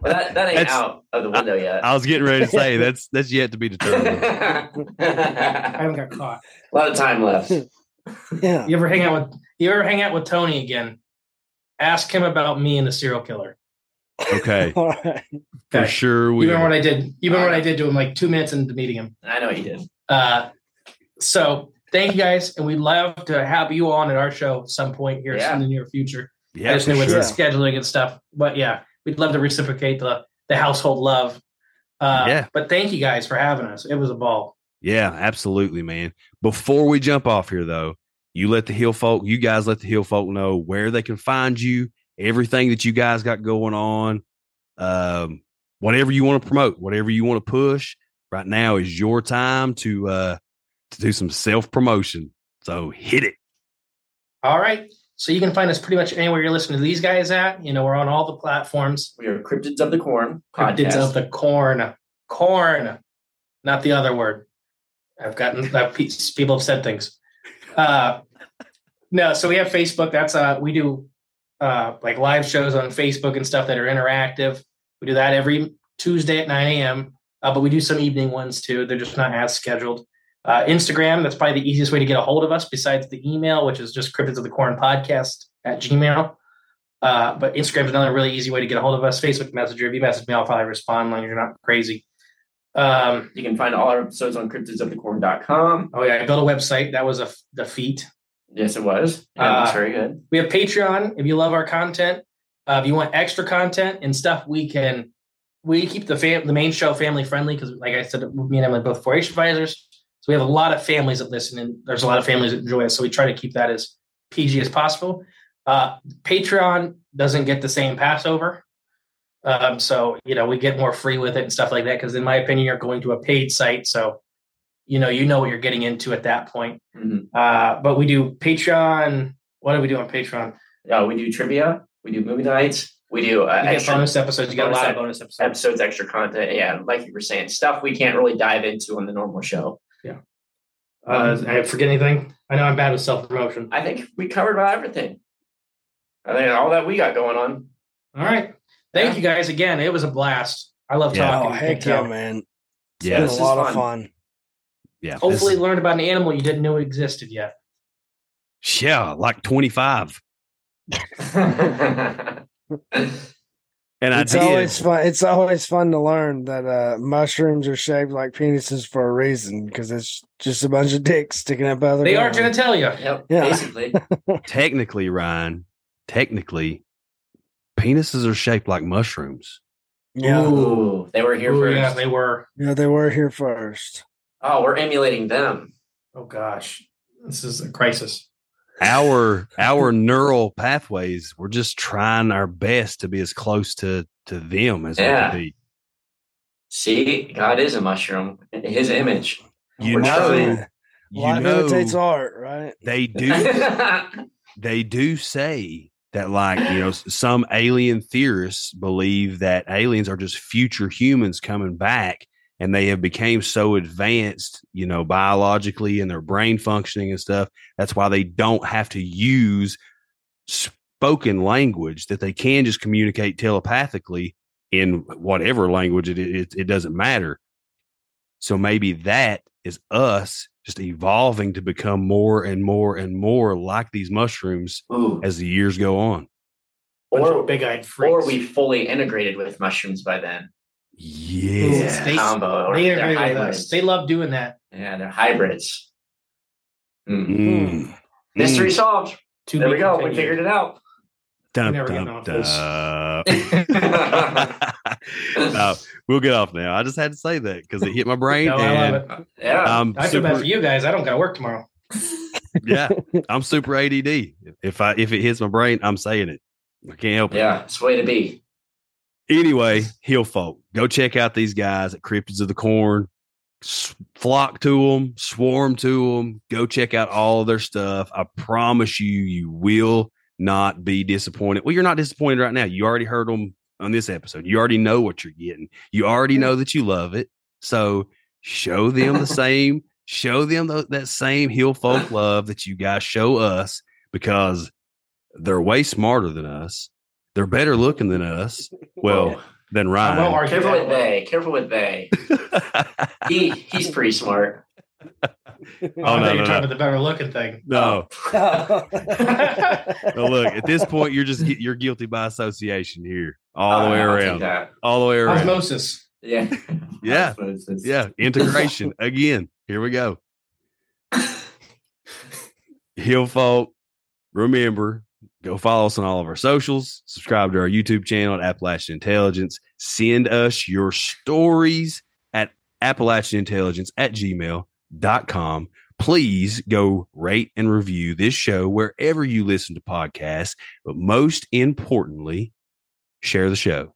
Well, that, that ain't That's- out of the window yet. I was getting ready to say [LAUGHS] that's that's yet to be determined. I haven't got caught. A lot of time left. yeah. You ever hang out with You ever hang out with Tony again? ask him about me and the serial killer. Okay, [LAUGHS] All right. for Okay. sure. You We remember what I did? You remember what I did to him like two minutes into meeting him? I know he did. Uh, so thank you guys, and we'd love to have you on at our show at some point here Yeah. in the near future. yeah, I just for knew with sure. the scheduling and stuff, but yeah, we'd love to reciprocate the the household love. Uh, Yeah. But thank you guys for having us. It was a ball. Yeah, absolutely, man. Before we jump off here, though, you let the hill folk, you guys let the hill folk know where they can find you, everything that you guys got going on, um, whatever you want to promote, whatever you want to push. Right now is your time to uh to do some self promotion. So hit it. All right. So you can find us pretty much anywhere you're listening to these guys at. You know, we're on all the platforms. We are Cryptids of the Corn Cryptids podcast. of the corn. Corn, not the other word. I've gotten that people have said things. Uh, no, so we have Facebook. That's uh, we do uh, like live shows on Facebook and stuff that are interactive. We do that every Tuesday at 9 a.m. Uh, but we do some evening ones too. They're just not as scheduled. Uh, Instagram, that's probably the easiest way to get a hold of us besides the email, which is just cryptids of the corn podcast at Gmail. Uh, but Instagram is another really easy way to get a hold of us. Facebook Messenger, if you message me, I'll probably respond when you're not crazy. Um, You can find all our episodes on cryptidsofthecorn.com. oh yeah, I built a website. That was a, a feat. Yes, it was. Yeah, that's Uh, very good. We have Patreon. If you love our content, uh, if you want extra content and stuff, we can. We keep the fam- the main show family friendly because, like I said, me and Emily both 4-H advisors. So we have a lot of families that listen, and there's a lot of families that enjoy us. So we try to keep that as PG as possible. Uh, Patreon doesn't get the same Passover, um, so you know we get more free with it and stuff like that. Because in my opinion, you're going to a paid site, so you know you know what you're getting into at that point. Mhm. Uh, but we do Patreon. What do we do on Patreon? Uh, we do trivia. We do movie nights. We do uh, You extra bonus episodes. You get a lot of bonus episodes. episodes, extra content. Yeah, like you were saying, stuff we can't really dive into on the normal show. Yeah. Uh, I forget anything. I know I'm bad with self promotion. I think we covered about everything. I think all that we got going on. All right. Thank Yeah. you guys again. It was a blast. I love Yeah. talking. Oh, You heck can tell. yeah, man. It's Yeah, been this a is lot of fun. Fun. Yeah. Hopefully, this- learn about an animal you didn't know existed yet. yeah, like 25. [LAUGHS] And it's I did. always fun. It's always fun to learn that uh, mushrooms are shaped like penises for a reason because it's just a bunch of dicks sticking up out of the They aren't ground. going to tell you. yep, Yeah. basically. [LAUGHS] technically, Ryan, technically, penises are shaped like mushrooms. Yeah, Ooh, they were here Ooh, first. yeah, they were. yeah, they were here first. Oh, we're emulating them. Oh gosh, this is a crisis. Our our neural pathways, we're just trying our best to be as close to to them as Yeah. we can be. See, God is a mushroom in His image. You We're know, trying. you Life know, imitates art, right? they do [LAUGHS] they do say that like you know some alien theorists believe that aliens are just future humans coming back and they have became so advanced you know biologically and their brain functioning and stuff that's why they don't have to use spoken language that they can just communicate telepathically in whatever language it it, it doesn't matter so maybe that is us just evolving to become more and more and more like these mushrooms Ooh. as the years go on. Or, big eyed freaks. or we fully integrated with mushrooms by then. Yeah. They- combo. or They they're agree with hybrids. They love doing that. Yeah, they're hybrids. Mm. Mm. Mystery solved. To There we go. We figured it out. Dun, never dun, getting off dun. [LAUGHS] No, we'll get off now. I just had to say that because it hit my brain. No, I and love it. yeah. I'm I feel bad for you guys. I don't got to work tomorrow. [LAUGHS] yeah, I'm super ADD. If I if it hits my brain, I'm saying it. I can't help it. yeah, it's way to be. Anyway, Hill Folk, go check out these guys at Cryptids of the Corn. S- Flock to them, swarm to them. Go check out all their stuff. I promise you, you will not be disappointed. Well, you're not disappointed right now. You already heard them on this episode. You already know what you're getting. You already know that you love it. So show them the [LAUGHS] same. Show them tho- that same Hill Folk love that you guys show us because they're way smarter than us. They're better looking than us. [LAUGHS] Well, than I won't Ryan. argue Careful with they. Careful with they. [LAUGHS] He he's pretty smart. Oh, [LAUGHS] Oh, I no, thought you no, talking no. about the better looking thing. No, Oh. no. Look, at this point, you're just you're guilty by association here, all the oh, way around, that. all the way around. Osmosis. Yeah. Yeah. Osmosis. Yeah, integration again. Here we go. Hill folk, remember, go follow us on all of our socials, subscribe to our YouTube channel at Appalachian Intelligence, send us your stories at Appalachian Intelligence at gmail.com. Please go rate and review this show wherever you listen to podcasts, but most importantly, share the show.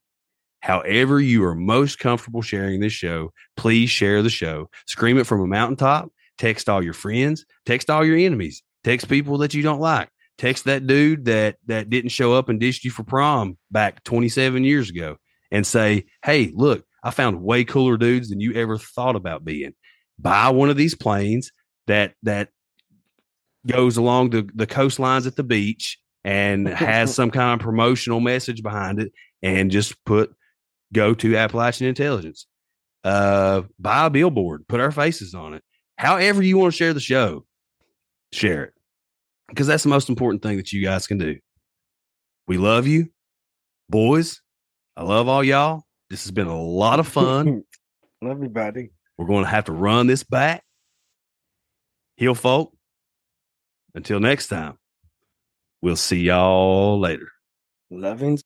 However, you are most comfortable sharing this show, please share the show. Scream it from a mountaintop. Text all your friends. Text all your enemies. Text people that you don't like. Text that dude that that didn't show up and dished you for prom back 27 years ago and say, "Hey, look, I found way cooler dudes than you ever thought about being." Buy one of these planes that that goes along the, the coastlines at the beach and has some kind of promotional message behind it and just put go to Appalachian Intelligence. Uh, buy a billboard, put our faces on it. However, you want to share the show, share it because that's the most important thing that you guys can do. We love you, boys. I love all y'all. This has been a lot of fun. [LAUGHS] Love buddy. We're going to have to run this back. Hill folk. Until next time, we'll see y'all later. Loving.